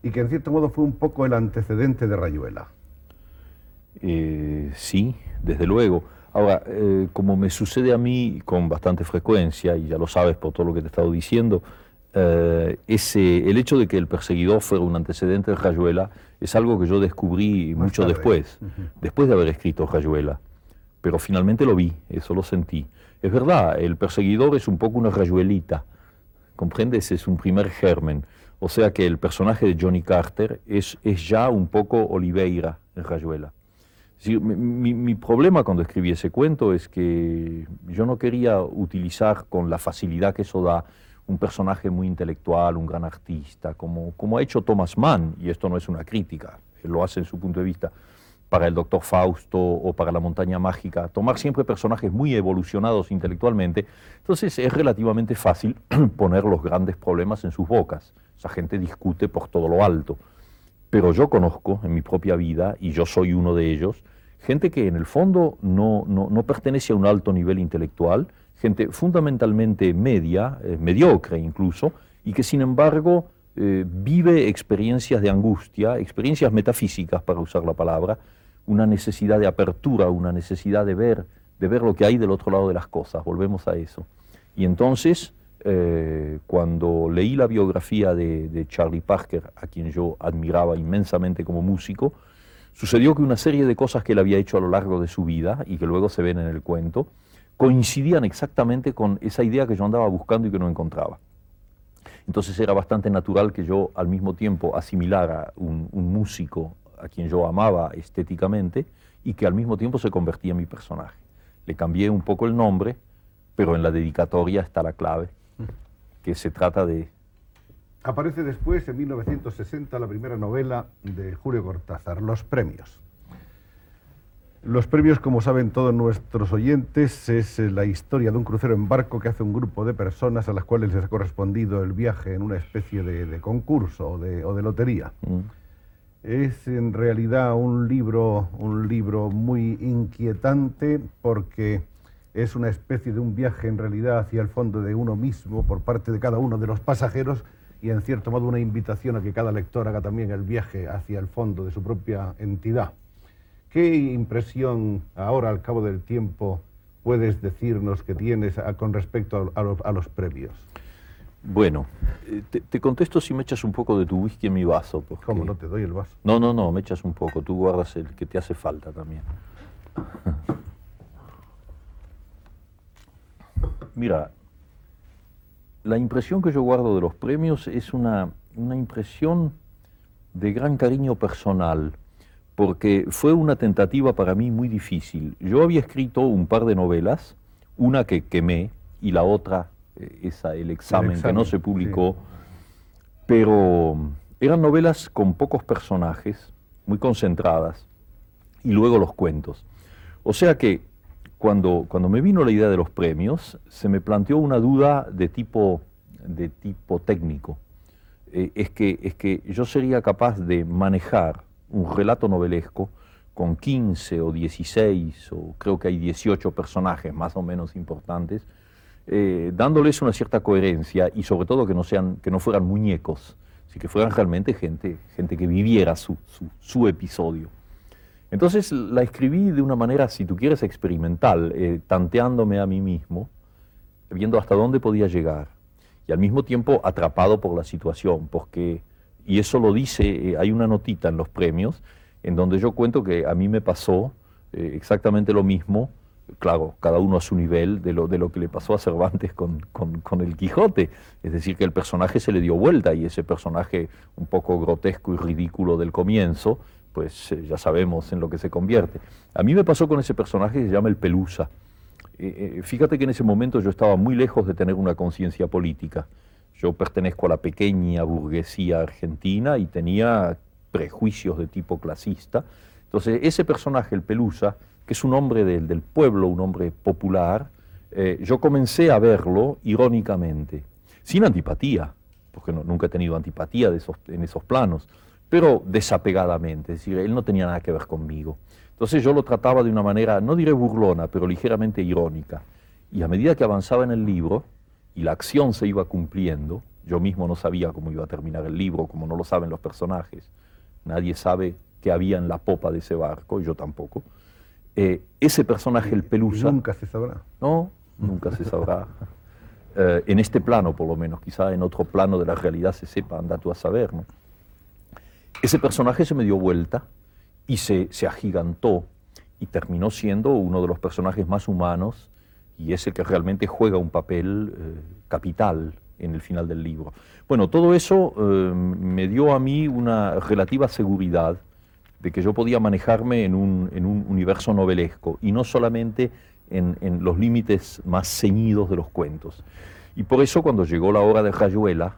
y que en cierto modo fue un poco el antecedente de Rayuela. Eh, sí, desde luego. Ahora, eh, como me sucede a mí con bastante frecuencia, y ya lo sabes por todo lo que te he estado diciendo, eh, ese, el hecho de que el perseguidor fuera un antecedente de Rayuela es algo que yo descubrí mucho después, después de haber escrito Rayuela. Pero finalmente lo vi, eso lo sentí. Es verdad, el perseguidor es un poco una rayuelita, ¿comprendes? Es un primer germen. O sea que el personaje de Johnny Carter es, es ya un poco Oliveira en Rayuela. mi, problema cuando escribí ese cuento es que yo no quería utilizar con la facilidad que eso da un personaje muy intelectual, un gran artista, como, como ha hecho Thomas Mann, y esto no es una crítica, lo hace en su punto de vista, para el Doctor Fausto o para la Montaña Mágica, tomar siempre personajes muy evolucionados intelectualmente, entonces es relativamente fácil poner los grandes problemas en sus bocas. Esa gente discute por todo lo alto. Pero yo conozco en mi propia vida, y yo soy uno de ellos, gente que en el fondo no, no, pertenece a un alto nivel intelectual, gente fundamentalmente media, eh, mediocre incluso, y que sin embargo eh, vive experiencias de angustia, experiencias metafísicas, para usar la palabra, una necesidad de apertura, una necesidad de ver, de ver lo que hay del otro lado de las cosas. Volvemos a eso. Y entonces eh, cuando leí la biografía de, Charlie Parker, a quien yo admiraba inmensamente como músico, sucedió que una serie de cosas que él había hecho a lo largo de su vida y que luego se ven en el cuento, coincidían exactamente con esa idea que yo andaba buscando y que no encontraba. Entonces era bastante natural que yo al mismo tiempo asimilara un, un músico a quien yo amaba estéticamente y que al mismo tiempo se convertía en mi personaje. Le cambié un poco el nombre, pero en la dedicatoria está la clave que se trata de... Aparece después, en 1960, la primera novela de Julio Cortázar, Los Premios. Los premios, como saben todos nuestros oyentes, es eh, la historia de un crucero en barco que hace un grupo de personas a las cuales les ha correspondido el viaje en una especie de, concurso o de, lotería. Mm. Es en realidad un libro, un libro muy inquietante porque es una especie de un viaje en realidad hacia el fondo de uno mismo por parte de cada uno de los pasajeros y en cierto modo una invitación a que cada lector haga también el viaje hacia el fondo de su propia entidad. ¿Qué impresión ahora al cabo del tiempo puedes decirnos que tienes con respecto a, los premios? Bueno, eh, te, contesto si me echas un poco de tu whisky en mi vaso. ¿Cómo no te doy el vaso? No, no, no, me echas un poco. Tú guardas el que te hace falta también. Mira, la impresión que yo guardo de los premios es una, impresión de gran cariño personal, porque fue una tentativa para mí muy difícil. Yo había escrito un par de novelas, una que quemé y la otra esa, el, examen, que no se publicó, pero eran novelas con pocos personajes, muy concentradas, y luego los cuentos. O sea que cuando, cuando me vino la idea de los premios, se me planteó una duda de tipo, de tipo técnico. Eh, es, que, es que yo sería capaz de manejar un relato novelesco con 15 o 16 o creo que hay 18 personajes más o menos importantes, eh, dándoles una cierta coherencia y sobre todo que no, sean, que no fueran muñecos, sino que fueran realmente gente, gente que viviera su, su, episodio. Entonces la escribí de una manera, si tú quieres, experimental, eh, tanteándome a mí mismo, viendo hasta dónde podía llegar y al mismo tiempo atrapado por la situación, porque, y eso lo dice, eh, hay una notita en los premios, en donde yo cuento que a mí me pasó eh, exactamente lo mismo, claro, cada uno a su nivel, de lo, de lo que le pasó a Cervantes con, con, el Quijote, es decir, que el personaje se le dio vuelta y ese personaje un poco grotesco y ridículo del comienzo, pues eh, ya sabemos en lo que se convierte. A mí me pasó con ese personaje que se llama el Pelusa. Eh, fíjate que en ese momento yo estaba muy lejos de tener una conciencia política. Yo pertenezco a la pequeña burguesía argentina y tenía prejuicios de tipo clasista. Entonces, ese personaje, el Pelusa, es un hombre del, del pueblo, un hombre popular, eh, yo comencé a verlo irónicamente, sin antipatía, porque nunca he tenido antipatía en esos planos, pero desapegadamente, es decir, él no tenía nada que ver conmigo. Entonces yo lo trataba de una manera, no diré burlona, pero ligeramente irónica. Y a medida que avanzaba en el libro y la acción se iba cumpliendo, yo mismo no sabía cómo iba a terminar el libro, como no lo saben los personajes, nadie sabe qué había en la popa de ese barco, yo tampoco. Eh, ese personaje, el Pelusa... nunca se sabrá. No, nunca se sabrá. Eh, en este plano, por lo menos, quizá en otro plano de la realidad se sepa, anda tú a saber, ¿no? Ese personaje se me dio vuelta y se, se agigantó y terminó siendo uno de los personajes más humanos y ese que realmente juega un papel eh, capital en el final del libro. Bueno, todo eso eh, me dio a mí una relativa seguridad de que yo podía manejarme en un, en un universo novelesco y no solamente en, en, los límites más ceñidos de los cuentos. Y por eso cuando llegó la hora de Rayuela,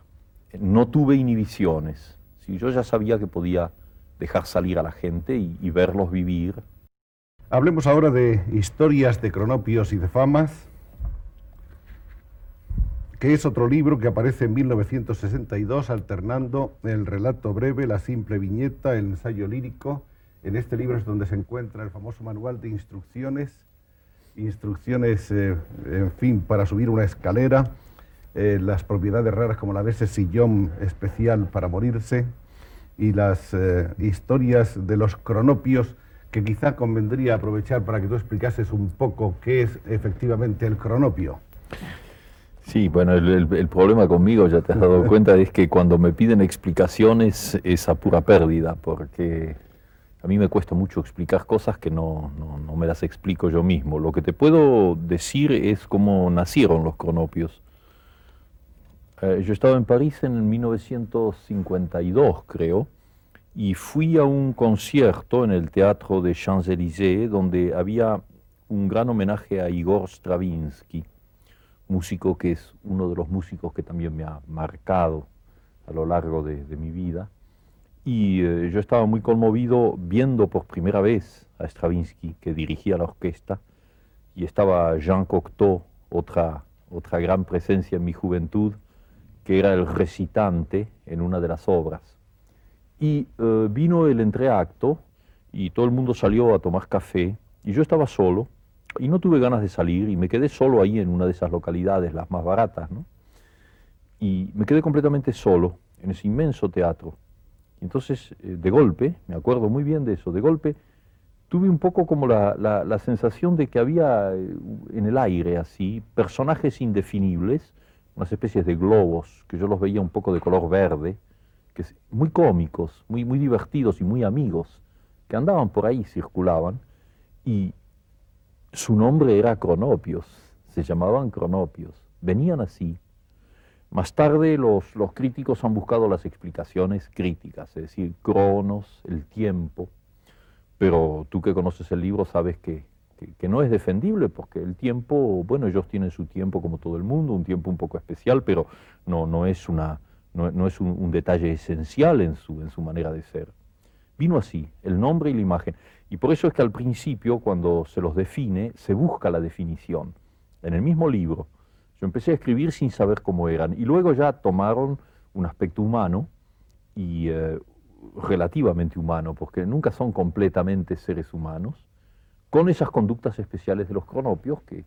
no tuve inhibiciones. Si yo ya sabía que podía dejar salir a la gente y verlos vivir. Hablemos ahora de historias de cronopios y de famas que es otro libro que aparece en 1962 alternando el relato breve, la simple viñeta, el ensayo lírico. En este libro es donde se encuentra el famoso manual de instrucciones, instrucciones, eh, en fin, para subir una escalera, eh, las propiedades raras como la de ese sillón especial para morirse y las eh, historias de los cronopios que quizá convendría aprovechar para que tú explicases un poco qué es efectivamente el cronopio. Sí, bueno, el, problema conmigo, ya te has dado cuenta, es que cuando me piden explicaciones es a pura pérdida, porque a mí me cuesta mucho explicar cosas que no, no, me las explico yo mismo. Lo que te puedo decir es cómo nacieron los cronopios. Eh, yo estaba en París en 1952, creo, y fui a un concierto en el Teatro de Champs-Élysées donde había un gran homenaje a Igor Stravinsky músico que es uno de los músicos que también me ha marcado a lo largo de, mi vida. Y eh, yo estaba muy conmovido viendo por primera vez a Stravinsky, que dirigía la orquesta, y estaba Jean Cocteau, otra, otra gran presencia en mi juventud, que era el recitante en una de las obras. Y eh, vino el entreacto y todo el mundo salió a tomar café y yo estaba solo y no tuve ganas de salir y me quedé solo ahí en una de esas localidades, las más baratas, ¿no? Y me quedé completamente solo en ese inmenso teatro. Entonces, eh, de golpe, me acuerdo muy bien de eso, de golpe tuve un poco como la, la, sensación de que había eh, en el aire así personajes indefinibles, unas especies de globos, que yo los veía un poco de color verde, que muy cómicos, muy, muy divertidos y muy amigos, que andaban por ahí, circulaban, y su nombre era Cronopios, se llamaban Cronopios, venían así. Más tarde los, los críticos han buscado las explicaciones críticas, es decir, Cronos, el tiempo, pero tú que conoces el libro sabes que, que, no es defendible porque el tiempo, bueno, ellos tienen su tiempo como todo el mundo, un tiempo un poco especial, pero no, no es, una, no, es un, detalle esencial en su, en su manera de ser. Vino así, el nombre y la imagen. Y por eso es que al principio, cuando se los define, se busca la definición. En el mismo libro, yo empecé a escribir sin saber cómo eran, y luego ya tomaron un aspecto humano y eh, relativamente humano, porque nunca son completamente seres humanos, con esas conductas especiales de los cronopios, que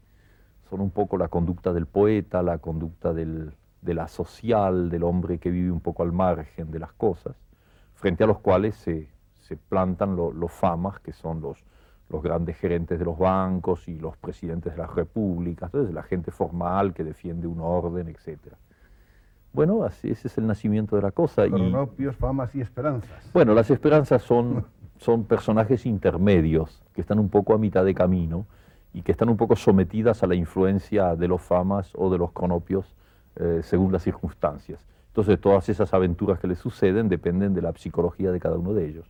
son un poco la conducta del poeta, la conducta del, de la social, del hombre que vive un poco al margen de las cosas, frente a los cuales se, plantan los famas, que son los, los grandes gerentes de los bancos y los presidentes de las repúblicas, entonces la gente formal que defiende un orden, etc. Bueno, así, ese es el nacimiento de la cosa. Cronopios, famas y esperanzas. Bueno, las esperanzas son son personajes intermedios que están un poco a mitad de camino y que están un poco sometidas a la influencia de los famas o de los cronopios eh, según las circunstancias. Entonces todas esas aventuras que les suceden dependen de la psicología de cada uno de ellos.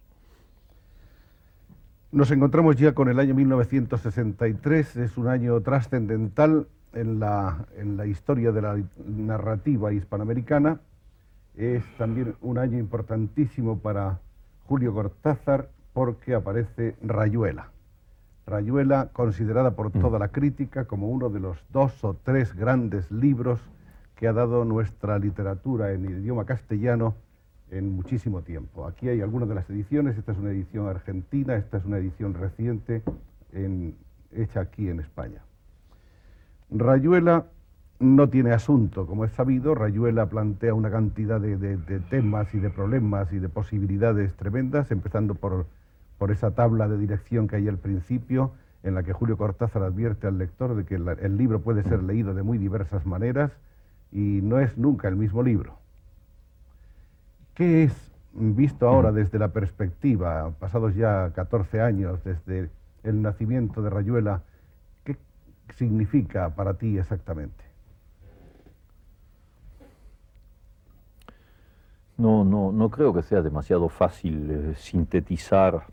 Nos encontramos ya con el año 1963, es un año trascendental en la, en la historia de la narrativa hispanoamericana, es también un año importantísimo para Julio Cortázar porque aparece Rayuela. Rayuela, considerada por mm. toda la crítica como uno de los dos o tres grandes libros que ha dado nuestra literatura en idioma castellano en muchísimo tiempo. Aquí hay algunas de las ediciones, esta es una edición argentina, esta es una edición reciente hecha aquí en España. Rayuela no tiene asunto, como es sabido. Rayuela plantea una cantidad de, temas y de problemas y de posibilidades tremendas, empezando por, por, esa tabla de dirección que hay al principio, en la que Julio Cortázar advierte al lector de que el libro puede ser leído de muy diversas maneras y no es nunca el mismo libro. ¿Qué es, visto ahora desde la perspectiva, pasados ya 14 años desde el nacimiento de Rayuela, qué significa para ti exactamente? No, no, no creo que sea demasiado fácil eh, sintetizar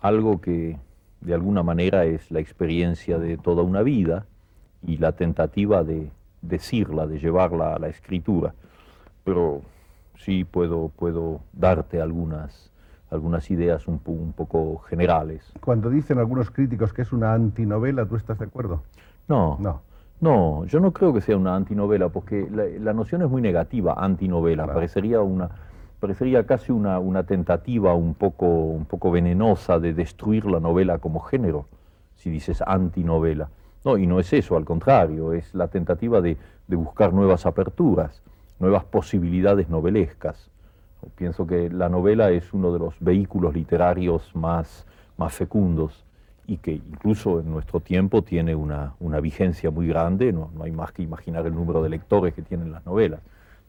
algo que de alguna manera es la experiencia de toda una vida y la tentativa de decirla, de llevarla a la escritura. Pero sí puedo, puedo darte algunas, algunas ideas un, un poco generales. Cuando dicen algunos críticos que es una antinovela, ¿tú estás de acuerdo? No. No. No, yo no creo que sea una antinovela, porque la, noción es muy negativa, antinovela. Parecería, una, parecería casi una, una, tentativa un poco, un poco venenosa de destruir la novela como género, si dices antinovela. No, y no es eso, al contrario, es la tentativa de, de buscar nuevas aperturas, nuevas posibilidades novelescas. Pienso que la novela es uno de los vehículos literarios más, más fecundos y que incluso en nuestro tiempo tiene una, vigencia muy grande, no, hay más que imaginar el número de lectores que tienen las novelas.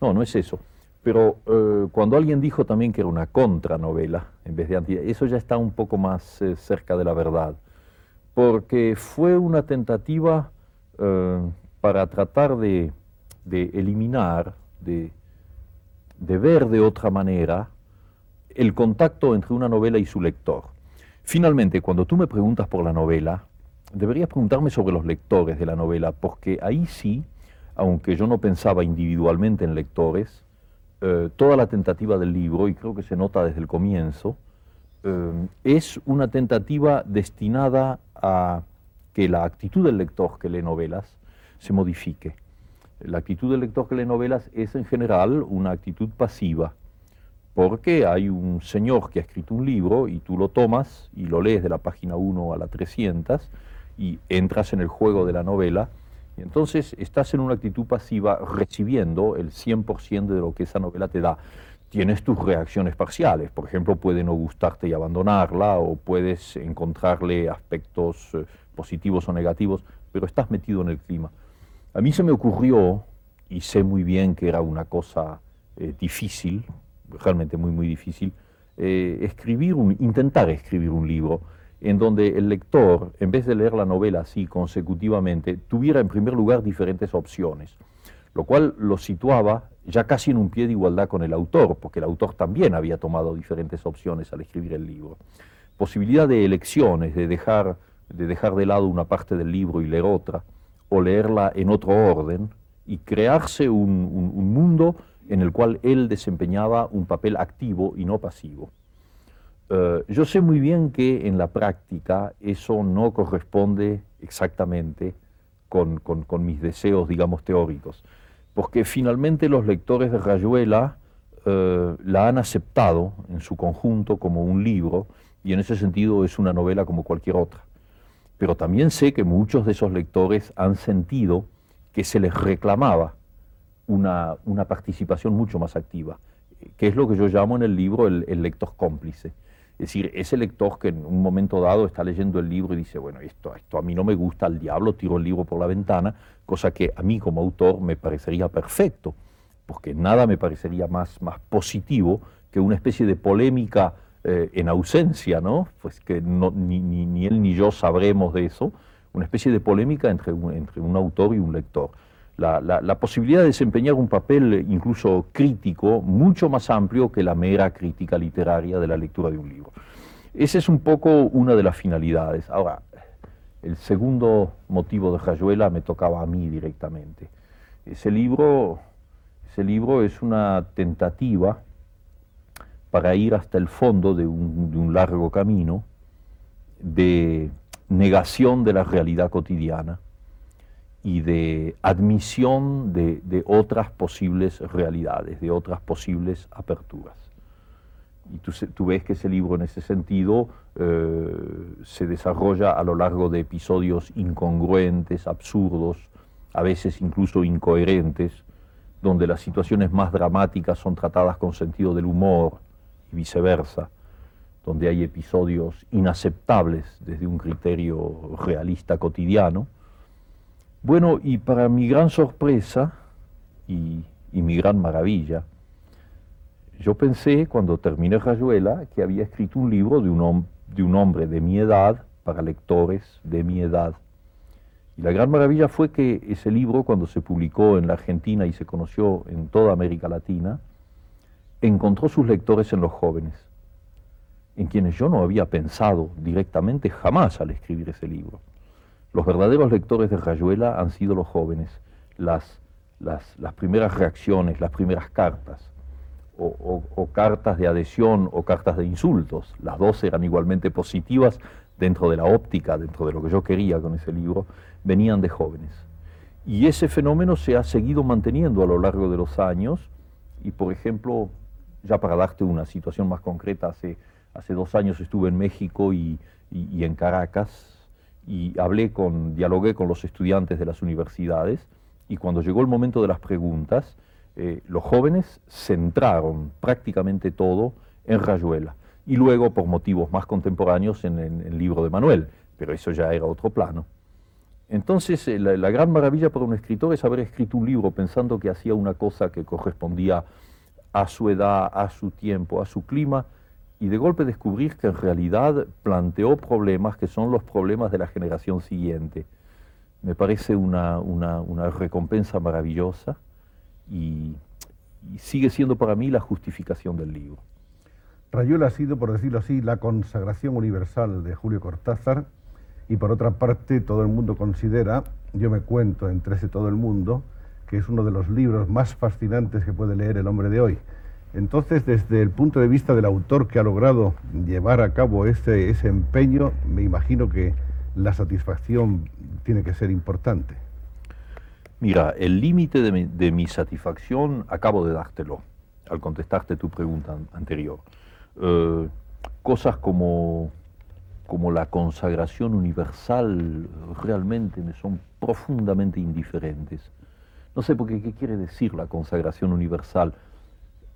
No, no es eso. Pero eh, cuando alguien dijo también que era una contranovela, en vez de anti, eso ya está un poco más eh, cerca de la verdad, porque fue una tentativa eh, para tratar de, de eliminar, de, ver de otra manera el contacto entre una novela y su lector. Finalmente, cuando tú me preguntas por la novela, deberías preguntarme sobre los lectores de la novela, porque ahí sí, aunque yo no pensaba individualmente en lectores, eh, toda la tentativa del libro, y creo que se nota desde el comienzo, eh, es una tentativa destinada a que la actitud del lector que lee novelas se modifique. La actitud del lector que lee novelas es en general una actitud pasiva, porque hay un señor que ha escrito un libro y tú lo tomas y lo lees de la página 1 a la 300 y entras en el juego de la novela y entonces estás en una actitud pasiva recibiendo el 100% de lo que esa novela te da. Tienes tus reacciones parciales, por ejemplo, puede no gustarte y abandonarla o puedes encontrarle aspectos eh, positivos o negativos, pero estás metido en el clima. A mí se me ocurrió, y sé muy bien que era una cosa eh, difícil, realmente muy, muy difícil, eh, escribir un, intentar escribir un libro en donde el lector, en vez de leer la novela así consecutivamente, tuviera en primer lugar diferentes opciones, lo cual lo situaba ya casi en un pie de igualdad con el autor, porque el autor también había tomado diferentes opciones al escribir el libro. Posibilidad de elecciones, de dejar de dejar de lado una parte del libro y leer otra, o leerla en otro orden, y crearse un, mundo en el cual él desempeñaba un papel activo y no pasivo. Eh, yo sé muy bien que en la práctica eso no corresponde exactamente con, mis deseos, digamos, teóricos, porque finalmente los lectores de Rayuela eh, la han aceptado en su conjunto como un libro, y en ese sentido es una novela como cualquier otra. Pero también sé que muchos de esos lectores han sentido que se les reclamaba una, una participación mucho más activa, que es lo que yo llamo en el libro el, lector cómplice. Es decir, ese lector que en un momento dado está leyendo el libro y dice, bueno, esto, esto a mí no me gusta, al diablo tiro el libro por la ventana, cosa que a mí como autor me parecería perfecto, porque nada me parecería más, más positivo que una especie de polémica eh, en ausencia, ¿no? Pues que ni, él ni yo sabremos de eso, una especie de polémica entre un, autor y un lector. La, la, posibilidad de desempeñar un papel incluso crítico mucho más amplio que la mera crítica literaria de la lectura de un libro. Esa es un poco una de las finalidades. Ahora, el segundo motivo de Rayuela me tocaba a mí directamente. Ese libro, ese libro es una tentativa para ir hasta el fondo de un, largo camino de negación de la realidad cotidiana y de admisión de, otras posibles realidades, de otras posibles aperturas. Y tú, ves que ese libro en ese sentido eh, se desarrolla a lo largo de episodios incongruentes, absurdos, a veces incluso incoherentes, donde las situaciones más dramáticas son tratadas con sentido del humor, viceversa, donde hay episodios inaceptables desde un criterio realista cotidiano. Bueno, y para mi gran sorpresa y, mi gran maravilla, yo pensé cuando terminé Rayuela que había escrito un libro de un, de un hombre de mi edad para lectores de mi edad. Y la gran maravilla fue que ese libro, cuando se publicó en la Argentina y se conoció en toda América Latina, encontró sus lectores en los jóvenes, en quienes yo no había pensado directamente jamás al escribir ese libro. Los verdaderos lectores de Rayuela han sido los jóvenes, las, las, primeras reacciones, las primeras cartas, o, cartas de adhesión o cartas de insultos. Las dos eran igualmente positivas dentro de la óptica, dentro de lo que yo quería con ese libro, venían de jóvenes. Y ese fenómeno se ha seguido manteniendo a lo largo de los años y, por ejemplo, ya para darte una situación más concreta, hace, hace dos años estuve en México y, en Caracas y hablé con, dialogué con los estudiantes de las universidades y cuando llegó el momento de las preguntas, eh, los jóvenes centraron prácticamente todo en Rayuela y luego por motivos más contemporáneos en, el libro de Manuel, pero eso ya era otro plano. Entonces, eh, la, la, gran maravilla para un escritor es haber escrito un libro pensando que hacía una cosa que correspondía a su edad, a su tiempo, a su clima, y de golpe descubrir que en realidad planteó problemas que son los problemas de la generación siguiente. Me parece una, recompensa maravillosa y, sigue siendo para mí la justificación del libro. Rayuela ha sido, por decirlo así, la consagración universal de Julio Cortázar y por otra parte todo el mundo considera, yo me cuento entre ese todo el mundo, que es uno de los libros más fascinantes que puede leer el hombre de hoy. Entonces, desde el punto de vista del autor que ha logrado llevar a cabo ese, ese empeño, me imagino que la satisfacción tiene que ser importante. Mira, el límite de, mi satisfacción acabo de dártelo al contestarte tu pregunta anterior. Eh, cosas como, como la consagración universal realmente me son profundamente indiferentes. No sé por qué, qué quiere decir la consagración universal.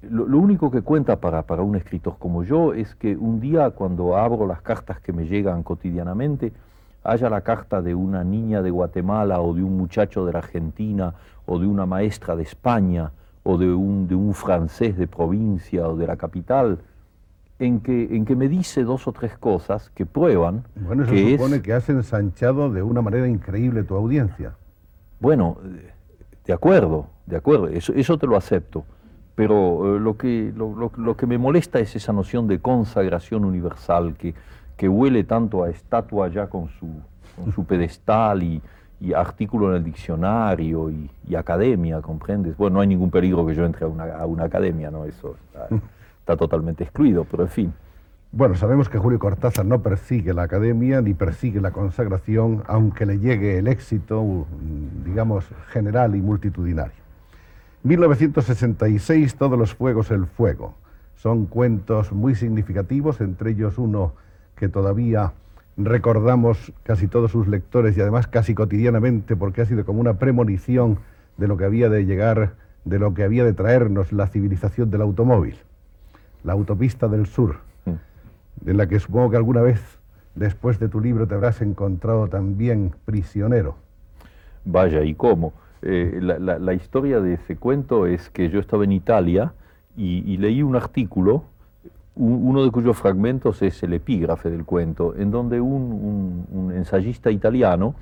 Lo, único que cuenta para, para, un escritor como yo es que un día cuando abro las cartas que me llegan cotidianamente, haya la carta de una niña de Guatemala o de un muchacho de la Argentina o de una maestra de España o de un, de un francés de provincia o de la capital, en que, en que me dice dos o tres cosas que prueban. Bueno, eso que supone que has ensanchado de una manera increíble tu audiencia. Bueno, de acuerdo, de acuerdo, eso, eso te lo acepto. Pero eh, lo, que, lo, que me molesta es esa noción de consagración universal que, que huele tanto a estatua ya con su, con su pedestal y, y artículo en el diccionario y, y, academia, ¿comprendes? Bueno, no hay ningún peligro que yo entre a una, a una academia, ¿no? Eso está, está, totalmente excluido, pero en fin. Bueno, sabemos que Julio Cortázar no persigue la academia ni persigue la consagración, aunque le llegue el éxito, digamos, general y multitudinario. 1966, Todos los fuegos el fuego. Son cuentos muy significativos, entre ellos uno que todavía recordamos casi todos sus lectores y además casi cotidianamente porque ha sido como una premonición de lo que había de llegar, de lo que había de traernos la civilización del automóvil, la autopista del sur, mm. En la que supongo que alguna vez después de tu libro te habrás encontrado también prisionero. Vaya, ¿y cómo? Eh, la, historia de ese cuento es que yo estaba en Italia y, leí un artículo uno de cuyos fragmentos es el epígrafe del cuento, en donde un, ensayista italiano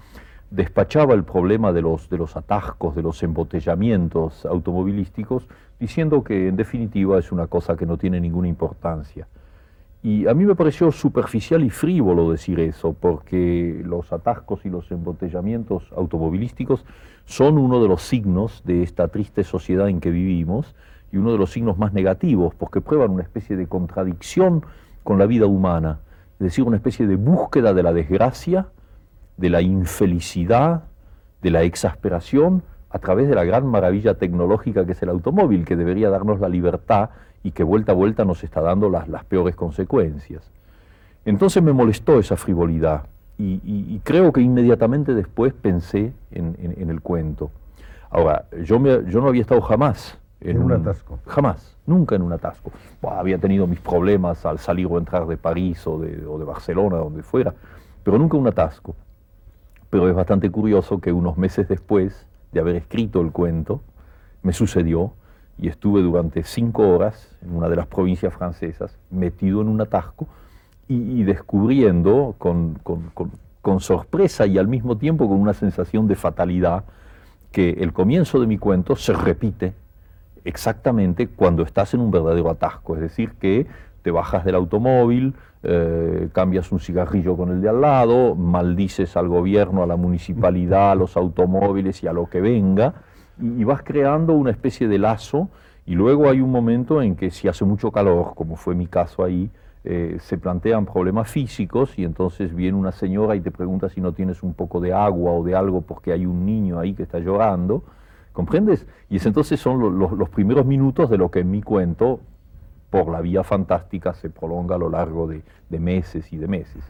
despachaba el problema de los atascos, de los embotellamientos automovilísticos, diciendo que en definitiva es una cosa que no tiene ninguna importancia. Y a mí me pareció superficial y frívolo decir eso, porque los atascos y los embotellamientos automovilísticos son uno de los signos de esta triste sociedad en que vivimos, y uno de los signos más negativos, porque prueban una especie de contradicción con la vida humana, es decir, una especie de búsqueda de la desgracia, de la infelicidad, de la exasperación, a través de la gran maravilla tecnológica que es el automóvil, que debería darnos la libertad y que vuelta a vuelta nos está dando las, las peores consecuencias. Entonces me molestó esa frivolidad y, y, y creo que inmediatamente después pensé en, en, en el cuento. Ahora, yo, me, yo no había estado jamás en, en un, atasco. Jamás, nunca en un atasco. Había tenido mis problemas al salir o entrar de París o de, o de Barcelona, donde fuera, pero nunca un atasco. Pero es bastante curioso que unos meses después de haber escrito el cuento, me sucedió y estuve durante cinco horas en una de las provincias francesas metido en un atasco y, descubriendo con, con, con, con sorpresa y al mismo tiempo con una sensación de fatalidad que el comienzo de mi cuento se repite exactamente cuando estás en un verdadero atasco, es decir, que te bajas del automóvil, eh, cambias un cigarrillo con el de al lado, maldices al gobierno, a la municipalidad, a los automóviles y a lo que venga, y, vas creando una especie de lazo, y luego hay un momento en que si hace mucho calor, como fue mi caso ahí, eh, se plantean problemas físicos y entonces viene una señora y te pregunta si no tienes un poco de agua o de algo porque hay un niño ahí que está llorando, ¿Comprendes? Y es entonces son lo, lo, los primeros minutos de lo que en mi cuento, por la vía fantástica, se prolonga a lo largo de meses y de meses.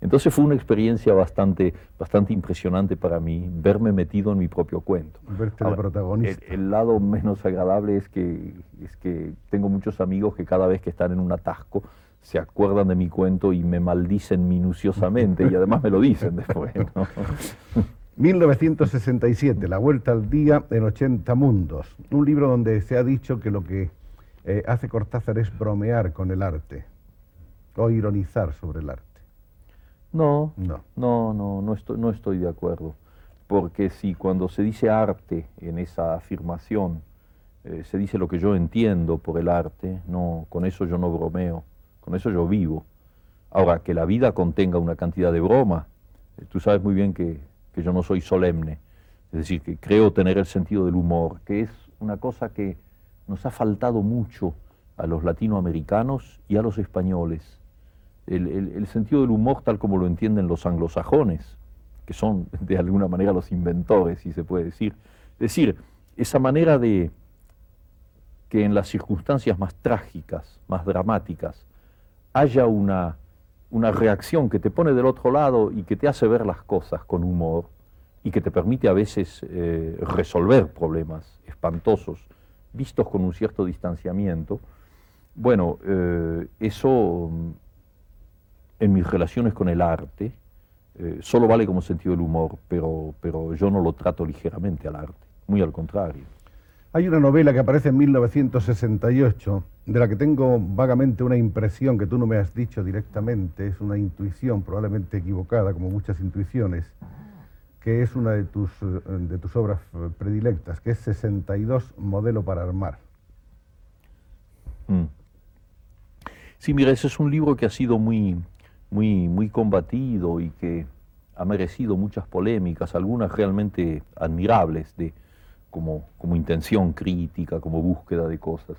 Entonces fue una experiencia bastante, bastante impresionante para mí verme metido en mi propio cuento. Verte Ahora, protagonista. El, el, lado menos agradable es que, es que tengo muchos amigos que cada vez que están en un atasco se acuerdan de mi cuento y me maldicen minuciosamente y además me lo dicen después. ¿no? 1967, La Vuelta al Día en 80 Mundos, un libro donde se ha dicho que lo que eh, hace Cortázar es bromear con el arte o ironizar sobre el arte. No, no, no, no, no estoy, no estoy de acuerdo, porque si cuando se dice arte en esa afirmación eh, se dice lo que yo entiendo por el arte, no, con eso yo no bromeo, con eso yo vivo. Ahora, que la vida contenga una cantidad de broma, eh, tú sabes muy bien que que yo no soy solemne, es decir, que creo tener el sentido del humor, que es una cosa que nos ha faltado mucho a los latinoamericanos y a los españoles. El, sentido del humor tal como lo entienden los anglosajones, que son de alguna manera los inventores, si se puede decir. Es decir, esa manera de que en las circunstancias más trágicas, más dramáticas, haya una una reacción que te pone del otro lado y que te hace ver las cosas con humor y que te permite a veces eh, resolver problemas espantosos vistos con un cierto distanciamiento, bueno, eh, eso mm, en mis relaciones con el arte eh, solo vale como sentido del humor, pero, pero yo no lo trato ligeramente al arte, muy al contrario. Hay una novela que aparece en 1968, de la que tengo vagamente una impresión que tú no me has dicho directamente, es una intuición probablemente equivocada, como muchas intuiciones, que es una de tus, de tus obras predilectas, que es 62 Modelo para Armar. Mm. Sí, mira, ese es un libro que ha sido muy, muy, muy combatido y que ha merecido muchas polémicas, algunas realmente admirables de, como, como intención crítica, como búsqueda de cosas.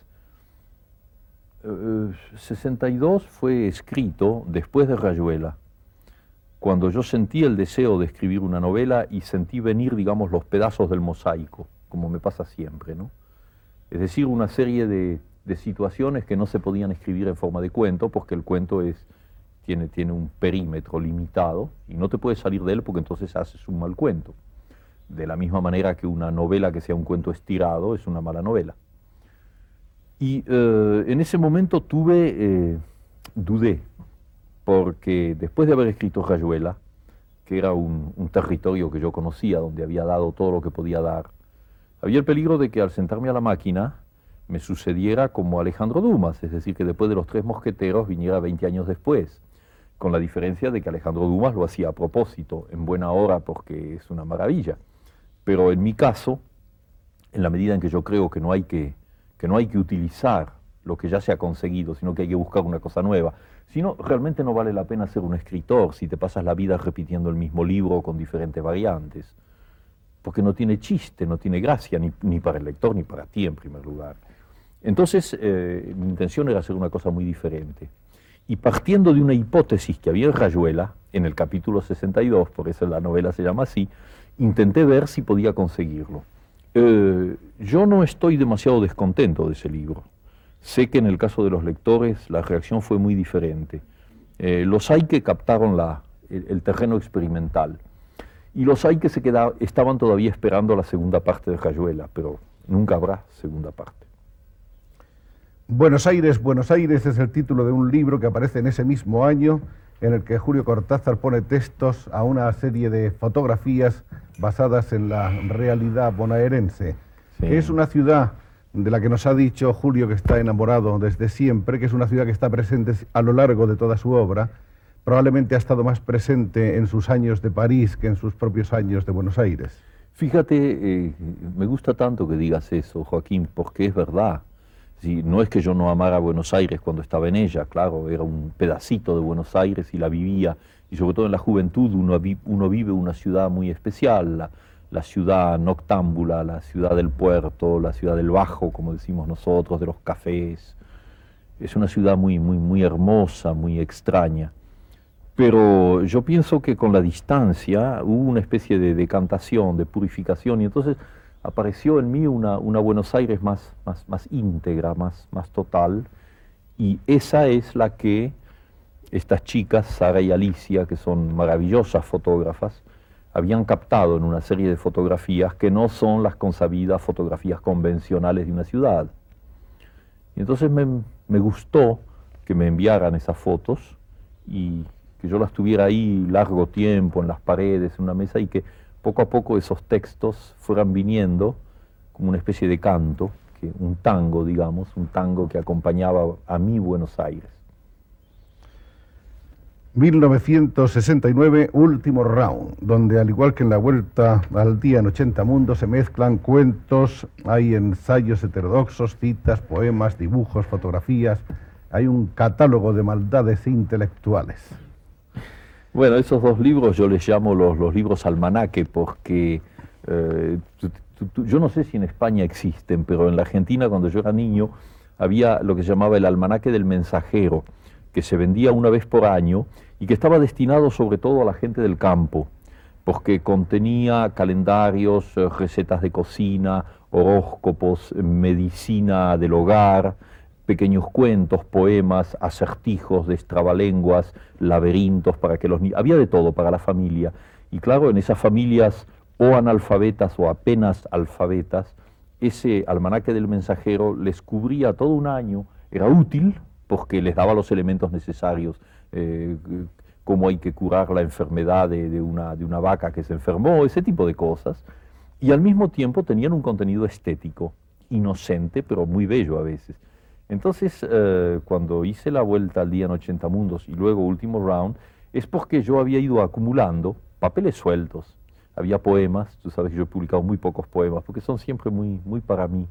62 eh, fue escrito después de Rayuela, cuando yo sentí el deseo de escribir una novela y sentí venir, digamos, los pedazos del mosaico, como me pasa siempre, ¿no? Es decir, una serie de, de situaciones que no se podían escribir en forma de cuento, porque el cuento es tiene, un perímetro limitado y no te puedes salir de él porque entonces haces un mal cuento. De la misma manera que una novela que sea un cuento estirado es una mala novela. Y eh, en ese momento tuve, eh, dudé, porque después de haber escrito Rayuela, que era un, un, territorio que yo conocía, donde había dado todo lo que podía dar, había el peligro de que al sentarme a la máquina me sucediera como Alejandro Dumas, es decir, que después de los tres mosqueteros viniera 20 años después con la diferencia de que Alejandro Dumas lo hacía a propósito, en buena hora, porque es una maravilla. Pero en mi caso, en la medida en que yo creo que no hay que, que, no hay que utilizar lo que ya se ha conseguido, sino que hay que buscar una cosa nueva, si no, realmente no vale la pena ser un escritor si te pasas la vida repitiendo el mismo libro con diferentes variantes, porque no tiene chiste, no tiene gracia, ni, ni para el lector ni para ti en primer lugar. Entonces, eh, mi intención era hacer una cosa muy diferente. Y partiendo de una hipótesis que había en Rayuela, en el capítulo 62, por eso la novela se llama así, intenté ver si podía conseguirlo. Eh, yo no estoy demasiado descontento de ese libro. Sé que en el caso de los lectores la reacción fue muy diferente. Eh, los hay que captaron el, terreno experimental y los hay que se quedaban, estaban todavía esperando la segunda parte de Rayuela, pero nunca habrá segunda parte. Buenos Aires, Buenos Aires es el título de un libro que aparece en ese mismo año en el que Julio Cortázar pone textos a una serie de fotografías basadas en la realidad bonaerense. Es una ciudad de la que nos ha dicho Julio que está enamorado desde siempre, que es una ciudad que está presente a lo largo de toda su obra. Probablemente ha estado más presente en sus años de París que en sus propios años de Buenos Aires. Fíjate, eh, me gusta tanto que digas eso, Joaquín, porque es verdad no es que yo no amara Buenos Aires cuando estaba en ella, claro, era un pedacito de Buenos Aires y la vivía, y sobre todo en la juventud uno, uno vive una ciudad muy especial, la, ciudad noctámbula, la ciudad del puerto, la ciudad del bajo, como decimos nosotros, de los cafés. Es una ciudad muy, muy, muy hermosa, muy extraña. Pero yo pienso que con la distancia hubo una especie de decantación, de purificación, y entonces apareció en mí una, Buenos Aires más, más, íntegra, más, más total, y esa es la que estas chicas, Sara y Alicia, que son maravillosas fotógrafas, habían captado en una serie de fotografías que no son las consabidas fotografías convencionales de una ciudad. Y entonces me, me gustó que me enviaran esas fotos y que yo las tuviera ahí largo tiempo en las paredes, en una mesa, y que poco a poco esos textos fueran viniendo como una especie de canto, un tango, digamos, un tango que acompañaba a mi Buenos Aires. 1969, último round, donde al igual que en la vuelta al día en 80 mundos se mezclan cuentos, hay ensayos heterodoxos, citas, poemas, dibujos, fotografías, hay un catálogo de maldades intelectuales. Bueno, esos dos libros yo les llamo los, libros almanaque porque eh, yo no sé si en España existen, pero en la Argentina cuando yo era niño había lo que se llamaba el almanaque del mensajero, que se vendía una vez por año y que estaba destinado sobre todo a la gente del campo, porque contenía calendarios, eh, recetas de cocina, horóscopos, medicina del hogar, pequeños cuentos, poemas, acertijos, destrabalenguas, laberintos para que los niños... Había de todo para la familia. Y claro, en esas familias o analfabetas o apenas alfabetas, ese almanaque del mensajero les cubría todo un año, era útil porque les daba los elementos necesarios, eh, cómo hay que curar la enfermedad de, una, de una vaca que se enfermó, ese tipo de cosas, y al mismo tiempo tenían un contenido estético, inocente, pero muy bello a veces. Entonces, eh, cuando hice la vuelta al día en 80 mundos y luego último round, es porque yo había ido acumulando papeles sueltos. Había poemas, tú sabes que yo he publicado muy pocos poemas, porque son siempre muy, muy para mí.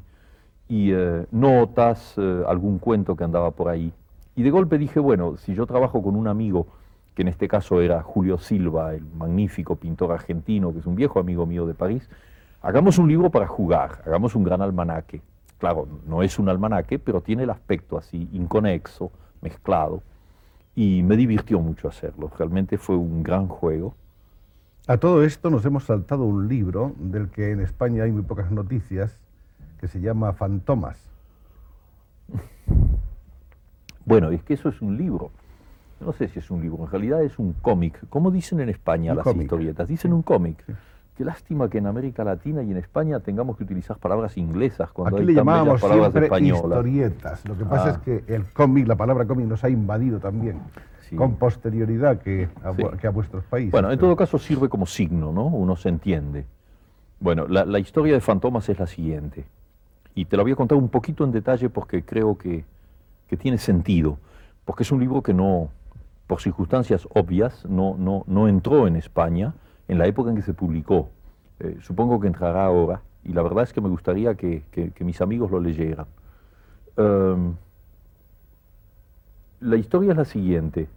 Y eh, notas, eh, algún cuento que andaba por ahí. Y de golpe dije, bueno, si yo trabajo con un amigo que en este caso era Julio Silva, el magnífico pintor argentino, que es un viejo amigo mío de París, hagamos un libro para jugar, hagamos un gran almanaque. Claro, no es un almanaque, pero tiene el aspecto así, inconexo, mezclado, y me divirtió mucho hacerlo, realmente fue un gran juego. A todo esto nos hemos saltado un libro del que en España hay muy pocas noticias, que se llama Fantomas. Bueno, es que eso es un libro. No sé si es un libro, en realidad es un cómic. ¿Cómo dicen en España las historietas? Dicen un cómic. Qué lástima que en América Latina y en España tengamos que utilizar palabras inglesas cuando Aquí hay le llamábamos palabras siempre españolas. historietas. Lo que pasa Ah. es que el cómic, la palabra cómic, nos ha invadido también, Sí. con posterioridad que a, Sí. vu- que a vuestros países. Bueno, en todo caso sirve como signo, ¿no? Uno se entiende. Bueno, la, la historia de Fantomas es la siguiente. Y te la voy a contar un poquito en detalle porque creo que, que tiene sentido. Porque es un libro que no, por circunstancias obvias, no, no, no entró en España en la época en que se publicó. Eh, supongo que entrará ahora. Y la verdad es que me gustaría que, mis amigos lo leyeran. Em, la historia es la siguiente.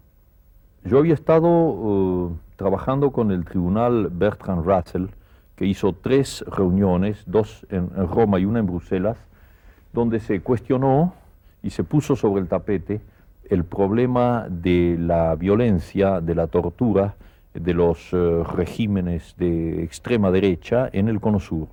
Yo había estado eh, trabajando con el tribunal Bertrand Russell, que hizo tres reuniones, dos en Roma y una en Bruselas, donde se cuestionó y se puso sobre el tapete el problema de la violencia, de la tortura, de los eh, regímenes de extrema derecha en el Cono Sur.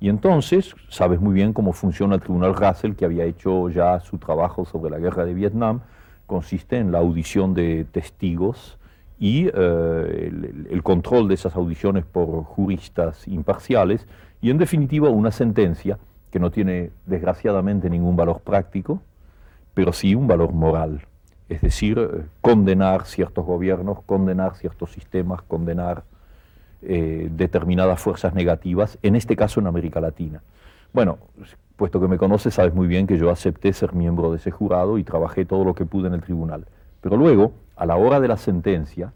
Y entonces, sabes muy bien cómo funciona el Tribunal Russell, que había hecho ya su trabajo sobre la guerra de Vietnam, consiste en la audición de testigos y eh, el, el control de esas audiciones por juristas imparciales y, en definitiva, una sentencia que no tiene, desgraciadamente, ningún valor práctico, pero sí un valor moral. Es decir, condenar ciertos gobiernos, condenar ciertos sistemas, condenar eh, determinadas fuerzas negativas, en este caso en América Latina. Bueno, puesto que me conoces, sabes muy bien que yo acepté ser miembro de ese jurado y trabajé todo lo que pude en el tribunal. Pero luego, a la hora de la sentencia,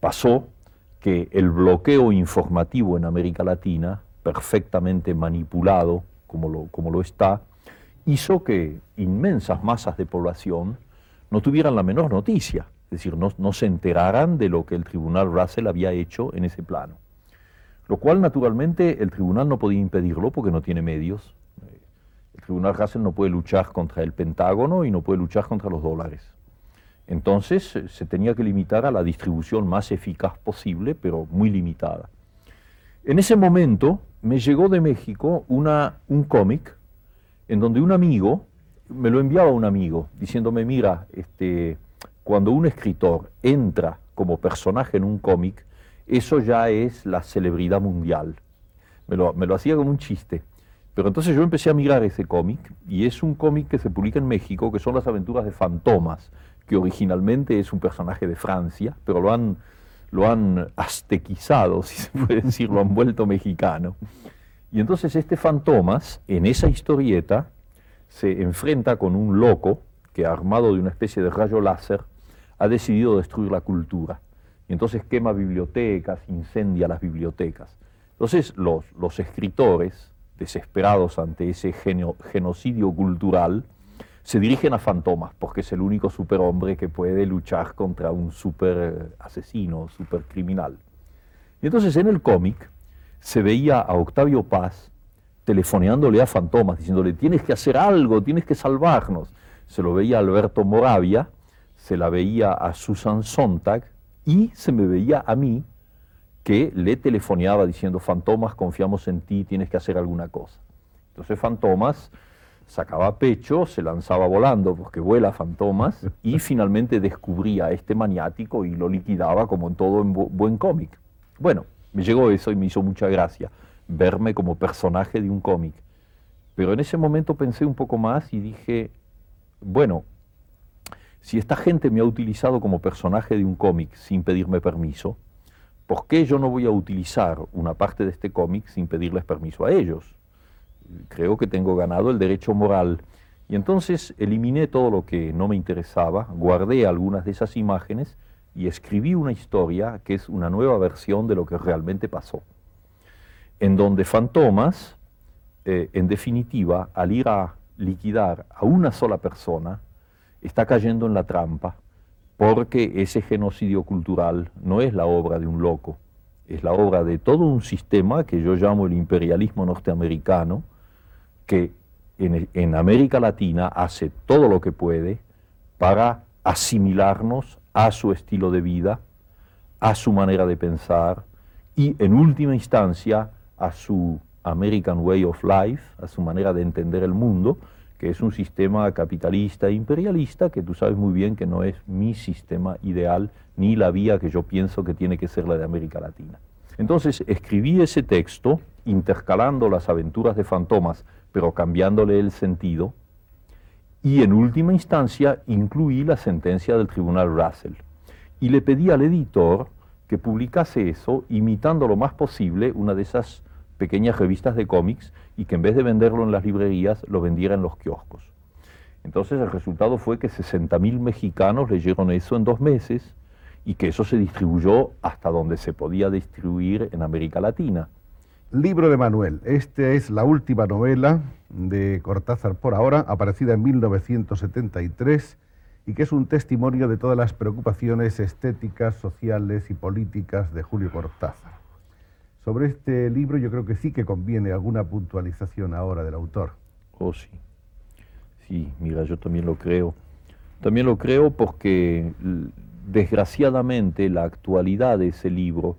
pasó que el bloqueo informativo en América Latina, perfectamente manipulado como lo, como lo está, hizo que inmensas masas de población no tuvieran la menor noticia, es decir, no, se enteraran de lo que el tribunal Russell había hecho en ese plano. Lo cual, naturalmente, el tribunal no podía impedirlo porque no tiene medios. Eh, El tribunal Russell no puede luchar contra el Pentágono y no puede luchar contra los dólares. Entonces eh, se tenía que limitar a la distribución más eficaz posible, pero muy limitada. En ese momento me llegó de México un cómic en donde un amigo, me lo enviaba un amigo, diciéndome, mira, este, cuando un escritor entra como personaje en un cómic, eso ya es la celebridad mundial. Me lo, me lo hacía como un chiste. Pero entonces yo empecé a mirar ese cómic, y es un cómic que se publica en México, que son las aventuras de Fantomas, que originalmente es un personaje de Francia, pero lo han, lo han aztequizado, si se puede decir, lo han vuelto mexicano. Y entonces este Fantomas, en esa historieta, se enfrenta con un loco que, armado de una especie de rayo láser, ha decidido destruir la cultura. Y entonces quema bibliotecas, incendia las bibliotecas. Entonces los, los escritores, desesperados ante ese geno- genocidio cultural, se dirigen a Fantomas, porque es el único superhombre que puede luchar contra un super asesino, super criminal. Y entonces en el cómic se veía a Octavio Paz telefoneándole a Fantomas, diciéndole, tienes que hacer algo, tienes que salvarnos. Se lo veía a Alberto Moravia, se la veía a Susan Sontag y se me veía a mí que le telefoneaba diciendo, Fantomas, confiamos en ti, tienes que hacer alguna cosa. Entonces Fantomas sacaba pecho, se lanzaba volando, porque vuela Fantomas, y finalmente descubría a este maniático y lo liquidaba como en todo en bu- buen cómic. Bueno, me llegó eso y me hizo mucha gracia verme como personaje de un cómic. Pero en ese momento pensé un poco más y dije, bueno, si esta gente me ha utilizado como personaje de un cómic sin pedirme permiso, ¿por qué yo no voy a utilizar una parte de este cómic sin pedirles permiso a ellos? Creo que tengo ganado el derecho moral. Y entonces eliminé todo lo que no me interesaba, guardé algunas de esas imágenes y escribí una historia que es una nueva versión de lo que realmente pasó, en donde Fantomas, eh, en definitiva, al ir a liquidar a una sola persona, está cayendo en la trampa porque ese genocidio cultural no es la obra de un loco, es la obra de todo un sistema que yo llamo el imperialismo norteamericano, que en, América Latina hace todo lo que puede para asimilarnos a su estilo de vida, a su manera de pensar y en última instancia a su American Way of Life, a su manera de entender el mundo, que es un sistema capitalista e imperialista que tú sabes muy bien que no es mi sistema ideal ni la vía que yo pienso que tiene que ser la de América Latina. Entonces escribí ese texto intercalando las aventuras de Fantomas, pero cambiándole el sentido, y en última instancia incluí la sentencia del tribunal Russell. Y le pedí al editor que publicase eso imitando lo más posible una de esas pequeñas revistas de cómics y que en vez de venderlo en las librerías lo vendiera en los kioscos. Entonces el resultado fue que 60.000 mexicanos leyeron eso en dos meses y que eso se distribuyó hasta donde se podía distribuir en América Latina. Libro de Manuel. Esta es la última novela de Cortázar por ahora, aparecida en 1973 y que es un testimonio de todas las preocupaciones estéticas, sociales y políticas de Julio Cortázar. Sobre este libro yo creo que sí que conviene alguna puntualización ahora del autor. Oh, sí. Sí, mira, yo también lo creo. También lo creo porque desgraciadamente la actualidad de ese libro,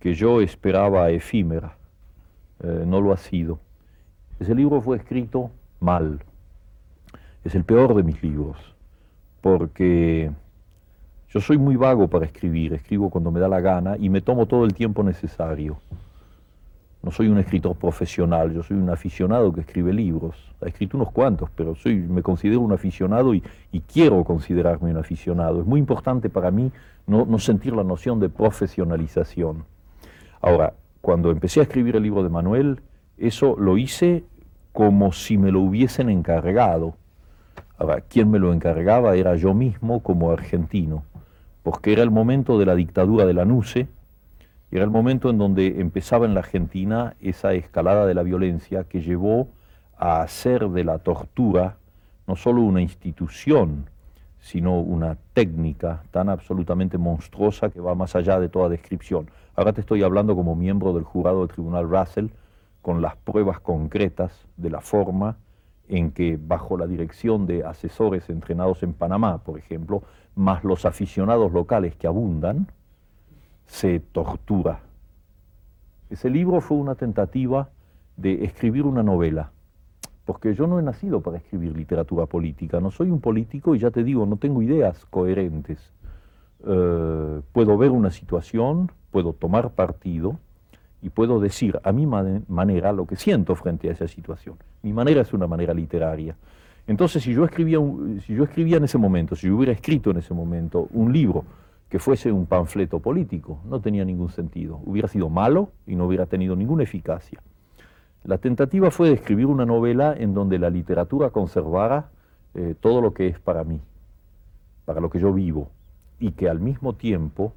que yo esperaba efímera, eh, no lo ha sido. Ese libro fue escrito mal. Es el peor de mis libros, porque yo soy muy vago para escribir, escribo cuando me da la gana y me tomo todo el tiempo necesario. No soy un escritor profesional, yo soy un aficionado que escribe libros. He escrito unos cuantos, pero soy, me considero un aficionado y, quiero considerarme un aficionado. Es muy importante para mí no, no sentir la noción de profesionalización. Ahora, cuando empecé a escribir el libro de Manuel, eso lo hice como si me lo hubiesen encargado. Ahora, quien me lo encargaba era yo mismo como argentino porque era el momento de la dictadura de la NUCE, era el momento en donde empezaba en la Argentina esa escalada de la violencia que llevó a hacer de la tortura no solo una institución, sino una técnica tan absolutamente monstruosa que va más allá de toda descripción. Ahora te estoy hablando como miembro del jurado del Tribunal Russell, con las pruebas concretas de la forma en que bajo la dirección de asesores entrenados en Panamá, por ejemplo, más los aficionados locales que abundan, se tortura. Ese libro fue una tentativa de escribir una novela, porque yo no he nacido para escribir literatura política, no soy un político y ya te digo, no tengo ideas coherentes. Eh, puedo ver una situación, puedo tomar partido, y puedo decir a mi manera lo que siento frente a esa situación. Mi manera es una manera literaria. Entonces, si yo, escribía si yo escribía en ese momento, si yo hubiera escrito en ese momento un libro que fuese un panfleto político, no tenía ningún sentido. Hubiera sido malo y no hubiera tenido ninguna eficacia. La tentativa fue de escribir una novela en donde la literatura conservara eh, todo lo que es para mí, para lo que yo vivo, y que al mismo tiempo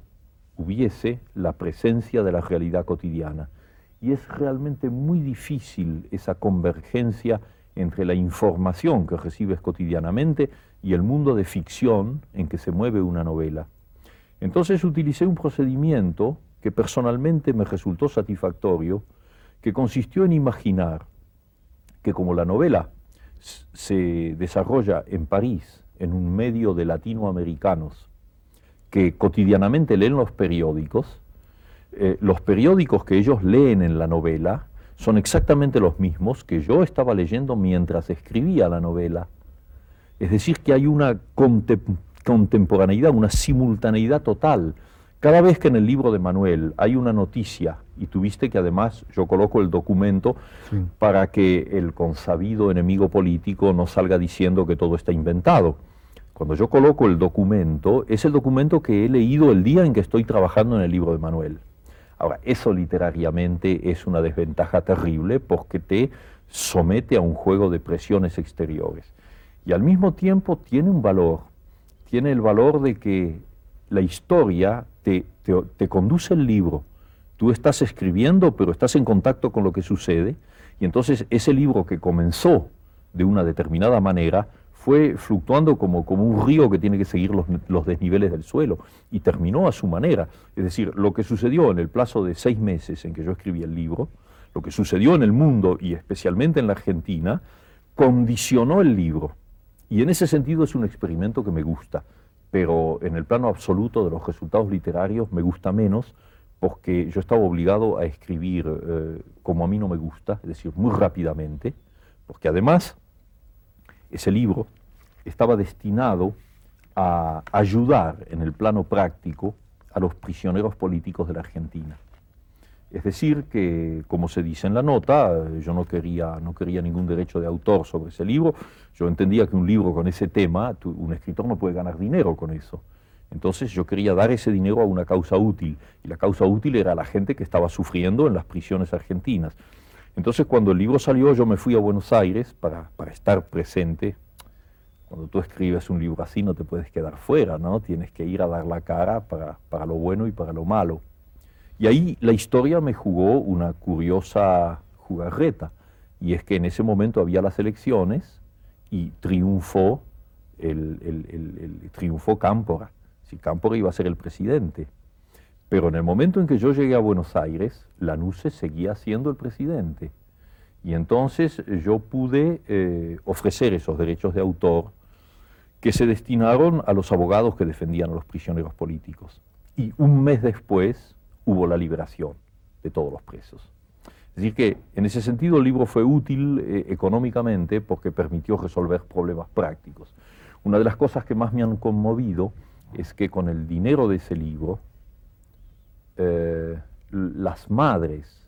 hubiese la presencia de la realidad cotidiana. Y es realmente muy difícil esa convergencia entre la información que recibes cotidianamente y el mundo de ficción en que se mueve una novela. Entonces utilicé un procedimiento que personalmente me resultó satisfactorio, que consistió en imaginar que como la novela se desarrolla en París, en un medio de latinoamericanos, que cotidianamente leen los periódicos, eh, los periódicos que ellos leen en la novela son exactamente los mismos que yo estaba leyendo mientras escribía la novela. Es decir, que hay una contemporaneidad, una simultaneidad total. Cada vez que en el libro de Manuel hay una noticia, y tuviste que además yo coloco el documento para que el consabido enemigo político no salga diciendo que todo está inventado cuando yo coloco el documento, es el documento que he leído el día en que estoy trabajando en el libro de Manuel. Ahora, eso literariamente es una desventaja terrible porque te somete a un juego de presiones exteriores. Y al mismo tiempo tiene un valor, tiene el valor de que la historia te, te, conduce el libro. Tú estás escribiendo, pero estás en contacto con lo que sucede, y entonces ese libro que comenzó de una determinada manera fue fluctuando como, como un río que tiene que seguir los, los, desniveles del suelo y terminó a su manera. Es decir, lo que sucedió en el plazo de seis meses en que yo escribí el libro, lo que sucedió en el mundo y especialmente en la Argentina, condicionó el libro. Y en ese sentido es un experimento que me gusta, pero en el plano absoluto de los resultados literarios me gusta menos porque yo estaba obligado a escribir eh, como a mí no me gusta, es decir, muy rápidamente, porque además ese libro estaba destinado a ayudar en el plano práctico a los prisioneros políticos de la Argentina. Es decir, que, como se dice en la nota, yo no quería, no quería ningún derecho de autor sobre ese libro. Yo entendía que un libro con ese tema, un escritor no puede ganar dinero con eso. Entonces yo quería dar ese dinero a una causa útil. Y la causa útil era la gente que estaba sufriendo en las prisiones argentinas. Entonces cuando el libro salió yo me fui a Buenos Aires para, para estar presente. Cuando tú escribes un libro así no te puedes quedar fuera, ¿no? Tienes que ir a dar la cara para, para lo bueno y para lo malo. Y ahí la historia me jugó una curiosa jugarreta, y es que en ese momento había las elecciones y triunfó, el, el, triunfó Cámpora. Si Cámpora iba a ser el presidente. Pero en el momento en que yo llegué a Buenos Aires, Lanuse seguía siendo el presidente. Y entonces yo pude eh, ofrecer esos derechos de autor que se destinaron a los abogados que defendían a los prisioneros políticos. Y un mes después, hubo la liberación de todos los presos. Es decir, que en ese sentido el libro fue útil eh, económicamente porque permitió resolver problemas prácticos. Una de las cosas que más me han conmovido es que con el dinero de ese libro, eh, las madres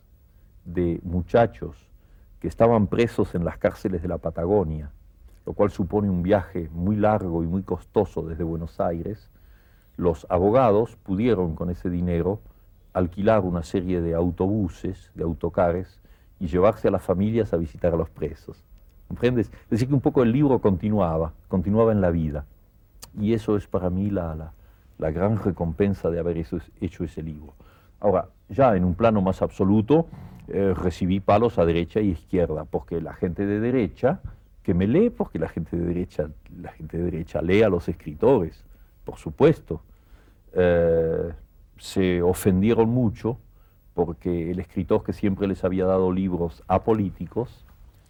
de muchachos que estaban presos en las cárceles de la Patagonia, lo cual supone un viaje muy largo y muy costoso desde Buenos Aires, los abogados pudieron con ese dinero alquilar una serie de autobuses, de autocares, y llevarse a las familias a visitar a los presos. ¿Comprendes? Es decir, que un poco el libro continuaba, continuaba en la vida. Y eso es para mí la, la, gran recompensa de haber hecho ese libro. Ahora, ya en un plano más absoluto, eh, recibí palos a derecha y izquierda, porque la gente de derecha, que me lee, porque la gente de derecha, la gente de derecha lee a los escritores, por supuesto. Eh, se ofendieron mucho porque el escritor que siempre les había dado libros apolíticos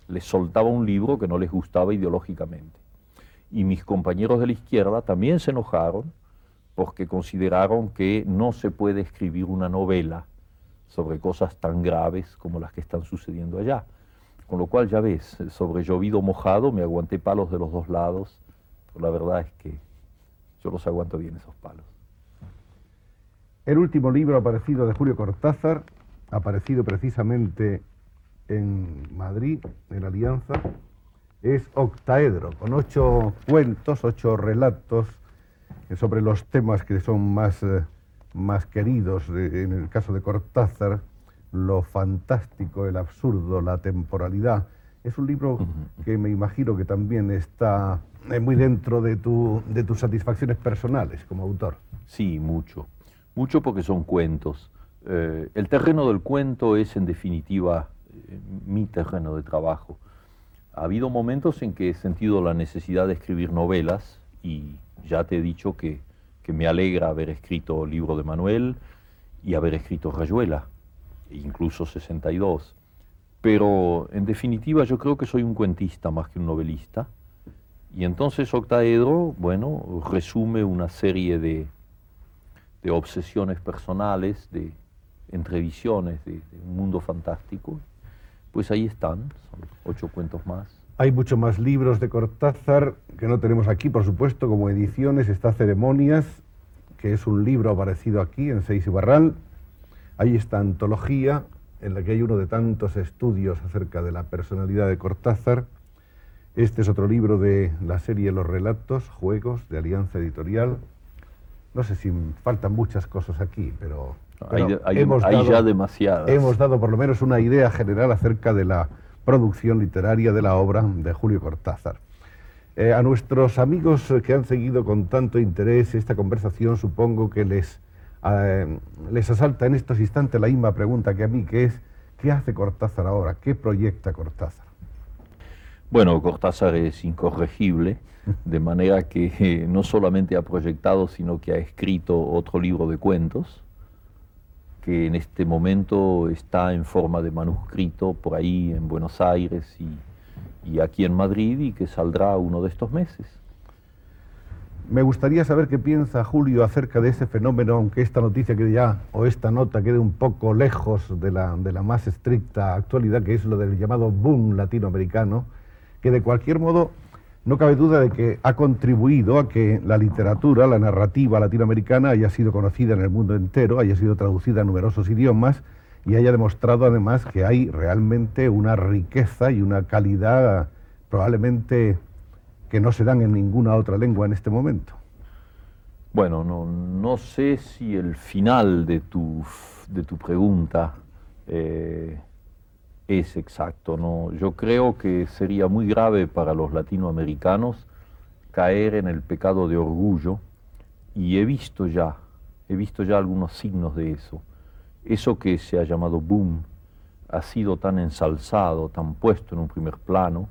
les soltaba un libro que no les gustaba ideológicamente. Y mis compañeros de la izquierda también se enojaron porque consideraron que no se puede escribir una novela sobre cosas tan graves como las que están sucediendo allá. Con lo cual, ya ves, sobre llovido mojado me aguanté palos de los dos lados, pero la verdad es que yo los aguanto bien esos palos. El último libro aparecido de Julio Cortázar, aparecido precisamente en Madrid, en Alianza, es Octaedro, con ocho cuentos, ocho relatos sobre los temas que son más, eh, más queridos, en el caso de Cortázar, lo fantástico, el absurdo, la temporalidad. Es un libro que me imagino que también está eh, muy dentro de, tu, de tus satisfacciones personales como autor. Sí, mucho mucho porque son cuentos. Eh, el terreno del cuento es en definitiva eh, mi terreno de trabajo. Ha habido momentos en que he sentido la necesidad de escribir novelas y ya te he dicho que, que me alegra haber escrito Libro de Manuel y haber escrito Rayuela, e incluso 62. Pero en definitiva yo creo que soy un cuentista más que un novelista. Y entonces Octaedro, bueno, resume una serie de, de obsesiones personales, de entrevisiones, de, un mundo fantástico. Pues ahí están, son ocho cuentos más. Hay muchos más libros de Cortázar que no tenemos aquí, por supuesto, como ediciones. Está Ceremonias, que es un libro aparecido aquí en Seis y Barral. Ahí está Antología, en la que hay uno de tantos estudios acerca de la personalidad de Cortázar. Este es otro libro de la serie Los Relatos, Juegos, de Alianza Editorial no sé si faltan muchas cosas aquí, pero, hay, hemos ya demasiadas. Hemos dado por lo menos una idea general acerca de la producción literaria de la obra de Julio Cortázar. Eh, a nuestros amigos que han seguido con tanto interés esta conversación, supongo que les, eh, les asalta en estos instantes la misma pregunta que a mí, que es, ¿qué hace Cortázar ahora? ¿Qué proyecta Cortázar? Bueno, Cortázar es incorregible, de manera que eh, no solamente ha proyectado, sino que ha escrito otro libro de cuentos, que en este momento está en forma de manuscrito por ahí en Buenos Aires y, y aquí en Madrid y que saldrá uno de estos meses. Me gustaría saber qué piensa Julio acerca de ese fenómeno, aunque esta noticia quede ya, o esta nota quede un poco lejos de la, de la más estricta actualidad, que es lo del llamado boom latinoamericano, que de cualquier modo no cabe duda de que ha contribuido a que la literatura, la narrativa latinoamericana haya sido conocida en el mundo entero, haya sido traducida a numerosos idiomas y haya demostrado además que hay realmente una riqueza y una calidad probablemente que no se dan en ninguna otra lengua en este momento. Bueno, no, no sé si el final de tu, de tu pregunta eh, es exacto. ¿no? Yo creo que sería muy grave para los latinoamericanos caer en el pecado de orgullo y he visto ya, he visto ya algunos signos de eso. Eso que se ha llamado boom ha sido tan ensalzado, tan puesto en un primer plano,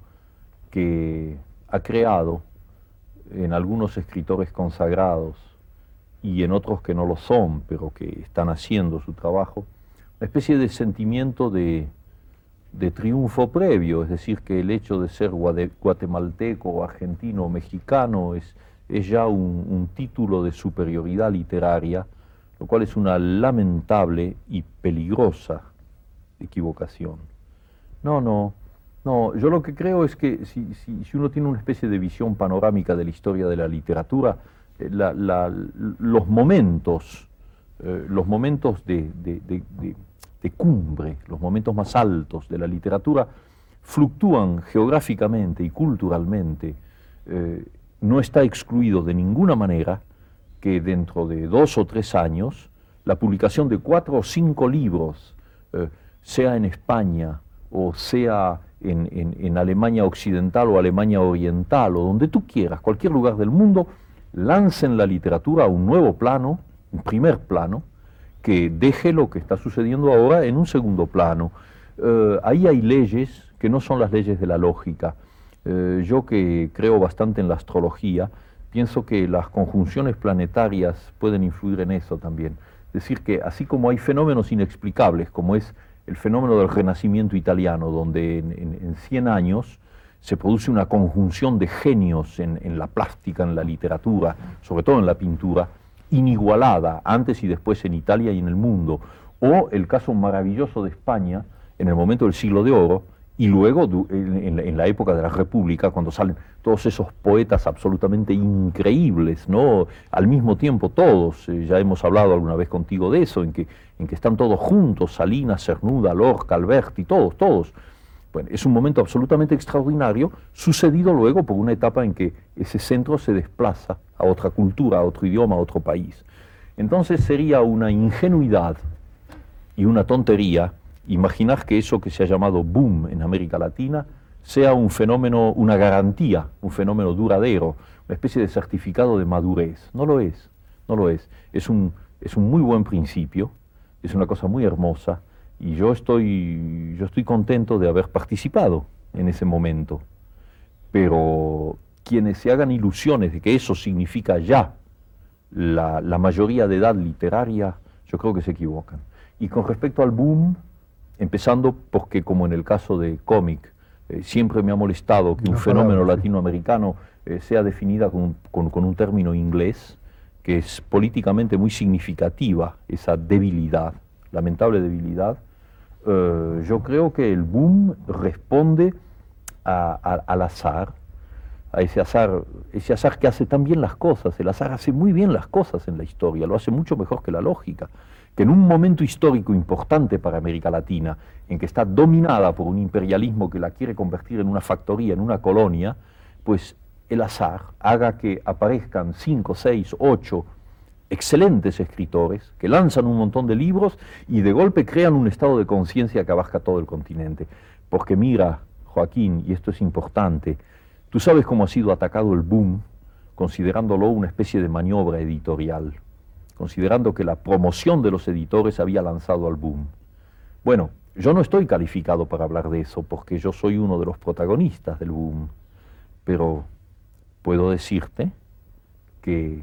que ha creado en algunos escritores consagrados y en otros que no lo son, pero que están haciendo su trabajo, una especie de sentimiento de, triunfo previo, es decir, que el hecho de ser guatemalteco, argentino mexicano es, es ya un, título de superioridad literaria, lo cual es una lamentable y peligrosa equivocación. No, no, no, yo lo que creo es que si, uno tiene una especie de visión panorámica de la historia de la literatura, eh, los momentos, eh, los momentos de, cumbre, los momentos más altos de la literatura, fluctúan geográficamente y culturalmente. Eh, no está excluido de ninguna manera que dentro de dos o tres años la publicación de cuatro o cinco libros, sea en España o sea en, Alemania Occidental o Alemania Oriental o donde tú quieras, cualquier lugar del mundo, lancen la literatura a un nuevo plano, un primer plano, que deje lo que está sucediendo ahora en un segundo plano. Eh, ahí hay leyes que no son las leyes de la lógica. Eh, yo que creo bastante en la astrología, pienso que las conjunciones planetarias pueden influir en eso también. Es decir, que así como hay fenómenos inexplicables, como es el fenómeno del renacimiento italiano, donde en, 100 años se produce una conjunción de genios en, la plástica, en la literatura, sobre todo en la pintura, inigualada antes y después en Italia y en el mundo, o el caso maravilloso de España en el momento del siglo de oro, y luego en, la época de la República, cuando salen todos esos poetas absolutamente increíbles, ¿no? Al mismo tiempo todos, eh, ya hemos hablado alguna vez contigo de eso, en que, en que están todos juntos, Salinas, Cernuda, Lorca, Alberti, todos, todos. Bueno, es un momento absolutamente extraordinario, sucedido luego por una etapa en que ese centro se desplaza a otra cultura, a otro idioma, a otro país. Entonces sería una ingenuidad y una tontería imaginar que eso que se ha llamado boom en América Latina sea un fenómeno, una garantía, un fenómeno duradero, una especie de certificado de madurez. No lo es, no lo es. Es un, es un muy buen principio, es una cosa muy hermosa y yo estoy, yo estoy contento de haber participado en ese momento. Pero quienes se hagan ilusiones de que eso significa ya la, la mayoría de edad literaria, yo creo que se equivocan. Y con respecto al boom, empezando porque como en el caso de cómic, eh, siempre me ha molestado que un fenómeno latinoamericano eh, sea definida con, un término inglés, que es políticamente muy significativa, esa debilidad, lamentable debilidad. Eh, yo creo que el boom responde al azar, a ese azar, ese azar que hace tan bien las cosas. El azar hace muy bien las cosas en la historia, lo hace mucho mejor que la lógica que en un momento histórico importante para América Latina, en que está dominada por un imperialismo que la quiere convertir en una factoría, en una colonia, pues el azar haga que aparezcan cinco, seis, ocho excelentes escritores que lanzan un montón de libros y de golpe crean un estado de conciencia que abarca todo el continente. Porque mira, Joaquín, y esto es importante, tú sabes cómo ha sido atacado el boom, considerándolo una especie de maniobra editorial considerando que la promoción de los editores había lanzado al boom. Bueno, Yo no estoy calificado para hablar de eso porque yo soy uno de los protagonistas del boom, pero puedo decirte que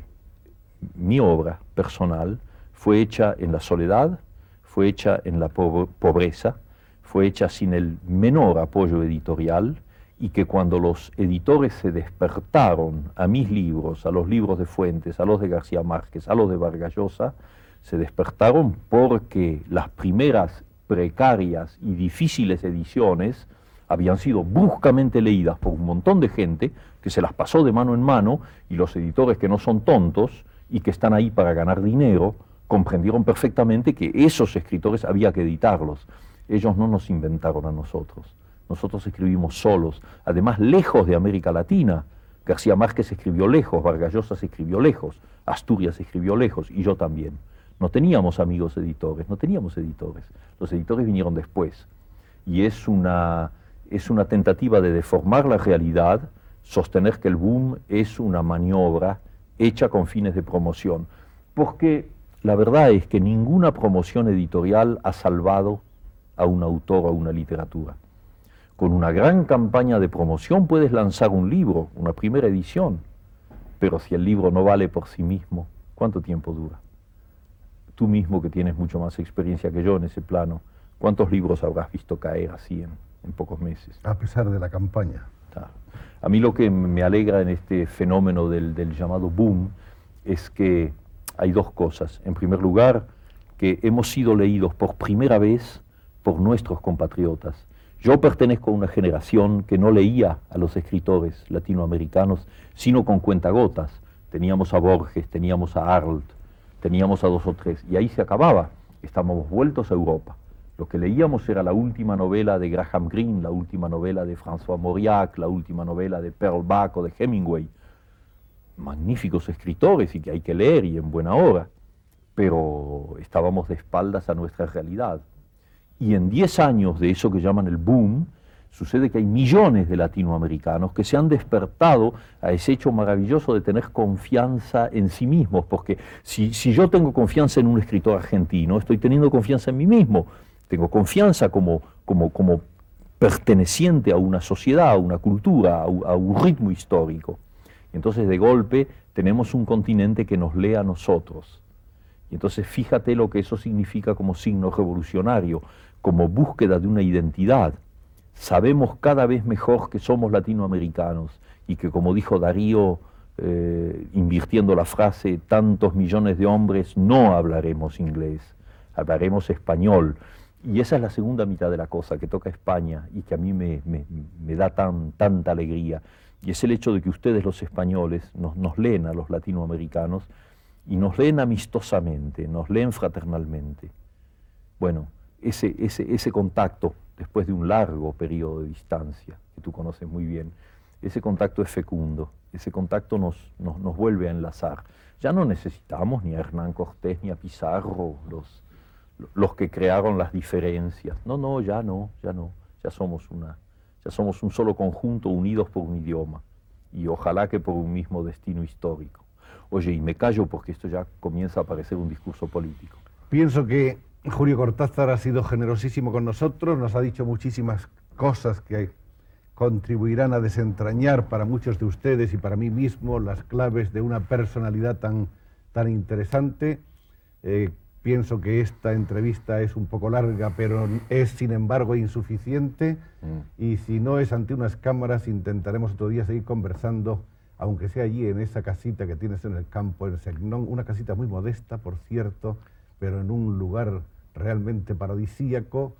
mi obra personal fue hecha en la soledad, fue hecha en la pobreza, fue hecha sin el menor apoyo editorial y que cuando los editores se despertaron a mis libros, a los libros de Fuentes, a los de García Márquez, a los de Vargas Llosa, se despertaron porque las primeras precarias y difíciles ediciones habían sido bruscamente leídas por un montón de gente que se las pasó de mano en mano y los editores que no son tontos y que están ahí para ganar dinero comprendieron perfectamente que esos escritores había que editarlos. Ellos no nos inventaron a nosotros. Nosotros escribimos solos, además lejos de América Latina. García Márquez escribió lejos, Vargas Llosa escribió lejos, Asturias escribió lejos y yo también. No teníamos amigos editores, no teníamos editores. Los editores vinieron después. Y es una, es una tentativa de deformar la realidad, sostener que el boom es una maniobra hecha con fines de promoción. Porque la verdad es que ninguna promoción editorial ha salvado a un autor o a una literatura. Con una gran campaña de promoción puedes lanzar un libro, una primera edición, pero si el libro no vale por sí mismo, ¿cuánto tiempo dura? Tú mismo que tienes mucho más experiencia que yo en ese plano, ¿cuántos libros habrás visto caer así en, pocos meses? A pesar de la campaña. A mí lo que me alegra en este fenómeno del, llamado boom es que hay dos cosas. En primer lugar, que hemos sido leídos por primera vez por nuestros compatriotas. Yo pertenezco a una generación que no leía a los escritores latinoamericanos, sino con cuentagotas. Teníamos a Borges, teníamos a Arlt, teníamos a dos o tres, y ahí se acababa. Estábamos vueltos a Europa. Lo que leíamos era la última novela de Graham Greene, la última novela de François Mauriac, la última novela de Pearl Buck o de Hemingway. Magníficos escritores y que hay que leer y en buena hora, pero estábamos de espaldas a nuestra realidad. Y en 10 años de eso que llaman el boom, sucede que hay millones de latinoamericanos que se han despertado a ese hecho maravilloso de tener confianza en sí mismos, porque si, yo tengo confianza en un escritor argentino, estoy teniendo confianza en mí mismo, tengo confianza como, como, como perteneciente a una sociedad, a una cultura, a, un ritmo histórico. Entonces de golpe tenemos un continente que nos lee a nosotros. Y entonces fíjate lo que eso significa como signo revolucionario como búsqueda de una identidad, sabemos cada vez mejor que somos latinoamericanos y que, como dijo Darío, eh, invirtiendo la frase, tantos millones de hombres no hablaremos inglés, hablaremos español. Y esa es la segunda mitad de la cosa que toca España y que a mí me, da tan, tanta alegría. Y es el hecho de que ustedes los españoles nos, leen a los latinoamericanos y nos leen amistosamente, nos leen fraternalmente. Bueno, ese, ese, ese contacto después de un largo periodo de distancia, que tú conoces muy bien, ese contacto es fecundo, ese contacto nos, nos, nos, vuelve a enlazar. Ya no necesitamos ni a Hernán Cortés ni a Pizarro, los, los que crearon las diferencias. No, no, ya no, ya no. Ya somos, una, ya somos un solo conjunto unidos por un idioma y ojalá que por un mismo destino histórico. Oye, y me callo porque esto ya comienza a parecer un discurso político. Pienso que Julio Cortázar ha sido generosísimo con nosotros, nos ha dicho muchísimas cosas que contribuirán a desentrañar para muchos de ustedes y para mí mismo las claves de una personalidad tan, tan interesante. Eh, pienso que esta entrevista es un poco larga, pero es sin embargo insuficiente. Mm. y si no es ante unas cámaras intentaremos otro día seguir conversando, aunque sea allí en esa casita que tienes en el campo, en Segnón, una casita muy modesta, por cierto, pero en un lugar realmente paradisíaco,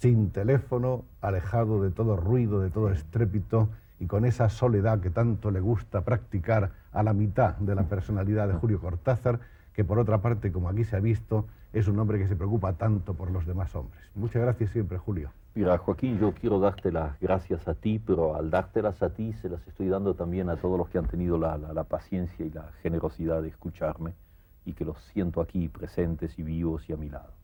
sin teléfono, alejado de todo ruido, de todo estrépito y con esa soledad que tanto le gusta practicar a la mitad de la personalidad de Julio Cortázar, que por otra parte, como aquí se ha visto, es un hombre que se preocupa tanto por los demás hombres. Muchas gracias siempre, Julio. Mira, Joaquín, yo quiero darte las gracias a ti, pero al dártelas a ti se las estoy dando también a todos los que han tenido la, la paciencia y la generosidad de escucharme y que los siento aquí presentes y vivos y a mi lado.